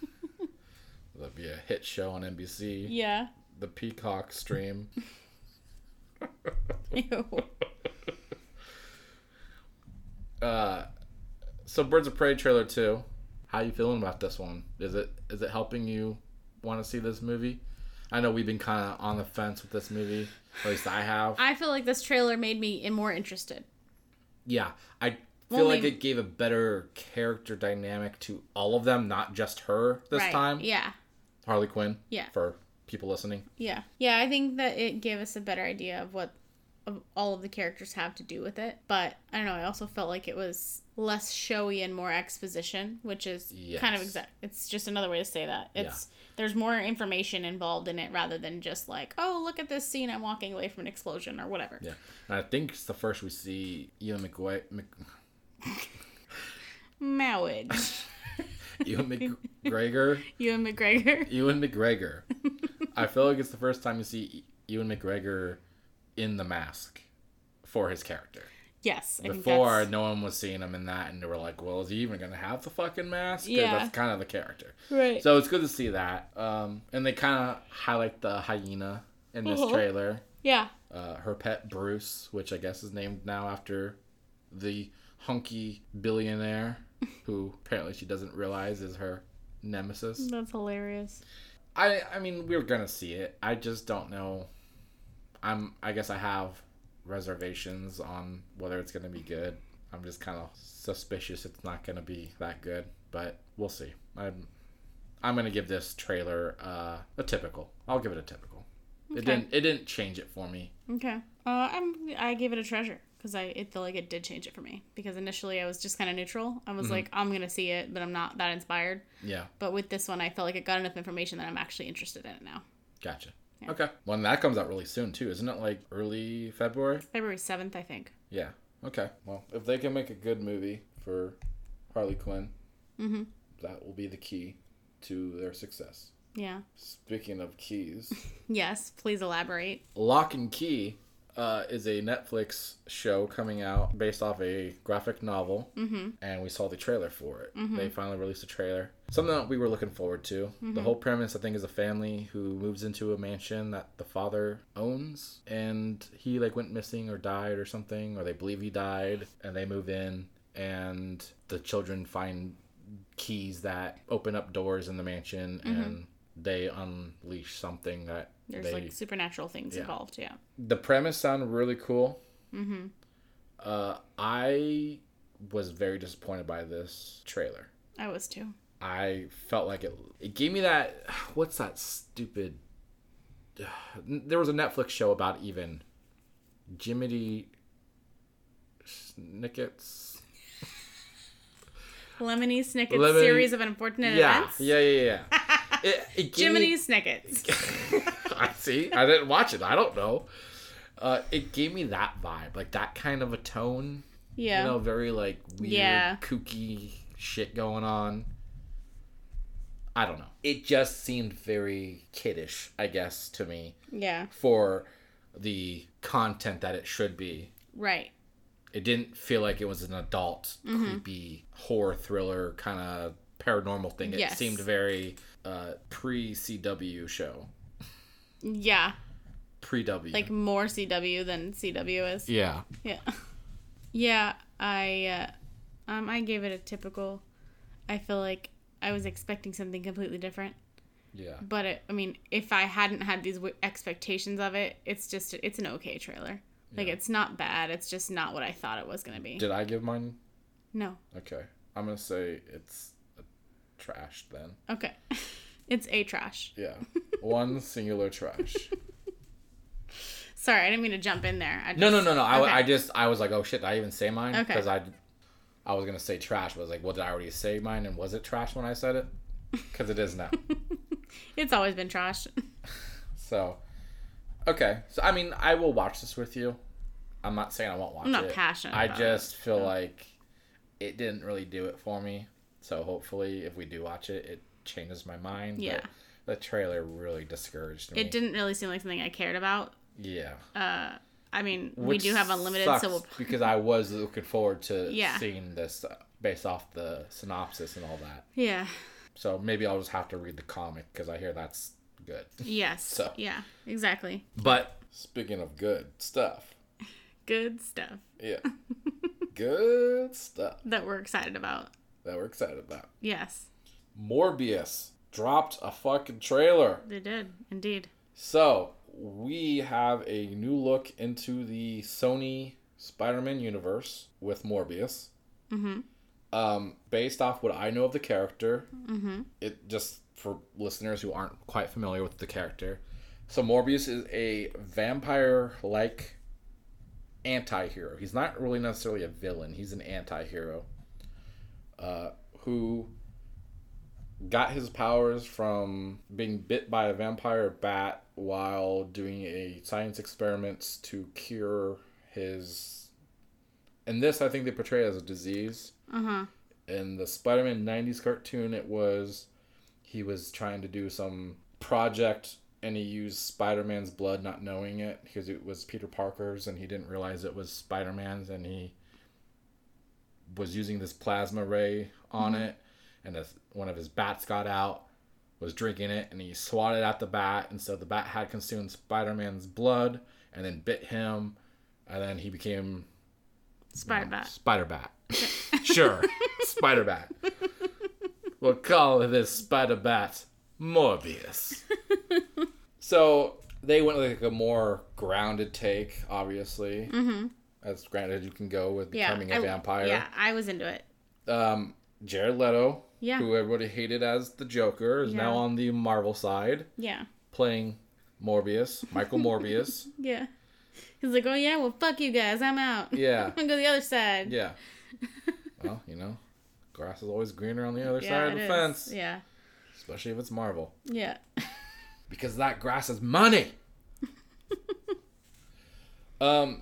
that'd be a hit show on NBC. Yeah. The Peacock stream. Ew. Uh, so Birds of Prey trailer two. How you feeling about this one? Is it is it helping you want to see this movie? I know we've been kind of on the fence with this movie. At least I have. I feel like this trailer made me more interested. Yeah, I feel Well, like maybe- it gave a better character dynamic to all of them, not just her this right. time. Yeah. Harley Quinn. Yeah. For people listening. Yeah. Yeah, I think that it gave us a better idea of what of all of the characters have to do with it. But I don't know, I also felt like it was less showy and more exposition, which is kind of exact it's just another way to say that. It's there's more information involved in it rather than just like, oh, look at this scene, I'm walking away from an explosion or whatever. Yeah, and I think it's the first we see Ewan McGuire. Mc, Marriage. Ewan McGregor. Ewan McGregor. Ewan McGregor. I feel like it's the first time you see Ewan McGregor in the mask for his character. Yes. I Before, no one was seeing him in that, and they were like, "Well, is he even gonna have the fucking mask?" Yeah. that's kind of the character. Right. So it's good to see that. Um, and they kind of highlight the hyena in this Mhm. trailer. yeah. Uh, her pet Bruce, which I guess is named now after the hunky billionaire, who apparently she doesn't realize is her nemesis. That's hilarious. I I mean we're gonna see it. I just don't know. I'm I guess I have reservations on whether it's gonna be good. I'm just kind of suspicious it's not gonna be that good, but we'll see. I'm I'm gonna give this trailer uh, a typical. I'll give it a typical. Okay. It didn't. It didn't change it for me. Okay. Uh, I'm. I gave it a treasure because I it felt like it did change it for me because initially I was just kind of neutral. I was Mm-hmm. like, I'm gonna see it, but I'm not that inspired. Yeah, But with this one, I felt like it got enough information that I'm actually interested in it now. gotcha. Okay. Well, and that comes out really soon too, isn't it? Like early February. February seventh, I think. Yeah. Okay. Well, if they can make a good movie for Harley Quinn, Mhm. that will be the key to their success. Yeah. Speaking of keys, Yes. Please elaborate. Lock and Key uh, is a Netflix show coming out based off a graphic novel, mm-hmm. and we saw the trailer for it. They finally released a trailer. Something that we were looking forward to. The whole premise, I think, is a family who moves into a mansion that the father owns, and he like went missing or died or something, or they believe he died, and they move in, and the children find keys that open up doors in the mansion, and they unleash something that There's they like supernatural things Yeah. involved. Yeah. the premise sounded really cool. Mm-hmm. Uh, I was very disappointed by this trailer. I was too. I felt like it. It gave me that. What's that stupid? There was a Netflix show about even Jiminy Snickets. Lemony Snicket's Lemony- series of unfortunate Yeah, events. yeah, yeah, yeah. it, it gave me- Jiminy Snickets. I see. I didn't watch it. I don't know. Uh, it gave me that vibe, like that kind of a tone. Yeah. You know, very like weird, Yeah. kooky shit going on. I don't know. It just seemed very kiddish, I guess, to me yeah. for the content that it should be. Right. It didn't feel like it was an adult, Mm-hmm. creepy horror thriller kind of paranormal thing. It Yes. seemed very uh, pre CW show, Yeah. pre W. Like more CW than CW is. yeah, Yeah. Yeah, I uh, um I gave it a typical I feel like I was expecting something completely different. yeah. But it, I mean, if I hadn't had these w- expectations of it, it's just it's an okay trailer. Like it's not bad. It's just not what I thought it was gonna be. Did I give mine? No. Okay, I'm gonna say it's a trash then. Okay. it's a trash. Yeah, one singular trash. Sorry, I didn't mean to jump in there. I just, No, no, no, no. I, Okay. I just I was like, oh shit, did I even say mine? Okay. Because I, I was gonna say trash, but I was like, well, did I already say mine? And was it trash when I said it? Because it is now. It's always been trash. so, okay. So I mean, I will watch this with you. I'm not saying I won't watch I'm not it. passionate I just feel like it didn't really do it for me. So hopefully, if we do watch it, it changes my mind. Yeah. But the trailer really discouraged me. It didn't really seem like something I cared about. Yeah. Uh, I mean, we do have unlimited, so we'll. because I was looking forward to Yeah. seeing this based off the synopsis and all that. Yeah. So maybe I'll just have to read the comic because I hear that's good. Yes. So. Yeah. Exactly. But speaking of good stuff, Good stuff yeah, good stuff that we're excited about. That we're excited about. Yes, Morbius dropped a fucking trailer. they did indeed. so we have a new look into the Sony Spider-Man universe with Morbius. Mm-hmm. Um, based off what I know of the character, it just for listeners who aren't quite familiar with the character. So Morbius is a vampire-like anti-hero. He's not really necessarily a villain. He's an anti-hero uh, who got his powers from being bit by a vampire bat while doing a science experiments to cure his. And this, I think they portray as a disease Uh huh. in the Spider-Man 90s cartoon it was he was trying to do some project and he used Spider-Man's blood not knowing it because it was Peter Parker's and he didn't realize it was Spider-Man's and he was using this plasma ray on it and as one of his bats got out was drinking it and he swatted at the bat and so the bat had consumed Spider-Man's blood and then bit him and then he became Spider Bat. Spider Bat. sure. Spider Bat. We'll call this Spider Bat Morbius. so they went with like a more grounded take, obviously. Mm-hmm. As granted you can go with Yeah. becoming a I- vampire. Yeah, I was into it. Um, Jared Leto Yeah. who everybody hated as the Joker, is now on the Marvel side, Yeah. playing Morbius, Michael Morbius. Yeah. He's like, oh yeah, well fuck you guys, I'm out. Yeah. I'm gonna go to the other side. Yeah. well, you know, grass is always greener on the other Yeah, side of the is. fence, Yeah. especially if it's Marvel. Yeah. because that grass is money. um,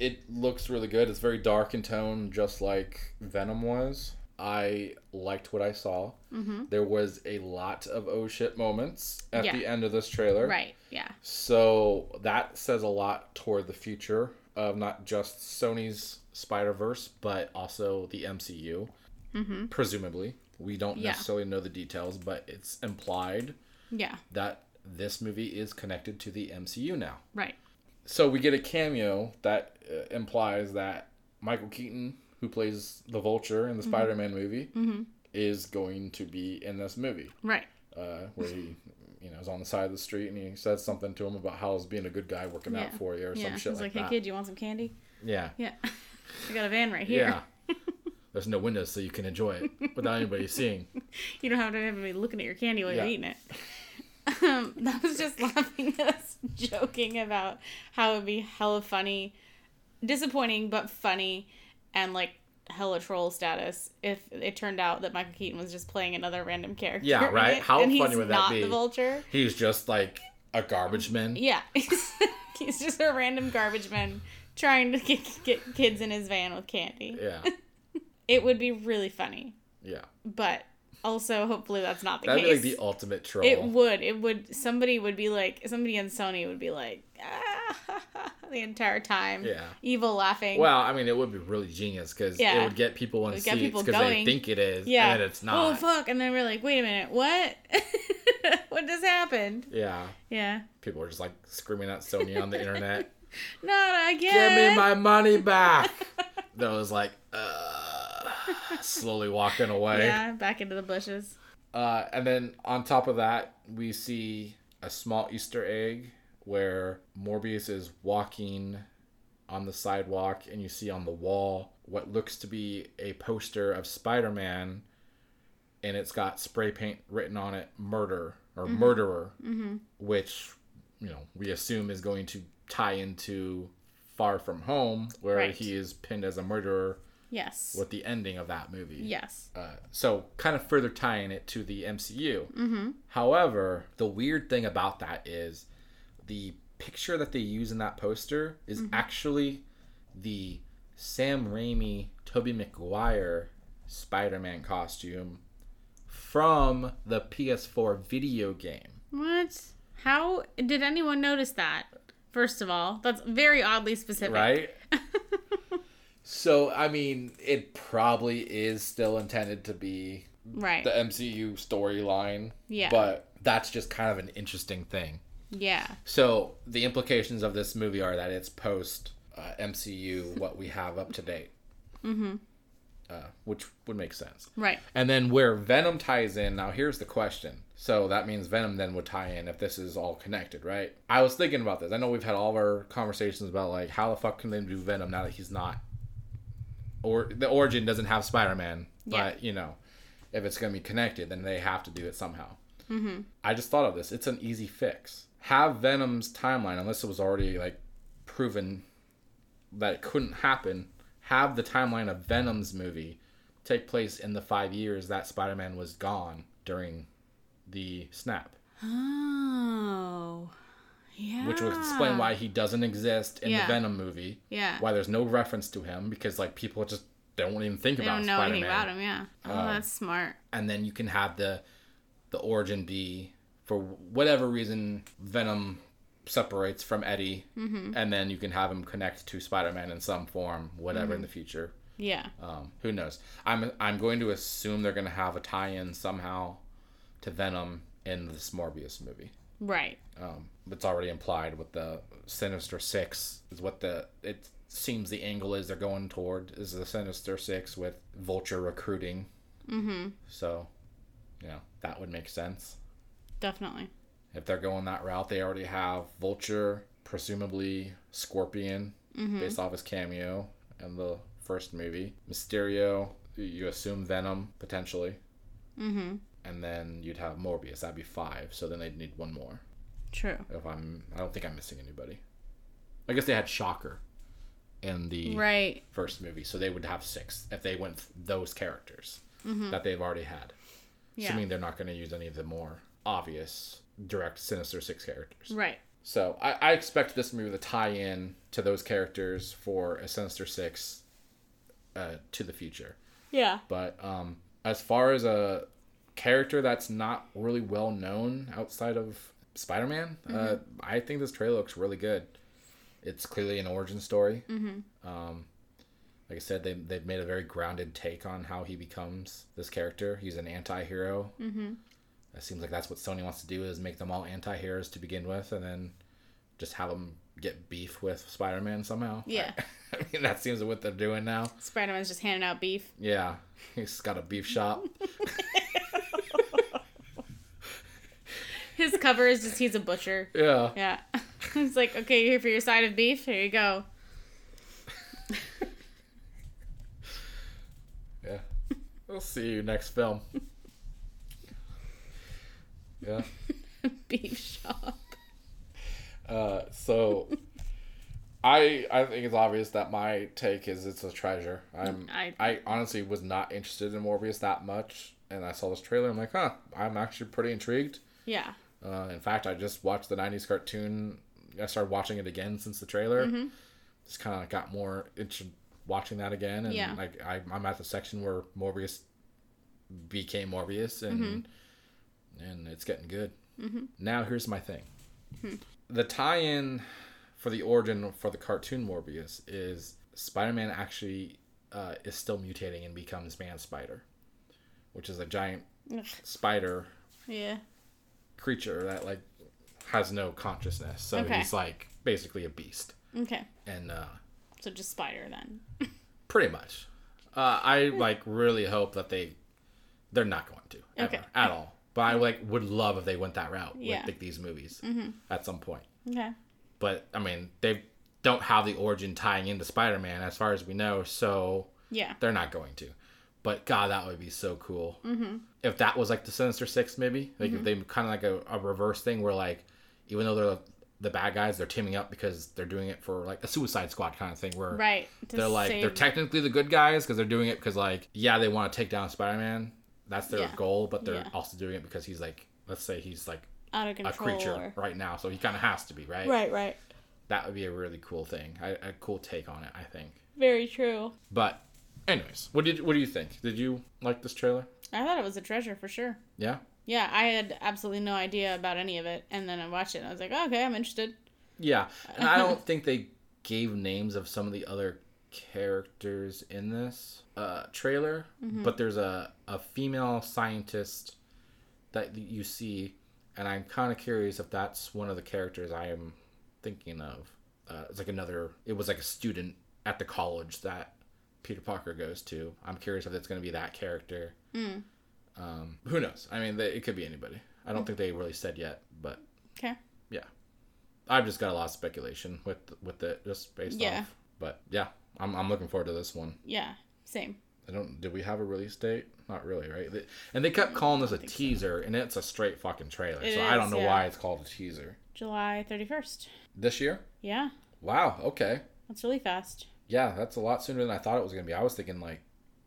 it looks really good. It's very dark in tone, just like Venom was. I liked what I saw. Mm-hmm. There was a lot of oh shit moments at Yeah. the end of this trailer. Right. Yeah. So that says a lot toward the future of not just Sony's Spider Verse, but also the MCU. Mm-hmm. Presumably, we don't Yeah. necessarily know the details, but it's implied Yeah. that this movie is connected to the MCU now. Right. So we get a cameo that uh, implies that Michael Keaton, who plays the Vulture in the Spider-Man movie, Mhm. is going to be in this movie. Right. Uh, where he, you know, is on the side of the street and he says something to him about how he's being a good guy working Yeah. out for you or Yeah. some shit He's like, like, that. hey kid, you want some candy? Yeah. Yeah. I got a van right here. Yeah. There's no windows, so you can enjoy it without anybody seeing. You don't have to have anybody looking at your candy while Yeah. you're eating it. Um, that was just laughing at us joking about how it'd be hella funny, disappointing but funny, and like hella troll status if it turned out that Michael Keaton was just playing another random character. Yeah, right? How and funny would that not be? the vulture. He's just like a garbage man. Yeah, he's, he's just a random garbage man trying to get, get kids in his van with candy. Yeah. It would be really funny, Yeah. but also hopefully that's not the That'd case. be like the ultimate troll. It would. It would. Somebody would be like. Somebody in Sony would be like, ah, the entire time. Yeah. Evil laughing. Well, I mean, it would be really genius because Yeah. it would get people in seats because they think it is, yeah. and it's Oh fuck! And then we're like, wait a minute, what? what just happened? yeah, Yeah. people are just like screaming at Sony on the internet, Not again. "Give me my money back!" that was like, uh, slowly walking away. Yeah. Back into the bushes. Uh, and then on top of that, we see a small Easter egg where Morbius is walking on the sidewalk, and you see on the wall what looks to be a poster of Spider Man, and it's got spray paint written on it murder or murderer, which, you know, we assume is going to tie into Far From Home, where Right. he is pinned as a murderer Yes. with the ending of that movie. Yes. Uh, so kind of further tying it to the MCU. Mm-hmm. However, the weird thing about that is the picture that they use in that poster is actually the Sam Raimi, Tobey Maguire Spider-Man costume from the PS4 video game. What? How did anyone notice that? First of all, that's very oddly specific. Right? so, I mean, it probably is still intended to be Right. the MCU storyline. Yeah. But that's just kind of an interesting thing. yeah. So the implications of this movie are that it's post uh, MCU, what we have up to date. Mm-hmm. Uh, which would make sense. Right. And then where Venom ties in, now here's the question. So that means Venom then would tie in if this is all connected, right? I was thinking about this. I know we've had all of our conversations about like how the fuck can they do Venom now that he's not or the origin doesn't have Spider-Man, Yeah. but you know, if it's going to be connected, then they have to do it somehow. Mm-hmm. I just thought of this. It's an easy fix. Have Venom's timeline, unless it was already like proven that it couldn't happen. Have the timeline of Venom's movie take place in the five years that Spider-Man was gone during the snap, Oh. Yeah. which would explain why he doesn't exist in Yeah. the Venom movie. Yeah. Why there's no reference to him because like people just don't even think They about don't know Spider-Man. anything about him. Yeah. Oh, Um, that's smart. and then you can have the the origin be for whatever reason Venom separates from Eddie, Mm-hmm. and then you can have him connect to Spider-Man in some form, whatever in the future. Yeah. Um, who knows? I'm I'm going to assume they're going to have a tie-in somehow to Venom in this Morbius movie. Right. Um, it's already implied with the Sinister Six is what the it seems the angle is they're going toward is the Sinister Six with Vulture recruiting. Mm-hmm. So, you know that would make sense Definitely. if they're going that route. They already have Vulture, presumably Scorpion, based off his cameo in the first movie. Mysterio, you assume Venom potentially. Mm-hmm. and then you'd have Morbius. That'd be five. So then they'd need one more. True. If I'm, I don't think I'm missing anybody. I guess they had Shocker in the Right. first movie, so they would have six if they went those characters that they've already had. Mm-hmm. Yeah. Assuming they're not going to use any of the more obvious direct Sinister Six characters. Right. So I, I expect this movie to tie in to those characters for a Sinister Six uh, to the future. Yeah. But um, as far as a character that's not really well known outside of Spider Man, uh, I think this trailer looks really good. It's clearly an origin story. Mm-hmm. Um, like I said, they, they've made a very grounded take on how he becomes this character. He's an anti hero. Mm-hmm. It seems like that's what Sony wants to do is make them all anti heroes to begin with and then just have them get beef with Spider Man somehow. Yeah. I mean, that seems what they're doing now. Spider Man's just handing out beef. Yeah, he's got a beef shop. His cover is just he's a butcher. yeah. Yeah. It's like, okay, you're here for your side of beef. Here you go. Yeah. We'll see you next film. Yeah. Beef shop. Uh, so I I think it's obvious that my take is it's a treasure. I'm I- I, honestly was not interested in Morbius that much, and I saw this trailer. I'm like, huh, I'm actually pretty intrigued. Yeah. Uh, in fact, I just watched the '90s cartoon. I started watching it again since the trailer. Mm-hmm. Just kind of got more interested watching that again, and Yeah. like I, I'm at the section where Morbius became Morbius, and Mm-hmm. and it's getting good. Now here's my thing: the tie-in for the origin for the cartoon Morbius is Spider-Man actually uh, is still mutating and becomes Man Spider, which is a giant Ugh. spider Yeah. Creature that like has no consciousness. So Okay. he's like basically a beast. Okay. And uh So just spider then. pretty much. Uh I like really hope that they they're not going to ever, Okay. at all. But I like would love if they went that route Yeah. with like, these movies at some point. Okay. But I mean, they don't have the origin tying into Spider-Man as far as we know, so Yeah. they're not going to. But God, that would be so cool. Mm-hmm. If that was like the Sinister Six, maybe like if they kind of like a, a reverse thing where like even though they're the bad guys, they're teaming up because they're doing it for like a Suicide Squad kind of thing where Right. They're like save- they're technically the good guys because they're doing it because like yeah they want to take down Spider-Man, that's their Yeah. goal, but they're Yeah. also doing it because he's like let's say he's like out of a creature or- right now, so he kind of has to be right. Right. Right. That would be a really cool thing, a, a cool take on it, I think. Very true. But, anyways, what did what do you think? Did you like this trailer? I thought it was a treasure for sure. Yeah. Yeah, I had absolutely no idea about any of it, and then I watched it, and I was like, okay, I'm interested. Yeah, and I don't think they gave names of some of the other characters in this uh, trailer, but there's a, a female scientist that you see, and I'm kind of curious if that's one of the characters I am thinking of. Uh, it's like another. It was like a student at the college that Peter Parker goes to. I'm curious if it's going to be that character. Um, who knows? I mean, they, it could be anybody. I don't think they really said yet, but Okay. yeah, I've just got a lot of speculation with with it just based Yeah. off. But yeah, I'm I'm looking forward to this one. Yeah. Same. I don't. Did we have a release date? Not really, right? They- And they kept calling this a teaser, and it's a straight fucking trailer. It so I don't know yeah. why it's called a teaser. July 31st. This year? Yeah. Wow. Okay. That's really fast. Yeah, that's a lot sooner than I thought it was gonna be. I was thinking like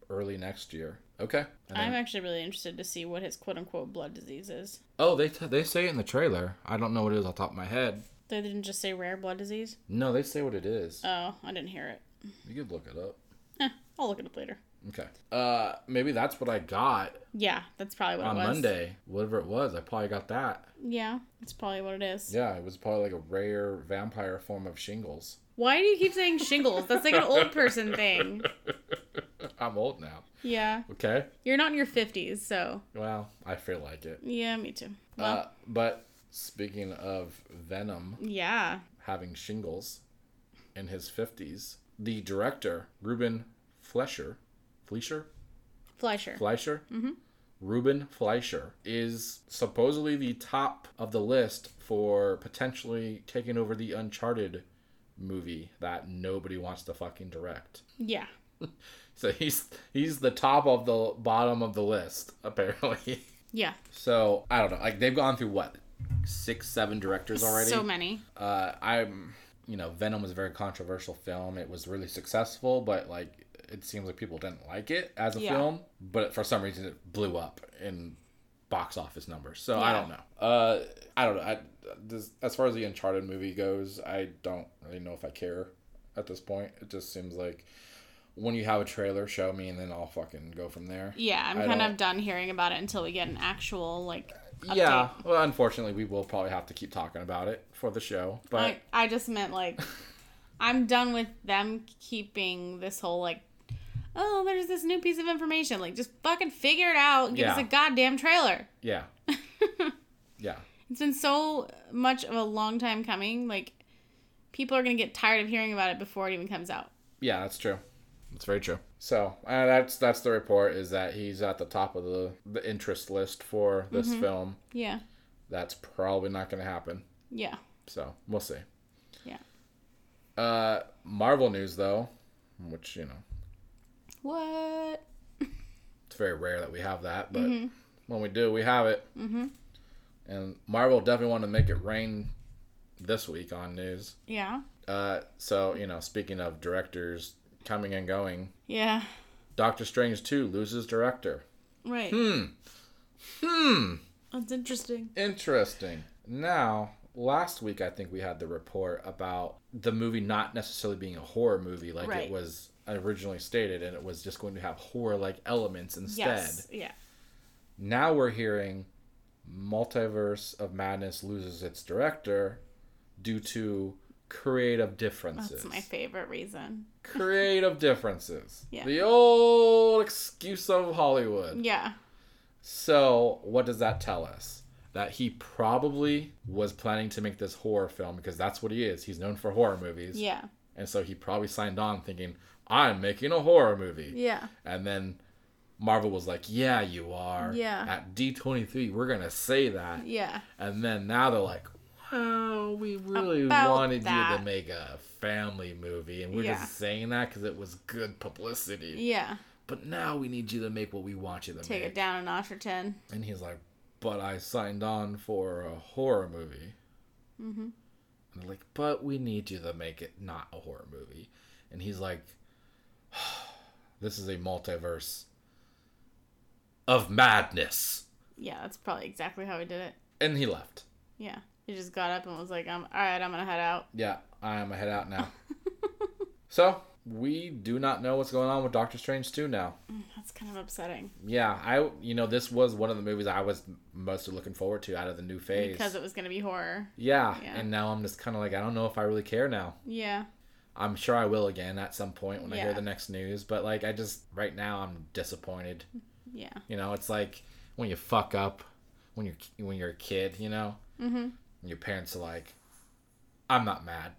early next year. Okay. And I'm actually really interested to see what his quote unquote blood disease is. oh, they t- they say it in the trailer. I don't know what it is off the top of my head. They didn't just say rare blood disease. No, they say what it is. Oh, I didn't hear it. You could look it up. Eh, I'll look it up later. Okay. Uh, maybe that's what I got Yeah, that's probably what on it was. Monday. Whatever it was, I probably got that. Yeah, that's probably what it is. Yeah, it was probably like a rare vampire form of shingles. Why do you keep saying shingles? That's like an old person thing. I'm old now. Yeah. Okay. You're not in your 50s, so. Well, I feel like it. Yeah, me too. Well, uh, but speaking of Venom yeah. having shingles in his 50s, the director, Ruben Fleischer, Fleischer? Fleischer. Fleischer? Mm-hmm. Ruben Fleischer is supposedly the top of the list for potentially taking over the Uncharted movie that nobody wants to fucking direct. yeah. so he's he's the top of the bottom of the list apparently. Yeah. So I don't know. Like they've gone through what six, seven directors already. So many. uh, I'm, you know, Venom was a very controversial film. It was really successful, but like it seems like people didn't like it as a Yeah. film. But for some reason, it blew up in box office numbers. So I don't know. Uh, I don't know. I, this, as far as the Uncharted movie goes, I don't really know if I care at this point. It just seems like when you have a trailer, show me, and then I'll fucking go from there. Yeah, I'm I kind don't- of done hearing about it until we get an actual like update. Yeah. Well, unfortunately, we will probably have to keep talking about it for the show. But I, I just meant like I'm done with them keeping this whole like oh there's this new piece of information like just fucking figure it out and give us a goddamn trailer. yeah, yeah. It's been so much of a long time coming like people are going to get tired of hearing about it before it even comes out. Yeah, that's true. That's very true. So uh, that's that's the report is that he's at the top of the the interest list for this Mm-hmm. film. Yeah. That's probably not going to happen. Yeah. So we'll see. Yeah. Uh, Marvel news though, which you know What? it's very rare that we have that, but Mm-hmm. when we do, we have it. Mm-hmm. And Marvel definitely wanted to make it rain this week on news. Yeah. Uh, so you know, speaking of directors coming and going, Yeah. Doctor Strange two loses director. Right. Hmm. Hmm. That's interesting. Interesting. Now, last week I think we had the report about the movie not necessarily being a horror movie like Right. it was originally stated, and it was just going to have horror like elements instead. Yes. Yeah. Now we're hearing Multiverse of Madness loses its director due to creative differences. That's my favorite reason. creative differences. Yeah. The old excuse of Hollywood. Yeah. So, what does that tell us? That he probably was planning to make this horror film because that's what he is. He's known for horror movies. Yeah. And so he probably signed on thinking, I'm making a horror movie. Yeah. And then Marvel was like, Yeah, you are. Yeah. At D23, we're going to say that. Yeah. And then now they're like, Well, we really About wanted you to make a family movie. And we're Yeah. just saying that because it was good publicity. Yeah. But now we need you to make what we want you to Take make. Take it down a notch or 10. And he's like, but I signed on for a horror movie. Mm-hmm. And they're like, but we need you to make it not a horror movie. And he's like, this is a multiverse of madness. Yeah, that's probably exactly how he did it. And he left. Yeah. He just got up and was like, um, all right, I'm going to head out. Yeah, I'm gonna head out now. so, we do not know what's going on with Doctor Strange 2 now. That's kind of upsetting Yeah, I, you know, this was one of the movies I was mostly looking forward to out of the new phase. because it was going to be horror. yeah, Yeah. and now I'm just kind of like, I don't know if I really care now. Yeah. I'm sure I will again at some point when I hear the next news. But like, I just right now I'm disappointed. Yeah. You know, it's like when you fuck up when you're when you're a kid. You know, Mm-hmm. your parents are like, "I'm not mad.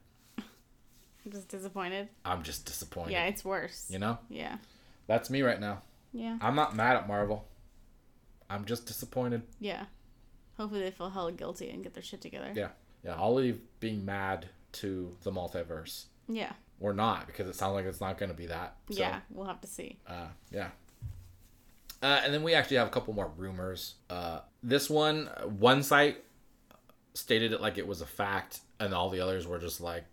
I'm just disappointed. I'm just disappointed." Yeah, it's worse. You know, Yeah. that's me right now. Yeah. I'm not mad at Marvel. I'm just disappointed. Yeah. Hopefully they feel hella guilty and get their shit together. Yeah, yeah. I'll leave being mad to the multiverse Yeah. or not because it sounds like it's not going to be that. So, Yeah. We'll have to see. Uh, yeah. Uh, and then we actually have a couple more rumors. Uh, this one, one site stated it like it was a fact, and all the others were just like,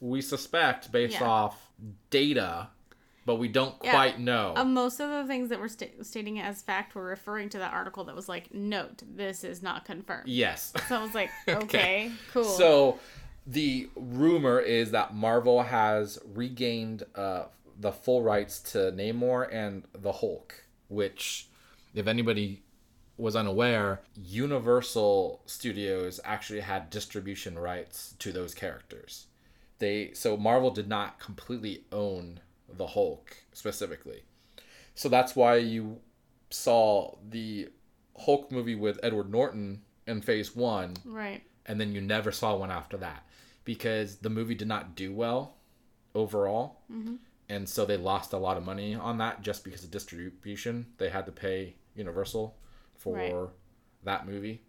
we suspect based Yeah. off data, but we don't Yeah. quite know. Um, most of the things that were sta- stating as fact were referring to that article that was like, note, this is not confirmed. yes. So I was like, okay, cool. So the rumor is that Marvel has regained uh, the full rights to Namor and the Hulk, which, if anybody was unaware, Universal Studios actually had distribution rights to those characters. They so Marvel did not completely own the Hulk specifically. So that's why you saw the Hulk movie with Edward Norton in Phase 1 right. and then you never saw one after that because the movie did not do well overall mm-hmm. and so they lost a lot of money on that just because of distribution they had to pay universal for Right. that movie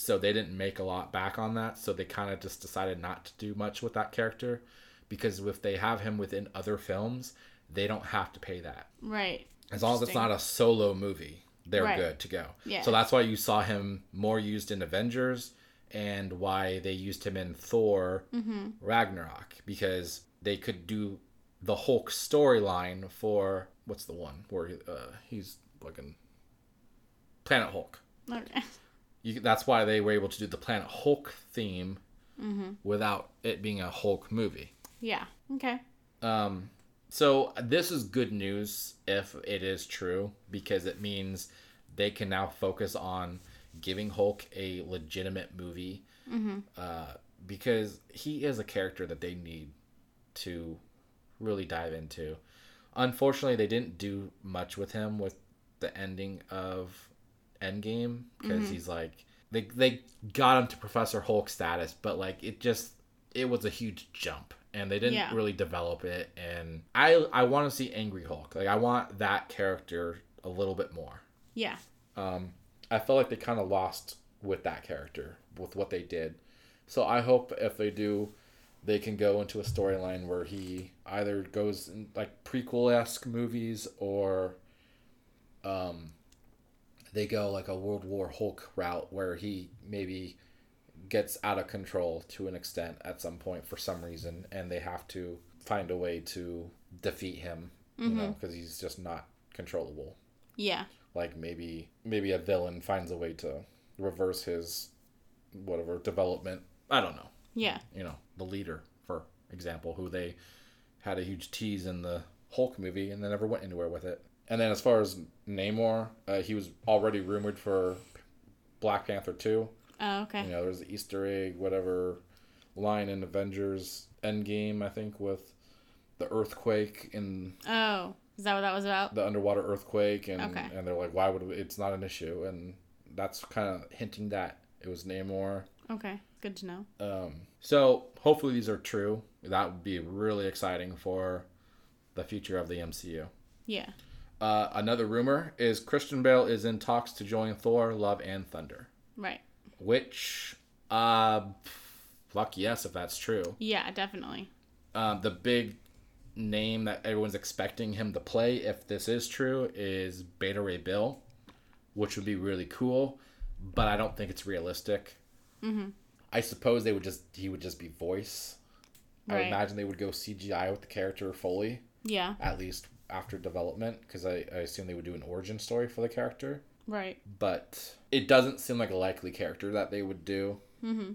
so they didn't make a lot back on that so they kind of just decided not to do much with that character because if they have him within other films they don't have to pay that. Right. As long as it's not a solo movie, they're Right. good to go. Yeah. So that's why you saw him more used in Avengers and why they used him in Thor Mm-hmm. Ragnarok because they could do the Hulk storyline for what's the one where uh, he's fucking Planet Hulk. Okay. You, that's why they were able to do the Planet Hulk theme Mm-hmm. without it being a Hulk movie. Yeah. Okay. Um, so this is good news if it is true because it means they can now focus on giving Hulk a legitimate movie. Uh, because he is a character that they need to really dive into. Unfortunately, they didn't do much with him with the ending of Endgame because he's like they they got him to Professor Hulk status, but like it just it was a huge jump and they didn't Yeah. really develop it and I I want to see Angry Hulk. Like I want that character a little bit more. Yeah. Um I felt like they kind of lost with that character with what they did. So I hope if they do they can go into a storyline where he either goes in like prequel esque movies or um they go like a World War Hulk route where he maybe gets out of control to an extent at some point for some reason and they have to find a way to defeat him you know mm-hmm. because he's just not controllable. Yeah. like maybe maybe a villain finds a way to reverse his whatever development. I don't know. Yeah. you know the leader for example who they had a huge tease in the hulk movie and they never went anywhere with it and then as far as namor uh, he was already rumored for black panther 2 Oh, okay. you know there's the easter egg whatever line in avengers endgame i think with the earthquake in Oh, is that what that was about? the underwater earthquake and Okay. and they're like why would it's not an issue and that's kind of hinting that it was Namor. Okay. Good to know. Um, so hopefully these are true. That would be really exciting for the future of the MCU. Yeah. Uh, another rumor is Christian Bale is in talks to join Thor: Love and Thunder, Right. which, uh, fuck yes, if that's true. Yeah, definitely. Um, the big name that everyone's expecting him to play, if this is true, is Beta Ray Bill, which would be really cool, but I don't think it's realistic. Mm-hmm. I suppose they would just he would just be voice. I would imagine they would go CGI with the character fully, Yeah. at least after development, because I, I assume they would do an origin story for the character. Right. But it doesn't seem like a likely character that they would do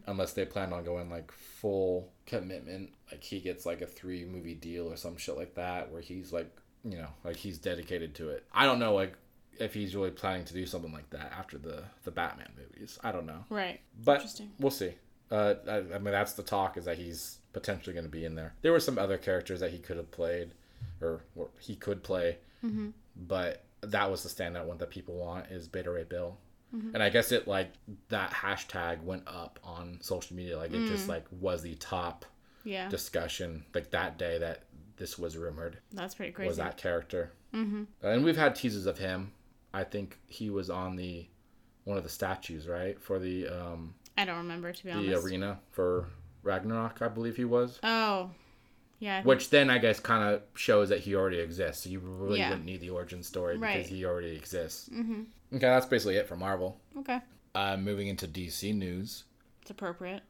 unless they plan on going like full commitment. Like he gets like a three movie deal or some shit like that, where he's like, you know, like he's dedicated to it. I don't know, like if he's really planning to do something like that after the the Batman movies. I don't know, Right. but Interesting. we'll see. Uh, I, I mean, that's the talk is that he's potentially going to be in there. There were some other characters that he could have played, or, he could play, but that was the standout one that people want is Beta Ray Bill. And I guess it like that hashtag went up on social media, like it just like was the top Yeah. discussion like that day that this was rumored That's pretty crazy. was that character. Mm-hmm. And we've had teases of him. I think he was on the one of the statues, right, for the um, I don't remember to be the honest. The arena for Ragnarok, I believe he was. Oh. Yeah. Which then I guess kind of shows that he already exists. So you really Yeah. wouldn't need the origin story Right. because he already exists. Mm-hmm. Okay, that's basically it for Marvel. Okay. Uh, moving into DC news. It's appropriate.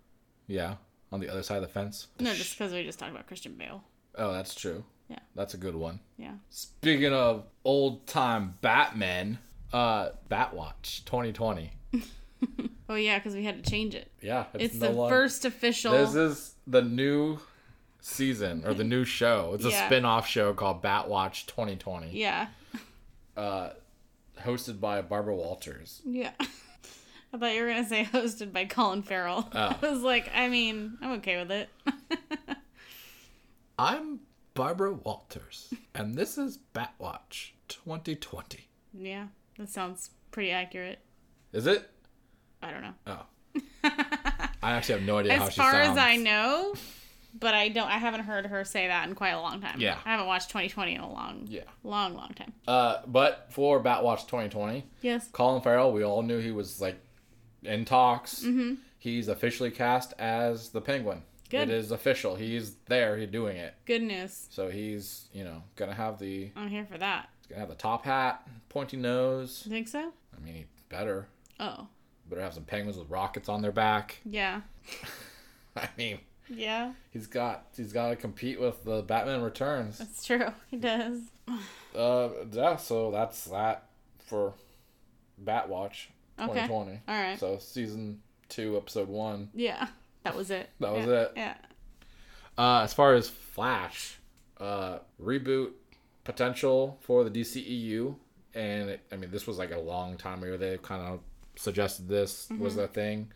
Yeah, on the other side of the fence. No, just because we just talked about Christian Bale. Oh, that's true. Yeah. That's a good one. Yeah. Speaking of old time Batman, uh, Batwatch 2020. Oh yeah, because we had to change it. Yeah, It's no the longer- first official. This is the new season or the new show. It's a Yeah. spin-off show called Batwatch 2020. yeah. Uh, hosted by Barbara Walters. Yeah. I thought you were gonna say hosted by Colin Farrell. Oh. I was like, I mean, I'm okay with it. I'm Barbara Walters, and this is Batwatch 2020. yeah, that sounds pretty accurate. Is it? I don't know. Oh. I actually have no idea how As she far as I know, but I don't. I haven't heard her say that in quite a long time. Yeah. I haven't watched 2020 in a long, Yeah. long, long time. Uh, but for Batwatch 2020, Yes. Colin Farrell, we all knew he was like in talks. Mm-hmm. He's officially cast as the Penguin. Good. It is official. He's there. He's doing it. Good news. So he's, you know, gonna have the I'm here for that. he's gonna have the top hat, pointy nose. You think so? I mean, he better Oh. better have some penguins with rockets on their back. Yeah. I mean, Yeah. he's got he's got to compete with the Batman Returns. That's true. He does. Uh, yeah. So that's that for Batwatch Okay. 2020. All right. So season two, episode one. Yeah. That was it. That was Yeah. it. Yeah. Uh, as far as Flash, uh, reboot potential for the DCEU, and it, I mean this was like a long time ago. They kind of suggested this was a thing.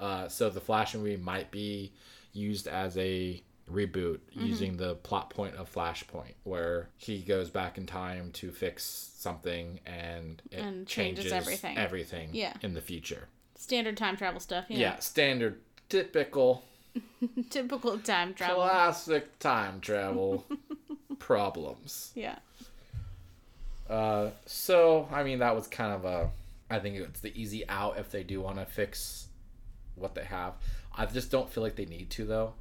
Uh, so the Flash movie might be used as a reboot using the plot point of Flashpoint, where he goes back in time to fix something and it And changes everything. everything Yeah. in the future. Standard time travel stuff. Know. Yeah, standard, typical. Typical time travel. Classic time travel problems. Yeah. Uh, so I mean that was kind of a. I think it's the easy out if they do want to fix what they have. I just don't feel like they need to though.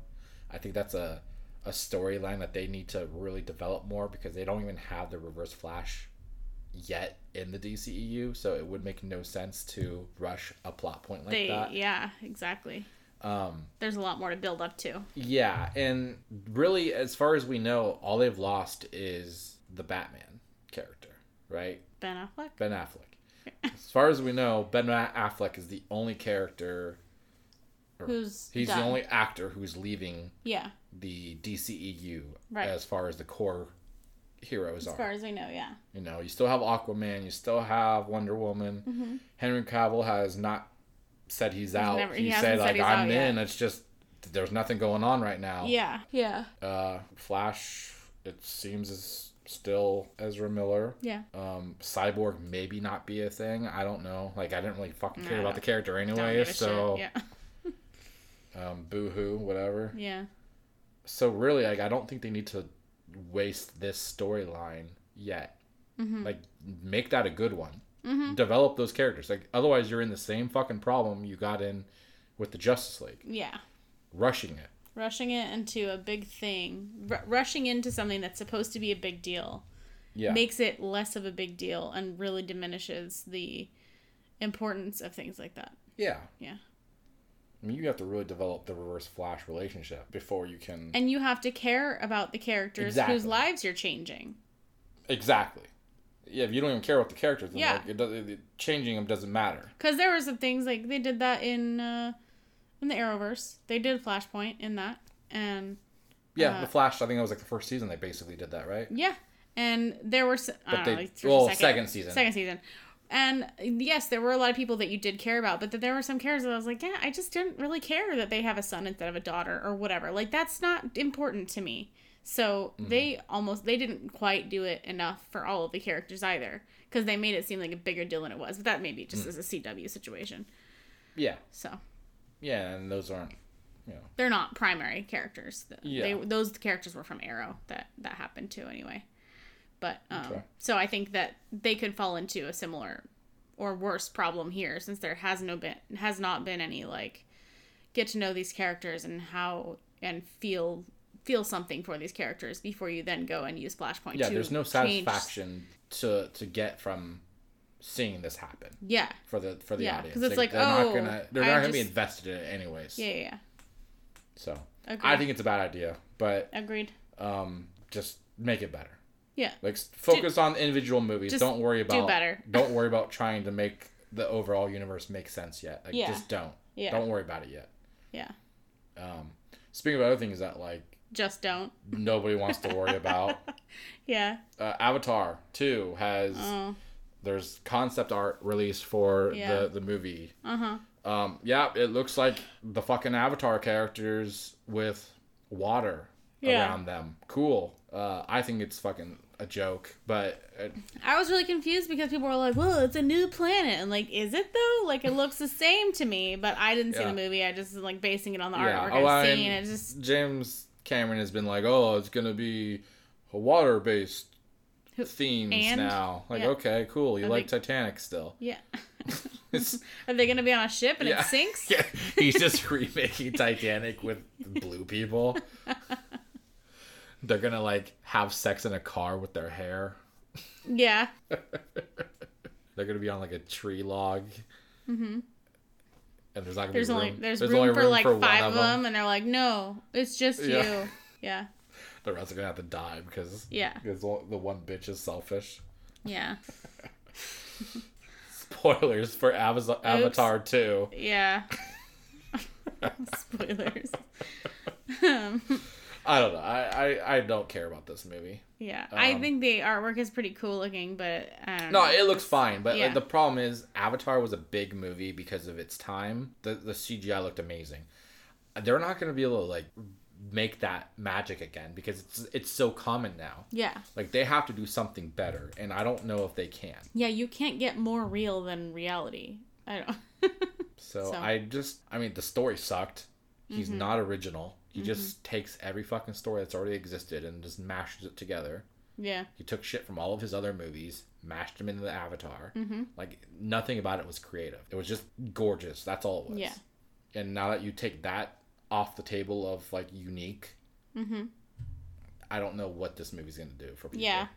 I think that's a a storyline that they need to really develop more because they don't even have the Reverse Flash yet in the DCEU. So it would make no sense to rush a plot point like They. that. Yeah. Exactly. Um, There's a lot more to build up to. Yeah, and really, as far as we know, all they've lost is the Batman character, right? Ben Affleck. Ben Affleck. as far as we know, Ben Affleck is the only character. Who's He's done. the only actor who's leaving Yeah. the DCEU Right. as far as the core heroes are. As are. far as we know. Yeah. You know, you still have Aquaman, you still have Wonder Woman. Mm-hmm. Henry Cavill has not said he's, out. never- he he said hasn't said like I'm out yet. in. It's just there's nothing going on right now. Yeah. Yeah. Uh, Flash, it seems is still Ezra Miller. Yeah. Um, Cyborg maybe not be a thing. I don't know. Like I didn't really fucking care No, about the character anyway. So. Yeah. um, boo hoo, whatever. Yeah. So really, like I don't think they need to waste this storyline yet. Mm-hmm. Like make that a good one. Develop those characters. Like otherwise, you're in the same fucking problem you got in with the Justice League, Yeah. rushing it. Rushing it into a big thing, R- rushing into something that's supposed to be a big deal, Yeah. makes it less of a big deal and really diminishes the importance of things like that. yeah. Yeah. I mean, you have to really develop the Reverse Flash relationship before you can. And you have to care about the characters Exactly. whose lives you're changing. Exactly. Yeah, if you don't even care about the characters, then Yeah. like, it does, it, changing them doesn't matter. Because there were some things like they did that in uh, in the Arrowverse. They did Flashpoint in that, and Yeah, Uh, the Flash. I think that was like the first season they basically did that, right? yeah, and there were. s- I But they- know, like, well, second, second season. Second season. And yes, there were a lot of people that you did care about, but then there were some characters that I was like, yeah, I just didn't really care that they have a son instead of a daughter or whatever. Like that's not important to me. So Mm-hmm. they almost they didn't quite do it enough for all of the characters either because they made it seem like a bigger deal than it was. But that maybe Mm. just as a CW situation. Yeah, So yeah, and those aren't. You know, they're not primary characters. Yeah. They, those characters were from Arrow that that happened to anyway. But um, Okay. so I think that they could fall into a similar or worse problem here since there has no been has not been any like get to know these characters and how and feel feel something for these characters before you then go and use Flashpoint. yeah. There's no change- satisfaction to to get from seeing this happen Yeah. for the for the Yeah, audience. 'cause it's like, they're oh, not gonna they're I not gonna be invested in it anyways. Yeah. Yeah. yeah. So Agreed. I think it's a bad idea, but Agreed. um, just make it better. Yeah. Like focus on individual movies. don't worry do about better. don't worry about trying to make the overall universe make sense yet. Like Yeah. just don't. Yeah. Don't worry about it yet. Yeah. Um, speaking of other things that like Just don't. nobody wants to worry about, Yeah. uh, Avatar Two has Oh. there's concept art released for Yeah. the the movie. Uh huh. Um, yeah, it looks like the fucking Avatar characters with water Yeah. around them. Cool. Uh, I think it's fucking a joke, but uh, I was really confused because people were like, "Well, it's a new planet," and like, is it though? Like, it looks the same to me, but I didn't see Yeah. the movie. I just like basing it on the yeah. artwork Oh, I've seen. It just James Cameron has been like, oh, it's gonna be a water based themes and- now. Like, yeah. okay, cool. You like Titanic still. Yeah. Are they gonna be on a ship and it sinks? yeah, he's just remaking Titanic with blue people. They're gonna like have sex in a car with their hair. Yeah. They're gonna be on like a tree log. Mm-hmm. And there's not gonna There's be only room. there's, only room, for like one five of them, and they're like, no, it's just Yeah. you. Yeah. The rest are gonna have to die because Yeah. because the one bitch is selfish. Yeah. Spoilers for Avatar, Avatar 2. Yeah. Spoilers. um, I don't know. I, I, I don't care about this movie. yeah. I Um, think the artwork is pretty cool looking, but I No, know. it looks fine, but Yeah. like, the problem is Avatar was a big movie because of its time. The the CGI looked amazing. They're not going to be able to like make that magic again because it's it's so common now. Yeah. Like they have to do something better, and I don't know if they can. Yeah, you can't get more real than reality. I don't. So, So- Mm-hmm. I just I mean the story sucked. He's not original. He just takes every fucking story that's already existed and just mashes it together. yeah. He took shit from all of his other movies, mashed them into the Avatar. Mm-hmm. Like nothing about it was creative. It was just gorgeous. That's all it was. Yeah. And now that you take that off the table of like unique, Mm-hmm. I don't know what this movie's gonna do for people. Yeah.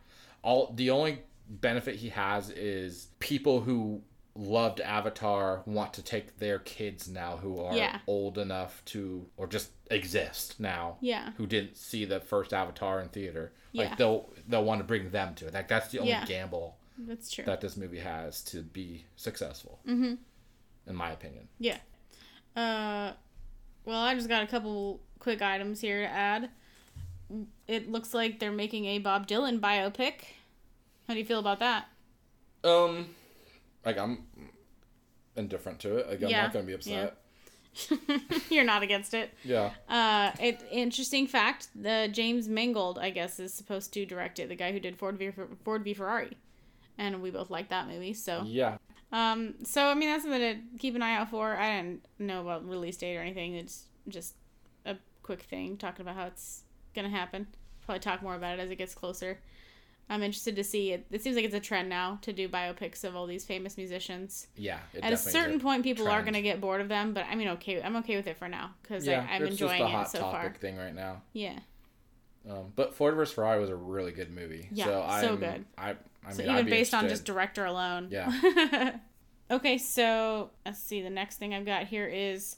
All the only benefit he has is people who loved Avatar want to take their kids now who are Yeah. old enough to or just exist now Yeah. who didn't see the first Avatar in theater. Like Yeah. they'll they'll want to bring them to it. Like that's the only Yeah. gamble That's true. that this movie has to be successful. mm-hmm. In my opinion. Yeah. Uh, well, I just got a couple quick items here to add. It looks like they're making a Bob Dylan biopic. How do you feel about that? Um like I'm indifferent to it. Like I'm Yeah, not gonna be upset. You're not against it. Yeah. Uh, it interesting fact: the James Mangold, I guess, is supposed to direct it. The guy who did Ford v Ford v Ferrari, and we both like that movie. So, Yeah. um, so I mean that's something to keep an eye out for. I didn't know about release date or anything. It's just a quick thing talking about how it's gonna happen. Probably talk more about it as it gets closer. I'm interested to see it. It seems like it's a trend now to do biopics of all these famous musicians. Yeah. It At a certain point, people are gonna get bored of them, but I mean, okay, I'm okay with it for now because yeah, I'm it's enjoying just a hot it so topic far. thing right now. Yeah. Um, but Ford vs Ferrari was a really good movie. Yeah, so, so I'm, good. I, I So mean, I'd even be based on just director alone. Yeah. okay, so let's see. The next thing I've got here is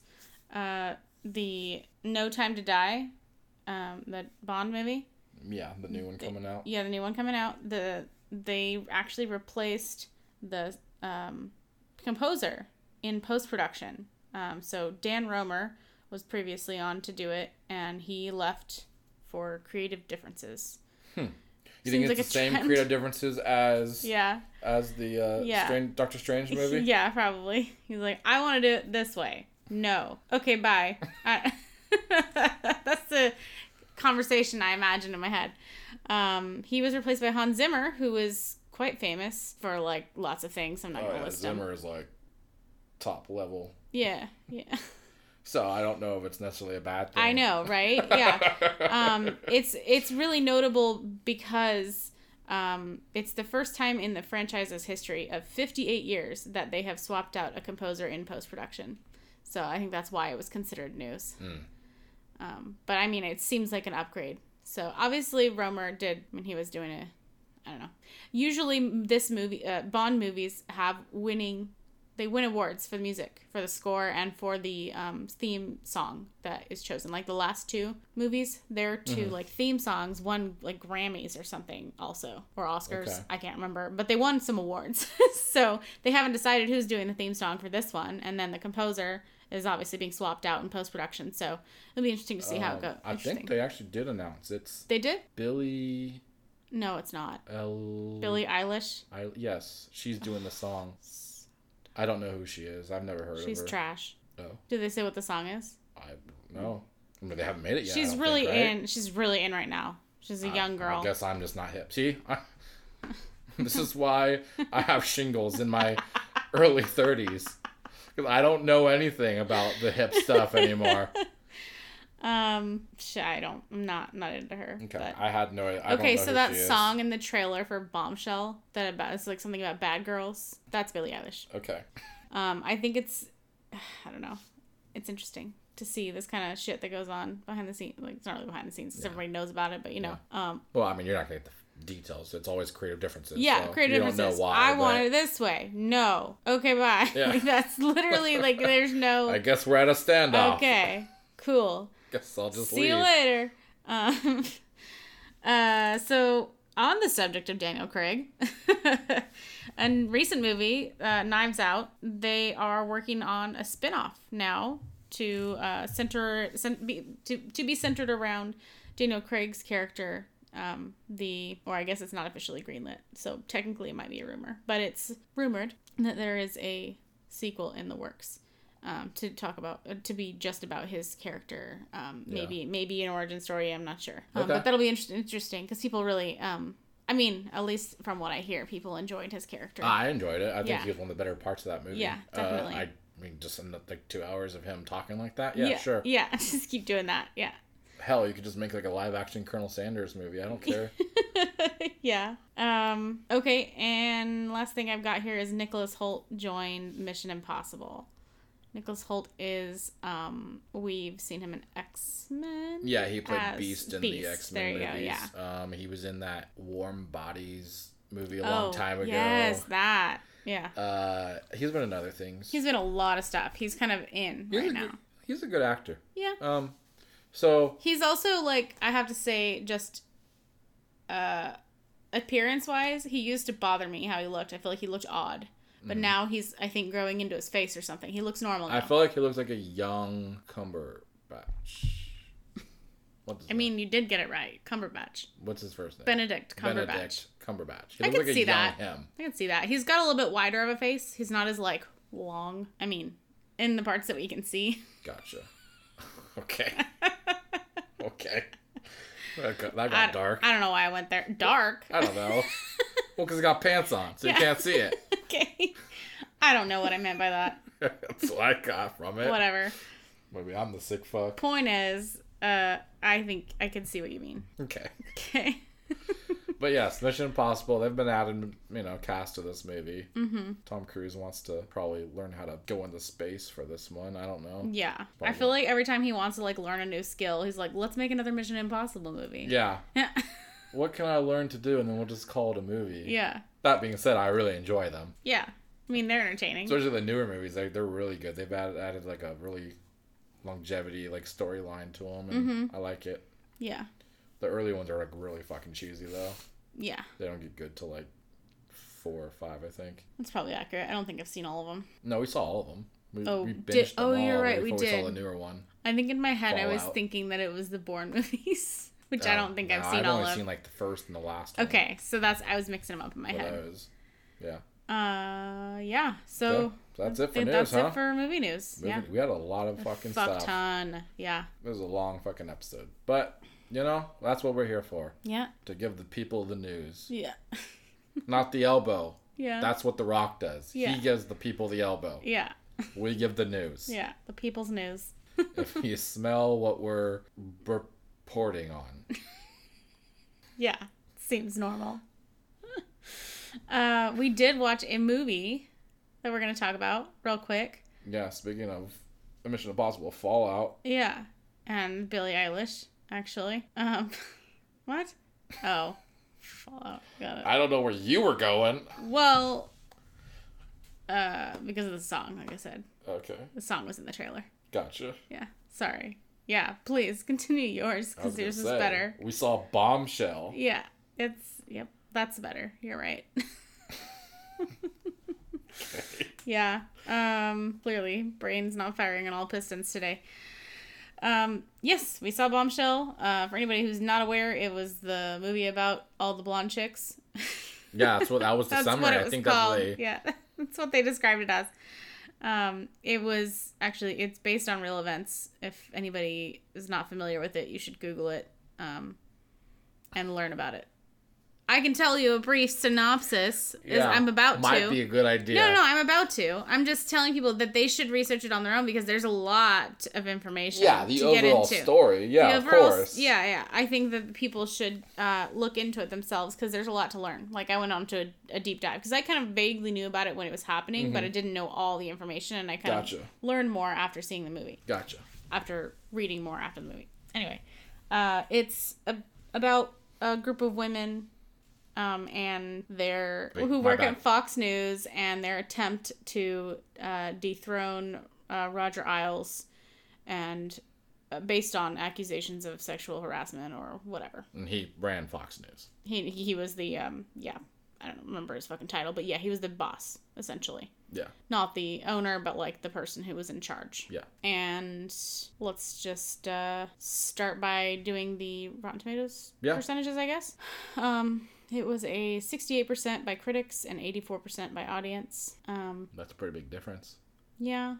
uh, the No Time to Die, um, the Bond movie. Yeah, the new one coming out. Yeah, the new one coming out. The they actually replaced the um, composer in post production. Um, so Dan Romer was previously on to do it, and he left for creative differences. You think it's like the same trend. creative differences as Yeah. as the uh, Yeah. Strange, Doctor Strange movie? Yeah, probably. He's like, I want to do it this way. No. Okay, bye. I... That's the conversation I imagine in my head. Um, he was replaced by Hans Zimmer, who was quite famous for like lots of things. I'm not Oh gonna yeah, list them. Zimmer is like top level. Yeah, yeah. So I don't know if it's necessarily a bad thing. I know, right? Yeah. um, it's it's really notable because um, it's the first time in the franchise's history of 58 years that they have swapped out a composer in post production. So I think that's why it was considered news. Um, but I mean, it seems like an upgrade. So obviously, Romer did when he was doing it. I don't know. Usually, this movie, uh, Bond movies have winning. They win awards for the music, for the score, and for the um, theme song that is chosen. Like the last two movies, their 2 like theme songs won like Grammys or something, also or Oscars. Okay. I can't remember, but they won some awards. so they haven't decided who's doing the theme song for this one, and then the composer is obviously being swapped out in post production. So it'll be interesting to see how it Um, goes. I think they actually did announce it's They did? Billy No, it's not. L. Billie Eilish. I, yes, she's doing the song. I don't know who she is. I've never heard She's of her. trash. Oh, Did they say what the song is? I no. I mean, they haven't made it yet. She's really think, right? in. She's really in right now. She's a I- young girl. I guess I'm just not hip. See, I, this is why I have shingles in my early 30s because I don't know anything about the hip stuff anymore. Um, I don't. I'm not not into her. Okay, but- I had no. I okay, so that song in the trailer for Bombshell that about it's like something about bad girls. That's Billie Eilish. Okay. Um, I think it's, I don't know, it's interesting to see this kind of shit that goes on behind the scenes. Like it's not really behind the scenes because everybody knows about it, but you know, um, Well, I mean, you're not gonna get the details. It's always creative differences. yeah, so creative you don't differences. know why. I but want it this way. No. Okay, bye. Yeah. like that's literally like there's no. I guess we're at a standoff. Okay, cool. Guess I'll just See leave. you later. Um, uh, so on the subject of Daniel Craig, a recent movie, uh, Knives Out, they are working on a spin-off now to uh, center to to be centered around Daniel Craig's character. Um, the or I guess it's not officially greenlit, so technically it might be a rumor, but it's rumored that there is a sequel in the works um, to talk about uh, to be just about his character. Um, maybe maybe an origin story. I'm not sure, um, Okay. but that'll be inter- interesting because people really. Um, I mean, at least from what I hear, people enjoyed his character. I enjoyed it. I think Yeah. he was one of the better parts of that movie. Yeah, Uh, definitely. I mean, just in the, like two hours of him talking like that. Yeah, sure. Yeah, just keep doing that. Yeah. Hell, you could just make like a live action Colonel Sanders movie. I don't care. yeah. Um. Okay. And last thing I've got here is Nicholas Hoult joined Mission Impossible. Nicholas Hoult is um. We've seen him in X Men. yeah, he played Beast in Beast. the X Men you go, movies. yeah. Um, he was in that Warm Bodies movie a long time ago. Oh, Yes, that. Yeah. Uh, he's been in other things. He's been a lot of stuff. He's kind of in He's right a now. he's a good actor. Yeah. Um, so He's also like I have to say just uh appearance wise, he used to bother me how he looked. I feel like he looked odd. But now he's I think growing into his face or something. He looks normal now. Mm. I feel like he looks like a young Cumberbatch. What does I mean, you did get it right. Cumberbatch. what's his first name? Benedict Cumberbatch. Benedict Cumberbatch. He I could like see a young that. him. I can see that. He's got a little bit wider of a face. He's not as like long. I mean, in the parts that we can see. Gotcha. Okay. okay. That got, that I, dark. I don't know why I went there. Dark. I don't know. well, because he got pants on, so Yeah. you can't see it. okay. I don't know what I meant by that. That's what I got from it. Whatever. Maybe I'm the sick fuck. Point is, uh, I think I can see what you mean. Okay. Okay. But yes, Mission Impossible. They've been adding, you know, cast to this movie. Mm-hmm. Tom Cruise wants to probably learn how to go into space for this one. I don't know. Yeah. I feel like every time he wants to like learn a new skill, he's like, let's make another Mission Impossible movie. Yeah. Yeah. What can I learn to do, and then we'll just call it a movie. yeah. That being said, I really enjoy them, Yeah. I mean, they're entertaining. especially the newer movies. Like they're really good. They've added, added like a really longevity like storyline to them, and Mm-hmm. I like it. yeah. The early ones are like really fucking cheesy though. Yeah. They don't get good till like four or five, I think. That's probably accurate. I don't think I've seen all of them. No, we saw all of them. We, Oh, we did- oh, you're right. we before we, saw did. the newer one. I think in my head I was thinking that it was the Bourne movies, which I Oh, don't think no, I've seen I've all only of. seen like the first and the last one. okay, so that's I was mixing them up in my For head. those. Yeah. Uh, yeah. So so that's it for news, that's huh? it for movie news. Movie- Yeah. We had a lot of fucking Fuck stuff. ton. Yeah. It was a long fucking episode. But, you know, that's what we're here for. Yeah. To give the people the news. Yeah. Not the elbow. Yeah. That's what The Rock does. Yeah. He gives the people the elbow. yeah. We give the news. Yeah. The people's news. If you smell what we're reporting on. Yeah. Seems normal. uh, we did watch a movie that we're gonna talk about real quick. Yeah, speaking of Mission Impossible Fallout. Yeah. And Billie Eilish, actually. Um, what? Oh. Fallout. Got it. I don't know where you were going. Well, uh, because of the song, like I said. Okay. The song was in the trailer. Gotcha. Yeah. Sorry. Yeah, please continue yours because yours is better. We saw Bombshell. Yeah. It's, yep, that's better. You're right. okay. yeah. Um, clearly, brain's not firing on all pistons today. Um, yes, we saw Bombshell. Uh, for anybody who's not aware, it was the movie about all the blonde chicks. Yeah, that's what that was the summary. what I think called. that's the Yeah, that's what they described it as. Um, it was actually it's based on real events. If anybody is not familiar with it, you should Google it um, and learn about it. I can tell you a brief synopsis. Is I'm about Might to. Might be a good idea. No, no, I'm about to. I'm just telling people that they should research it on their own because there's a lot of information Yeah, the overall story. Yeah, The of overall- course. Yeah, yeah. I think that people should uh, look into it themselves because there's a lot to learn. Like I went on to a, a deep dive because I kind of vaguely knew about it when it was happening, but I didn't know all the information, and I kind Mm-hmm. Gotcha. of learned more after seeing the movie Gotcha. after reading more after the movie. Anyway, uh, it's a, about a group of women um, and their Wait, who work bad. at Fox News and their attempt to uh, dethrone uh, Roger Ailes and uh, based on accusations of sexual harassment or whatever. And he ran Fox News. He he was the um yeah I don't remember his fucking title, but yeah, he was the boss essentially Yeah. not the owner, but like the person who was in charge. Yeah. And let's just uh, start by doing the Rotten Tomatoes Yeah. percentages, I guess. Um, it was a 68% by critics and 84% by audience. Um, That's a pretty big difference. yeah.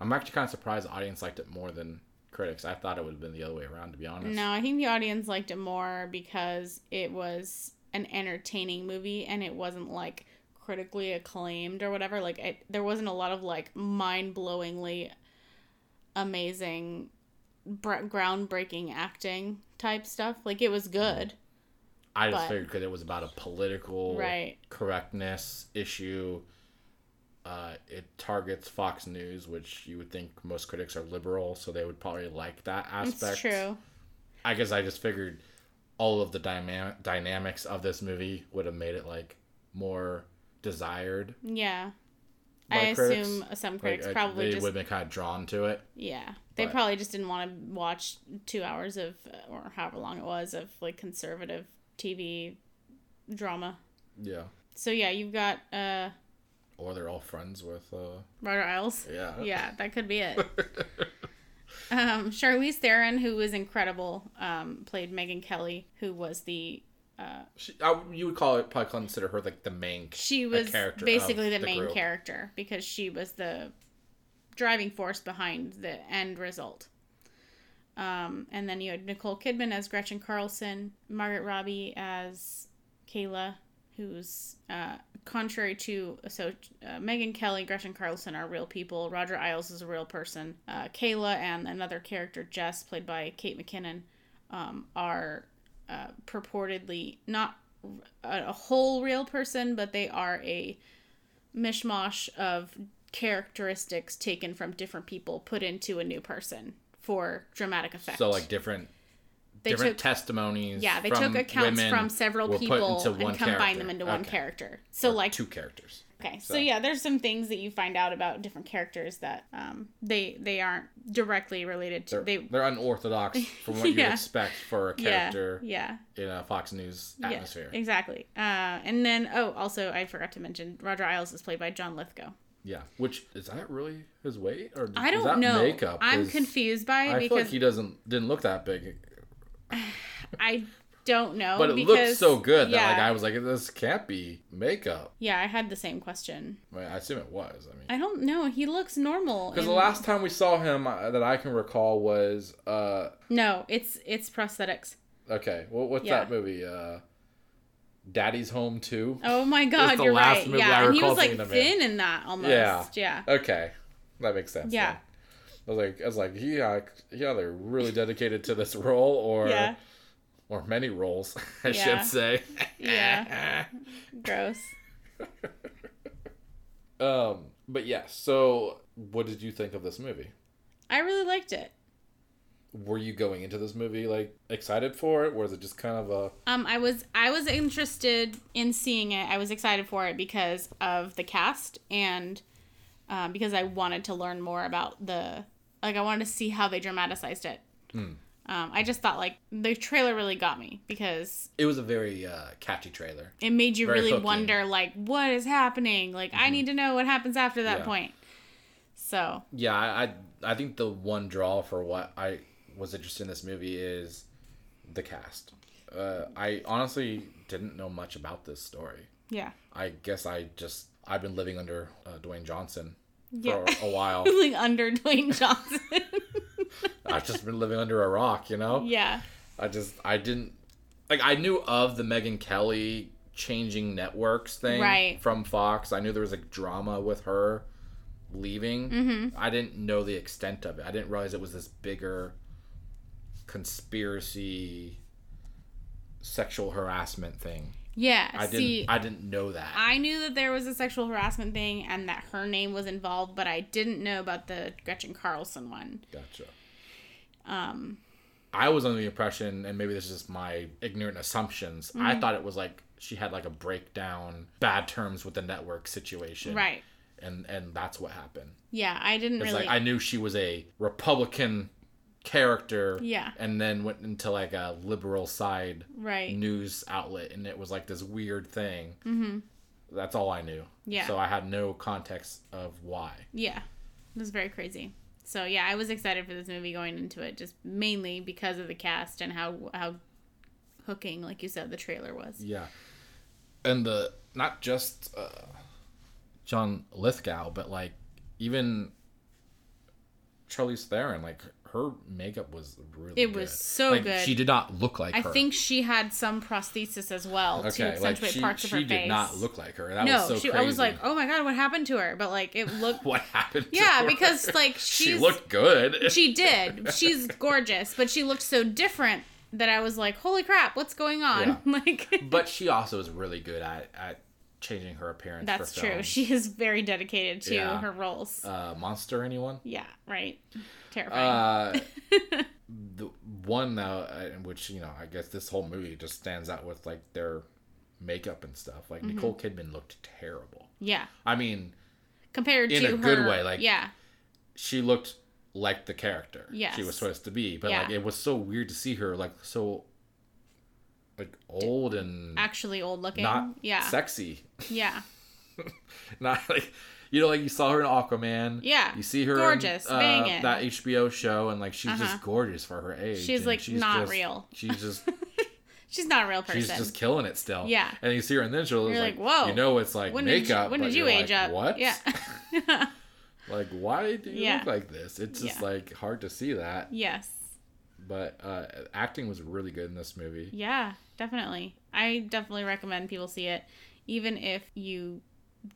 I'm actually kind of surprised the audience liked it more than critics. I thought it would have been the other way around, to be honest. No, I think the audience liked it more because it was an entertaining movie and it wasn't like critically acclaimed or whatever. Like it, there wasn't a lot of like mind-blowingly amazing br- groundbreaking acting type stuff. Like it was good. I just but- figured because it was about a political Right. correctness issue. Uh, it targets Fox News, which you would think most critics are liberal, so they would probably like that aspect. It's true. I guess I just figured all of the dyma- dynamics of this movie would have made it like more desired. Yeah. I critics. assume some critics uh, probably they just would have been kind of drawn to it. Yeah. They But- probably just didn't want to watch two hours of, or however long it was, of like conservative TV drama. Yeah. So yeah, you've got uh, Or they're all friends with. Uh, Roger Ailes. yeah. Yeah, that could be it. um, Charlize Theron, who was incredible, um, played Megyn Kelly, who was the She, I, you would call it probably consider her like the main. she was character basically the, the main group. character because she was the driving force behind the end result. Um, and then you had Nicole Kidman as Gretchen Carlson, Margaret Robbie as Kayla, who's uh, contrary to so uh, Megyn Kelly, Gretchen Carlson are real people. Roger Ailes is a real person. Uh, Kayla and another character Jess, played by Kate McKinnon, um, are uh, purportedly not a whole real person, but they are a mishmash of characteristics taken from different people put into a new person for dramatic effect. So like different. They different took- testimonies. yeah, they took accounts from several people and combined character. them into one character. So Or like two characters. okay, so. so. yeah, there's some things that you find out about different characters that um they they aren't directly related to They're, they they're unorthodox from what you Yeah. expect for a character yeah in a Fox News yeah atmosphere. exactly. Uh, and then oh also I forgot to mention Roger Ailes is played by John Lithgow. Yeah, which is that really his weight or I don't that know. Makeup? I'm 'Cause confused by it I feel because like he doesn't didn't look that big, I don't know. but it because, looked so good yeah, that like I was like, this can't be makeup. yeah, I had the same question. I, mean, I assume it was. I mean, I don't know. He looks normal. because the last time we saw him uh, that I can recall was uh no, it's it's prosthetics. okay, well, what's Yeah. that movie? Uh, Daddy's Home Two. Oh my god, the you're last right. movie I Yeah, and he was like him in. thin in that almost. Yeah. Yeah. Okay, that makes sense. Yeah. then. I was like, I was like, he, uh, he either really dedicated to this role or Yeah. or many roles, I Yeah. should say. Yeah. Gross. Um, but yeah. So, what did you think of this movie? I really liked it. Were you going into this movie like excited for it, or was it just kind of a Um, I was I was interested in seeing it. I was excited for it because of the cast and um, because I wanted to learn more about the like I wanted to see how they dramatized it. Hmm. Um, I just thought like the trailer really got me because It was a very uh, catchy trailer. it made you Very really hooking. Mm-hmm. wonder like what is happening. Like I need to know what happens after that Yeah. point. So Yeah, I, I I think the one draw for what I was interested in this movie is the cast. Uh, I honestly didn't know much about this story. yeah, I guess I just I've been living under uh, Dwayne Johnson for a while. living under Dwayne Johnson. I've just been living under a rock, you know. yeah, I just I didn't like I knew of the Megyn Kelly changing networks thing Right. from Fox. I knew there was like drama with her leaving. Mm-hmm. I didn't know the extent of it. I didn't realize it was this bigger conspiracy sexual harassment thing. Yeah. I didn't see, I didn't know that. I knew that there was a sexual harassment thing and that her name was involved, but I didn't know about the Gretchen Carlson one. gotcha. Um, I was under the impression, and maybe this is just my ignorant assumptions. Mm-hmm. I thought it was like she had like a breakdown, bad terms with the network situation, right. And and that's what happened. Yeah, I didn't really. like I knew she was a Republican character, Yeah. and then went into like a liberal side right. news outlet, and it was like this weird thing. Mm-hmm. That's all I knew. Yeah. So I had no context of why. Yeah, it was very crazy. So yeah, I was excited for this movie going into it, just mainly because of the cast and how how hooking, like you said, the trailer was. Yeah, and the not just uh, John Lithgow, but like even Charlize Theron, like her makeup was really. Good. It was good. so Like, good. She did not look like her. I her. think she had some prosthesis as well to okay, like accentuate she, parts she of her face. She did not look like her. That no, was so she, crazy. I was like, oh my god, what happened to her? But like, it looked. what happened? to yeah, because like she looked good. she did. She's gorgeous, but she looked so different that I was like, holy crap, what's going on? like. but she also is really good at at changing her appearance. That's for true. She is very dedicated to Yeah. her roles. uh, monster. Anyone? yeah, right. Terrifying. Uh, the one though, which you know, I guess this whole movie just stands out with like their makeup and stuff. Like Mm-hmm. Nicole Kidman looked terrible. yeah, I mean, compared in to a her, good way, like- yeah, she looked like the character Yes. she was supposed to be, but Yeah. like it was so weird to see her like so like old and actually old looking. not yeah, sexy. yeah, Not like you know, like you saw her in Aquaman. Yeah. You see her Gorgeous, in, uh, that HBO show, and like she's Uh-huh. just gorgeous for her age. She's, like, not just- real. She's just she's not a real person. she's just killing it still. Yeah. And you see her in this You're like, whoa. You know, it's like when did you, makeup. when did you age like, up? What? Yeah, Like, why do you Yeah. look like this? It's just Yeah. like hard to see that. yes, But uh, acting was really good in this movie. yeah, definitely. I definitely recommend people see it, even if you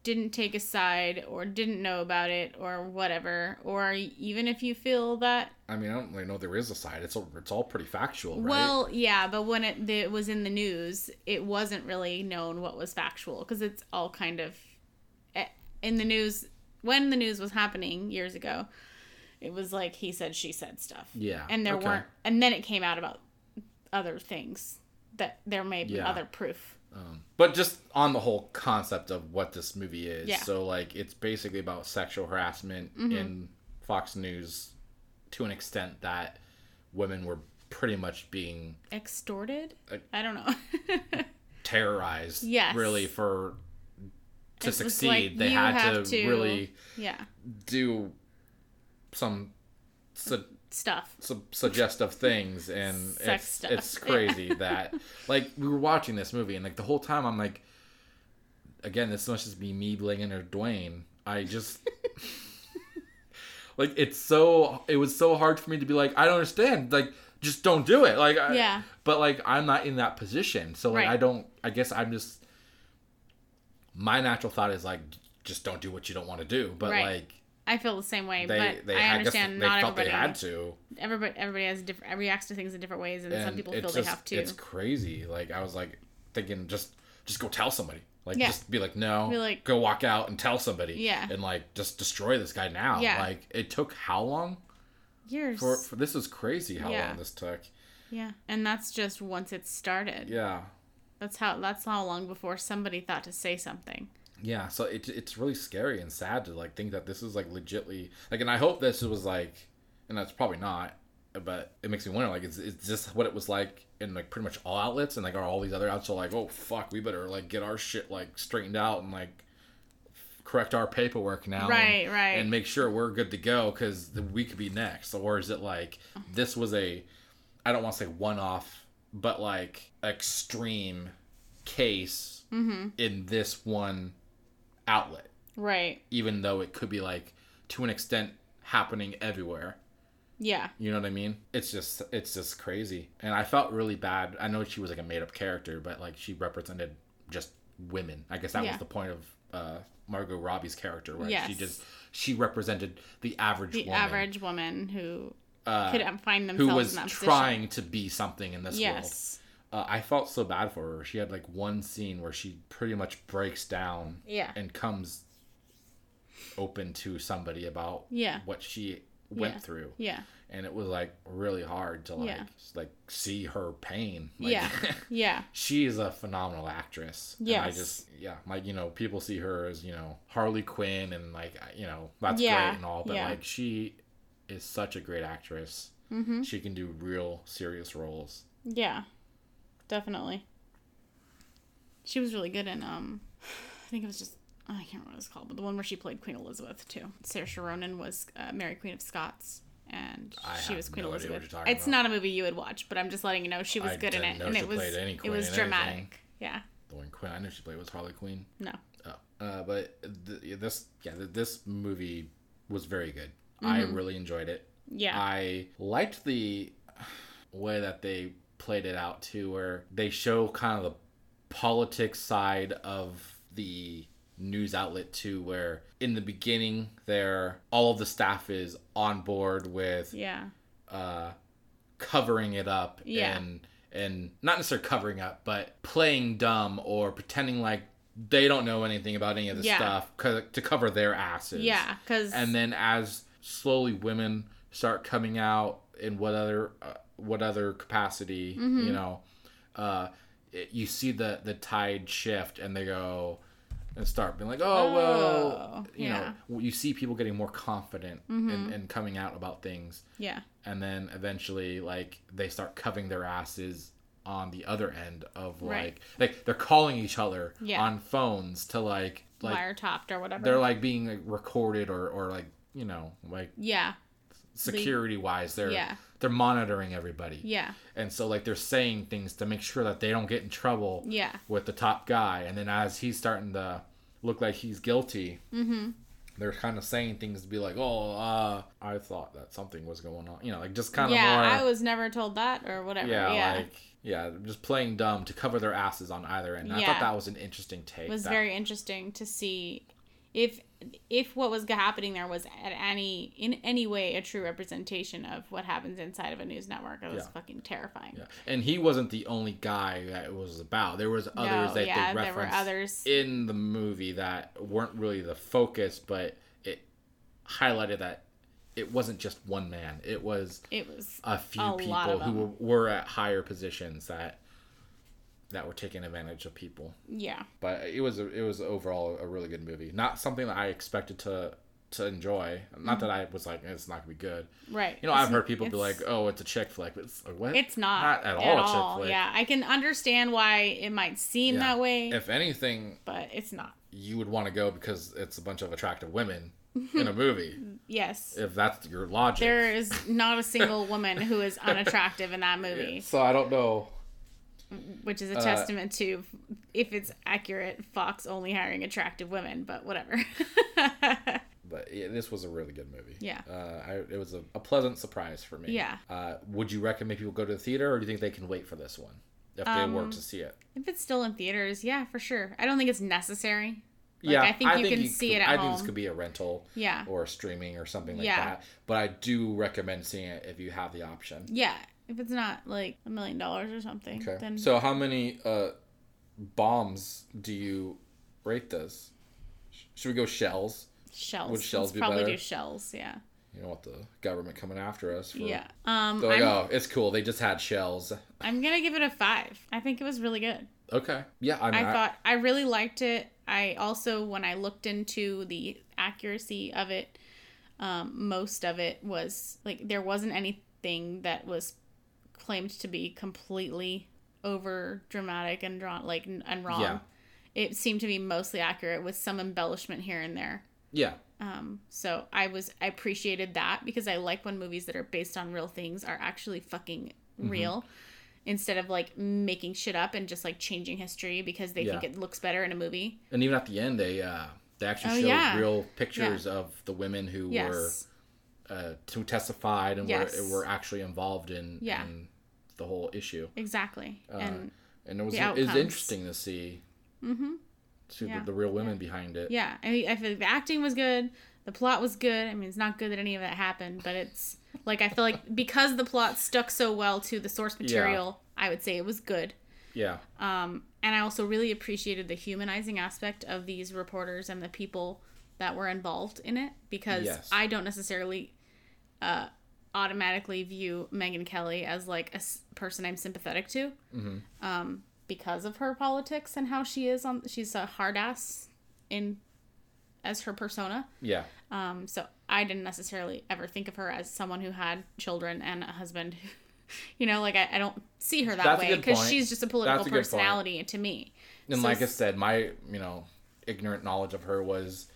didn't take a side or didn't know about it or whatever, or even if you feel that I mean, I don't really know there is a side. It's all, it's all pretty factual, right? Well, yeah, but when it, it was in the news, it wasn't really known what was factual because it's all kind of eh, in the news when the news was happening years ago. It was like he said, she said stuff. Yeah, and there okay. weren't, and then it came out about other things that there may be Yeah. other proof. Um, but just on the whole concept of what this movie is. Yeah. Mm-hmm. So, like, it's basically about sexual harassment in Fox News to an extent that women were pretty much being Extorted? Uh, I don't know. terrorized. Yes. Really, for to It succeed, like, they had to, to- really yeah, do some. Stuff. some suggestive things and Sex it's stuff. it's crazy that like we were watching this movie and like the whole time I'm like again this must just be me Blingan or Dwayne I just like it's so it was so hard for me to be like I don't understand like just don't do it like I, Yeah. but like I'm not in that position so like Right. I don't I guess I'm just my natural thought is like just don't do what you don't want to do but Right. like I feel the same way, they but they I I, understand they not everybody. had to everybody everybody has different reacts to things in different ways and, some people feel just, they have to It's crazy. Like I was like thinking, just just go tell somebody. Like Yeah. just be like, no, Be like- go walk out and tell somebody. Yeah. and like just destroy this guy now. Yeah. like it took how long years for, for this is crazy how Yeah. long this took. yeah and that's just once it started Yeah, that's how that's how long before somebody thought to say something yeah. So it, it's really scary and sad to like think that this is like legitly like, and I hope this was like, and that's probably not. But it makes me wonder, like, is, is this what it was like in like pretty much all outlets, and like are all these other outlets are like, oh fuck, we better like get our shit like straightened out and like correct our paperwork now, Right, and, right. and make sure we're good to go because we could be next, or is it like this was a, I don't want to say one off, but like extreme case Mm-hmm. in this one outlet right even though it could be like to an extent happening everywhere Yeah. You know what I mean? It's just it's just crazy. And I felt really bad. I know she was like a made up character, but like she represented just women. I guess that Yeah. was the point of uh Margot Robbie's character, where she just she represented the average The woman average woman who uh, could find themselves who was in that trying to be something in this position. world. Uh, I felt so bad for her. She had like one scene where she pretty much breaks down Yeah. and comes open to somebody about Yeah. what she went Yeah. through Yeah. and it was like really hard to like Yeah. like see her pain like, Yeah. Yeah. she is a phenomenal actress Yeah. i just yeah like you know people see her as you know harley quinn and like you know that's Yeah, great and all but like she is such a great actress Mm-hmm. she can do real serious roles Yeah. Definitely. She was really good in um I think it was just I can't remember what it's called, but the one where she played Queen Elizabeth too. Saoirse Ronan was uh, Mary Queen of Scots, and I she was Queen no Elizabeth. It's about. not a movie you would watch, but I'm just letting you know she was I good in it, know and she it was it was dramatic. anything. Yeah. the one queen i knew she played was harley quinn No. Oh, uh, but th- this, yeah, th- this movie was very good. I Mm-hmm. really enjoyed it. Yeah. I liked the way that they played it out too, where they show kind of the politics side of the news outlet too, where in the beginning, there all of the staff is on board with yeah. uh, covering it up Yeah. and and not necessarily covering up, but playing dumb or pretending like they don't know anything about any of this Yeah. stuff to cover their asses. Yeah, because And then as slowly women start coming out in what other uh, what other capacity, Mm-hmm. you know, uh, it, you see the the tide shift and they go and start being like, oh, well, Oh, you yeah. know, you see people getting more confident Mm-hmm. in coming out about things yeah, and then eventually like they start covering their asses on the other end of like Right. like they're calling each other Yeah. on phones to like like wiretapped or whatever. they're like being like, recorded or or like you know like yeah, security wise they're Yeah. They're monitoring everybody yeah, and so like they're saying things to make sure that they don't get in trouble yeah, with the top guy and then as he's starting to look like he's guilty mm-hmm. they're kind of saying things to be like oh uh i thought that something was going on you know like just kind of yeah. more I was never told that or whatever. yeah, Yeah, like yeah, just playing dumb to cover their asses on either end. And I thought that was an interesting take. it was that- very interesting to see if if what was happening there was at any in any way a true representation of what happens inside of a news network. It was Yeah. fucking terrifying. Yeah. And he wasn't the only guy that it was about. There was others no, that yeah, they referenced others. in the movie that weren't really the focus, but it highlighted that it wasn't just one man. It was it was a few A people who were, were at higher positions that that were taking advantage of people. yeah, but it was a, it was overall a really good movie. Not something that I expected to to enjoy. Not mm-hmm. that I was like it's not gonna be good. right. You know, It's- I've heard people be like, "Oh, it's a chick flick," it's like what? It's not, Not at all a chick flick. Yeah, I can understand why it might seem Yeah. that way, If anything, but it's not. you would want to go because it's a bunch of attractive women in a movie. Yes. if that's your logic. There is not a single woman who is unattractive in that movie, so I don't know. Which is a Uh, testament to, if it's accurate, Fox only hiring attractive women, but whatever. But yeah, this was a really good movie. Yeah. Uh, I, it was a, a pleasant surprise for me. Yeah. Uh, would you recommend people go to the theater, or do you think they can wait for this one if they Um, were to see it? if it's still in theaters, yeah, for sure. I don't think it's necessary. Like, yeah, I think you can see could- it at I home. think this could be a rental Yeah. or a streaming or something like Yeah. that. But I do recommend seeing it if you have the option. Yeah. If it's not like a million dollars or something, Okay. then So how many uh, bombs do you rate this? Sh- Should we go shells? shells. would shells Let's be probably better? do shells, yeah. You don't want the government coming after us. For, Yeah. Um They're like, I'm, oh, it's cool. They just had shells. I'm gonna give it a five. I think it was really good. Okay. Yeah. I, mean, I thought I really liked it. I also, when I looked into the accuracy of it, um, most of it was like there wasn't anything that was claimed to be completely over dramatic and drawn like and wrong. Yeah. It seemed to be mostly accurate with some embellishment here and there. Yeah. Um, so I was I appreciated that because I like when movies that are based on real things are actually fucking Mm-hmm. real instead of like making shit up and just like changing history because they think it looks better in a movie. And even at the end, they uh, they actually Oh, showed yeah. real pictures of the women who Yes. uh, who testified and Yes. were were actually involved in Yeah. in the whole issue. Exactly. Uh, and and it was it was interesting to see mm-hmm. see Yeah. the, the real women behind it. Yeah, I mean, I feel like the acting was good. The plot was good. I mean, it's not good that any of that happened, but it's like I feel like because the plot stuck so well to the source material, I would say it was good. Yeah. Um, and I also really appreciated the humanizing aspect of these reporters and the people that were involved in it because Yes. I don't necessarily uh, automatically view Megyn Kelly as like a person I'm sympathetic to Mhm. um, because of her politics and how she is on. She's a hard ass in as her persona. Yeah. Um, so I didn't necessarily ever think of her as someone who had children and a husband. you know, like I, I don't see her that That's way because she's just a political a personality to me. And So like I said, my you know ignorant knowledge of her was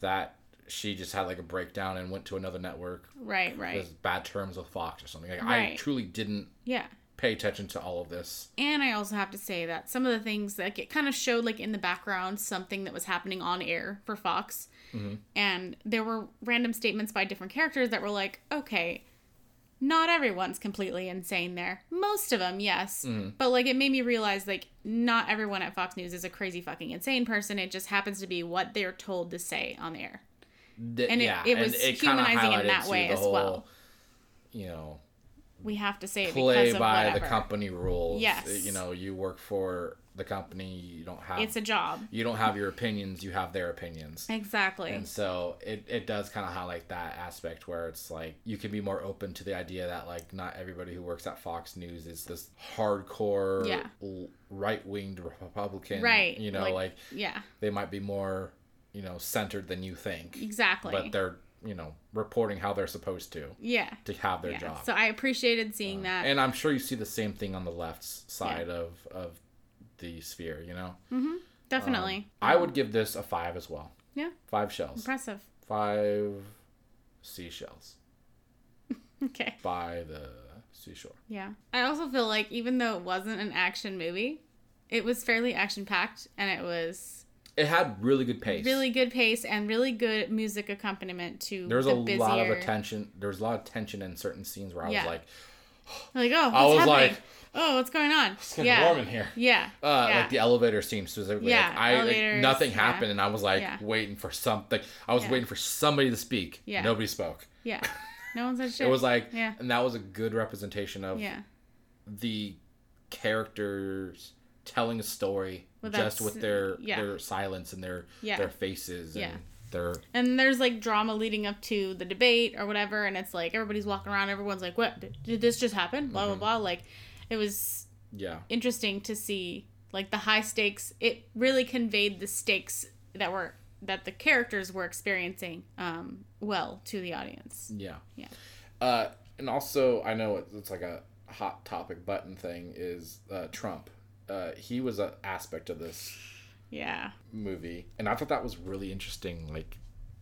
that she just had like a breakdown and went to another network Right, right. with bad terms with Fox or something. Like I truly didn't Yeah. pay attention to all of this. And I also have to say that some of the things like it kind of showed like in the background something that was happening on air for Fox. Mm-hmm. And there were random statements by different characters that were like, okay, not everyone's completely insane there. Most of them, yes. Mm-hmm. But like it made me realize like not everyone at Fox News is a crazy fucking insane person. It just happens to be what they're told to say on the air. Th- And it- it was kinda humanizing in that way as well. You know, We have to say play because of by whatever. the company rules. Yes. You know, you work for the company. You don't have It's a job. you don't have your opinions. You have their opinions. Exactly. And so it, it does kind of highlight that aspect where it's like you can be more open to the idea that like not everybody who works at Fox News is this hardcore Yeah. right winged Republican. Right, You know, like- like, yeah, they might be more, you know, centered than you think. exactly. But they're, you know, reporting how they're supposed to yeah. to have their yeah. job. Uh, So I appreciated seeing that. and I'm sure you see the same thing on the left side of, of the sphere, you know? Definitely. I would give this a five as well. Yeah. Five shells. Impressive. Five seashells. Okay. by the seashore. Yeah. I also feel like even though it wasn't an action movie, it was fairly action packed and it was It had really good pace. really good pace and really good music accompaniment to There was the a busier, lot of attention. There was a lot of tension in certain scenes where I Yeah. was like, Like, oh, what's I was happening? like, oh, what's going on? "It's getting yeah. warm in here." Yeah. Uh, yeah. Like the elevator scene specifically. Yeah, like, I like, nothing happened, and I was like waiting for something. I was waiting for somebody to speak. Yeah. Nobody spoke. yeah. No one said shit. It was like, Yeah. and that was a good representation of yeah. the characters telling a story Well, just with their yeah. their silence and their Yeah. their faces and Yeah. their And there's like drama leading up to the debate or whatever, and it's like everybody's walking around, everyone's like, "What? Did, did this just happen?" Blah Mm-hmm. blah blah. Like, it was yeah interesting to see like the high stakes. It really conveyed the stakes that were that the characters were experiencing um, well to the audience. Yeah. Yeah. Uh, and also, I know it's, it's like a hot topic button thing is uh, Trump. Uh, he was an aspect of this Yeah. movie, and I thought that was really interesting. Like,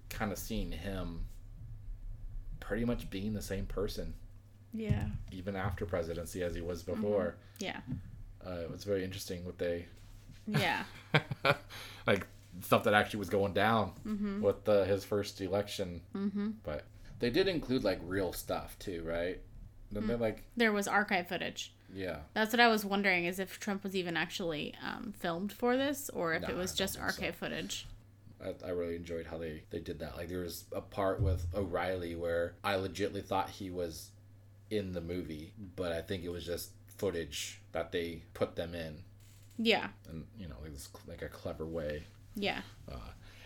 kind of seeing him pretty much being the same person Yeah. even after presidency as he was before. Yeah. Uh, it was very interesting what they Yeah. like stuff that actually was going down Mm-hmm. with uh, his first election. Mm-hmm. But they did include like real stuff too, right? Didn't Mm. they like There was archive footage. Yeah? That's what I was wondering is if Trump was even actually um, filmed for this or if Nah, it was just think so. archive footage. I, I really enjoyed how they they did that. Like there was a part with O'Reilly where I legitly thought he was in the movie, but I think it was just footage that they put them in, Yeah. and you know, like this, like a clever way. Yeah. Uh,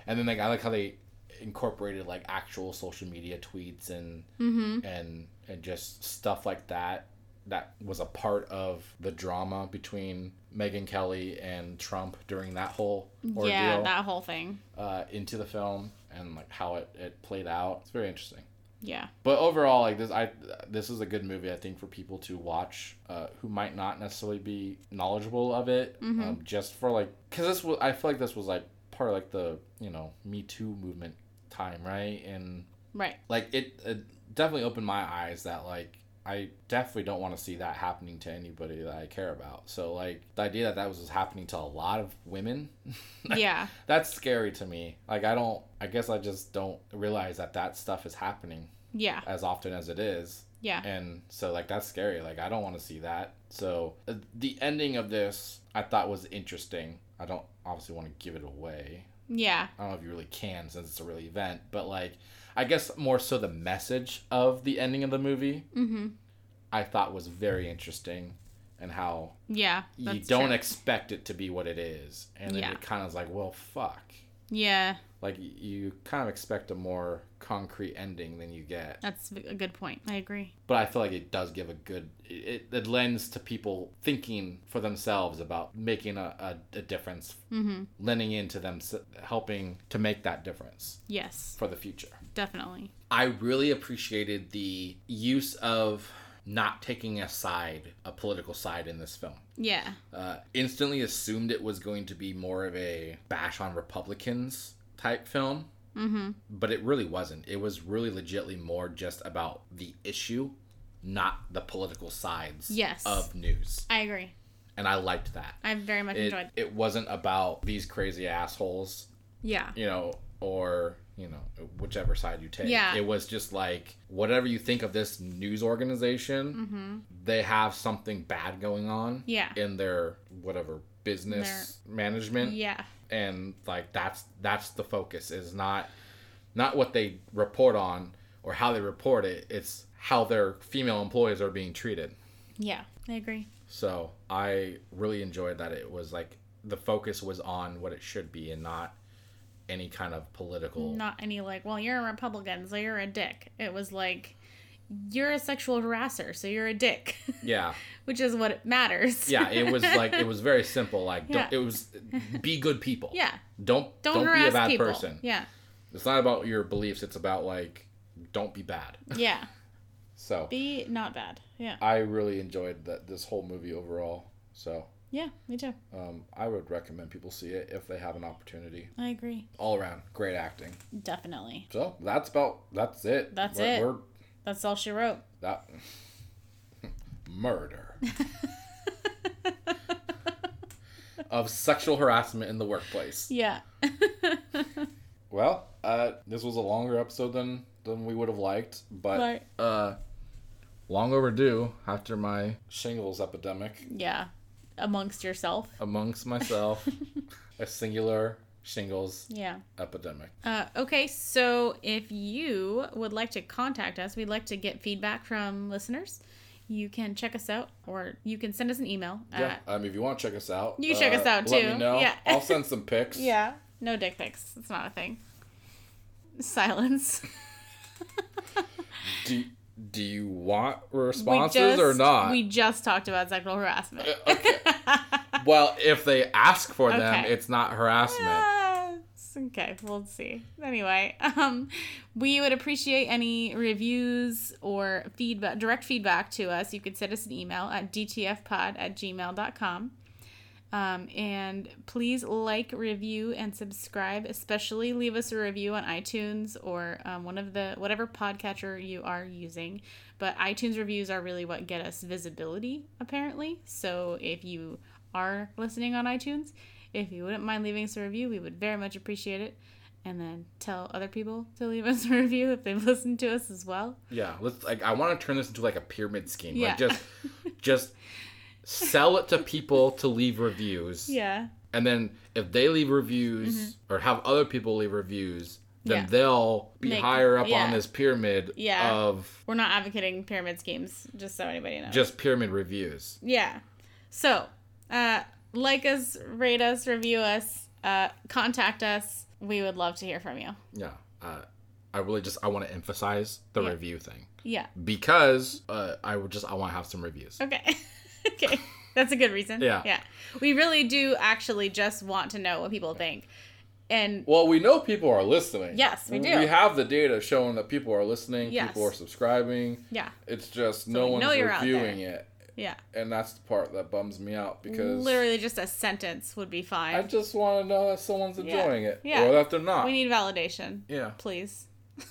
and then like I like how they incorporated like actual social media tweets and Mm-hmm. and and just stuff like that that was a part of the drama between Megyn Kelly and Trump during that whole ordeal Yeah, that whole thing. uh, into the film and like how it, it played out. It's very interesting. Yeah. But overall, like this, I this is a good movie. I think for people to watch uh, who might not necessarily be knowledgeable of it, um, just for like, because this was I feel like this was like part of like the you know Me Too movement time, right? And Right. like it, it definitely opened my eyes that like I definitely don't want to see that happening to anybody that I care about. So like the idea that that was happening to a lot of women, Yeah. that's scary to me. Like I don't, I guess I just don't realize that that stuff is happening. Yeah. as often as it is. Yeah. And so like that's scary. Like I don't want to see that. So uh, the ending of this I thought was interesting. I don't obviously want to give it away. Yeah. I don't know if you really can since it's a real event, but like I guess more so the message of the ending of the movie Mm-hmm. I thought was very interesting and how Yeah. you don't true. expect it to be what it is. And then Yeah. it kind of is like, well, fuck. yeah. Like you kind of expect a more concrete ending than you get. That's a good point. I agree. But I feel like it does give a good it, it lends to people thinking for themselves about making a, a, a difference, Mm-hmm. lending into them helping to make that difference Yes. for the future. Definitely. I really appreciated the use of not taking a side, a political side in this film. Yeah. Uh, instantly assumed it was going to be more of a bash on Republicans type film, Mm-hmm. but it really wasn't. It was really legitly more just about the issue, not the political sides Yes. of news. I agree. And I liked that. I very much It, enjoyed. it wasn't about these crazy assholes Yeah. you know, or you know, whichever side you take. Yeah. It was just like whatever you think of this news organization, Mm-hmm. they have something bad going on Yeah. in their whatever business management Yeah. and like that's that's the focus is not not what they report on or how they report it, it's how their female employees are being treated. Yeah. I agree. So I really enjoyed that it was like the focus was on what it should be and not any kind of political. Not any like, well, you're a Republican, so you're a dick. It was like, you're a sexual harasser, so you're a dick. Yeah, Which is what matters. yeah. It was like it was very simple. Like Yeah. it was be good people. yeah. Don't Don't, don't, be a bad people. person. Yeah. It's not about your beliefs. It's about like don't be bad. Yeah. So Be not bad. Yeah. I really enjoyed that this whole movie overall. So Yeah. Me too. um, I would recommend people see it if they have an opportunity. I agree. All around, great acting. Definitely. So that's about that's it. That's We're- it. We're That's all she wrote. that murder of sexual harassment in the workplace. Yeah. Well, uh, this was a longer episode than than we would have liked, but Right. uh, long overdue after my shingles epidemic yeah. Amongst yourself. amongst myself, a singular shingles Yeah. epidemic. Uh, okay, so if you would like to contact us, we'd like to get feedback from listeners. You can check us out, or you can send us an email. Yeah, At, um, if you want to check us out, You check uh, us out, Let too. me know. Yeah. I'll send some pics. yeah. No dick pics. It's not a thing. Silence. Do Do you want responses just- or not? We just talked about sexual harassment. Uh, okay. well, if they ask for them, it's not harassment. It's okay, we'll see. Anyway, um, we would appreciate any reviews or feedback, direct feedback to us. You could send us an email at dtfpod at gmail.com. Um, and please like, review, and subscribe. Especially leave us a review on iTunes or um, one of the whatever podcatcher you are using. But iTunes reviews are really what get us visibility, apparently. So if you are listening on iTunes, if you wouldn't mind leaving us a review, we would very much appreciate it. And then tell other people to leave us a review if they've listened to us as well. Yeah, let's like. I want to turn this into like a pyramid scheme. Yeah. Like just, just sell it to people to leave reviews, Yeah. and then if they leave reviews or have other people leave reviews, then Mm-hmm. Yeah. they'll be Make- higher up yeah. on this pyramid Yeah. of We're not advocating pyramid schemes, just so anybody knows. just pyramid reviews. Yeah. So, uh, like us, rate us, review us, uh, contact us. We would love to hear from you. Yeah. Uh, I really just I want to emphasize the Yeah. review thing Yeah. because uh, I would just I want to have some reviews. Okay. okay. That's a good reason. Yeah. Yeah. We really do actually just want to know what people think. And Well, we know people are listening. Yes, we do. We have the data showing that people are listening. Yes. People are subscribing. yeah. It's just no one's know you're out reviewing it, Yeah. and that's the part that bums me out because Literally just a sentence would be fine. I just want to know that someone's Yeah. enjoying it Yeah. or that they're not. we need validation. yeah, Please.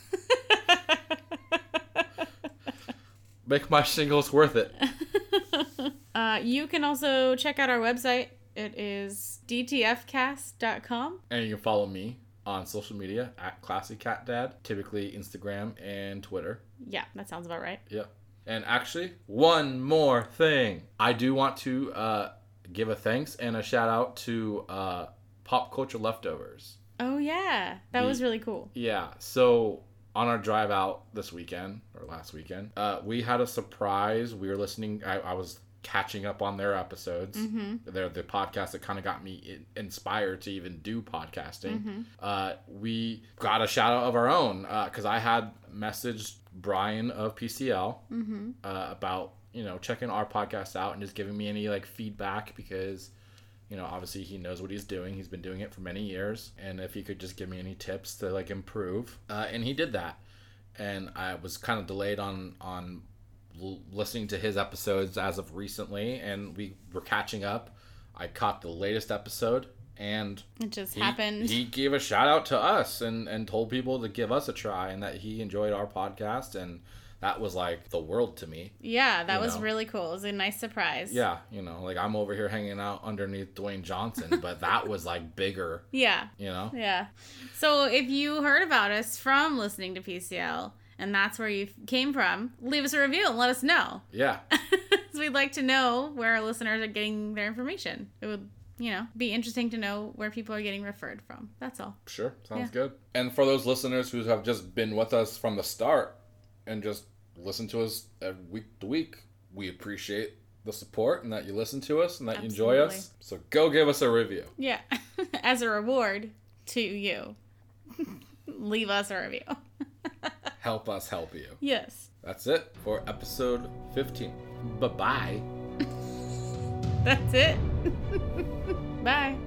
make my shingles worth it. Uh, you can also check out our website. It is dtfcast.com. And you can follow me on social media at Classy Cat Dad, typically Instagram and Twitter. Yeah, that sounds about right. Yeah. And actually, one more thing. I do want to uh, give a thanks and a shout out to uh, Pop Culture Leftovers. Oh yeah, that The- was really cool. Yeah. So on our drive out this weekend or last weekend, uh, we had a surprise. We were listening. I, I was catching up on their episodes. Mm-hmm. They're the podcast that kind of got me in, inspired to even do podcasting. Mm-hmm. Uh, we got a shout out of our own because I had messaged Brian of PCL Mm-hmm. uh, about you know checking our podcast out and just giving me any like feedback because you know obviously he knows what he's doing he's been doing it for many years and if he could just give me any tips to like improve uh, and he did that and i was kind of delayed on on l- listening to his episodes as of recently and we were catching up i caught the latest episode and It just he, happened. he gave a shout out to us and and told people to give us a try and that he enjoyed our podcast and that was like the world to me yeah, that was know. really cool. It was a nice surprise. yeah you know like i'm over here hanging out underneath dwayne johnson but that was like bigger Yeah. you know Yeah. So if you heard about us from listening to PCL and that's where you came from, leave us a review and let us know. yeah we'd like to know where our listeners are getting their information. It would, you know, be interesting to know where people are getting referred from. That's all. sure sounds Yeah. good and for those listeners who have just been with us from the start and just listen to us every week to week we appreciate the support and that you listen to us and that you enjoy us so go give us a review Yeah. As a reward to you, leave us a review. Help us help you yes. That's it for episode 15. Bye bye. That's it. Bye.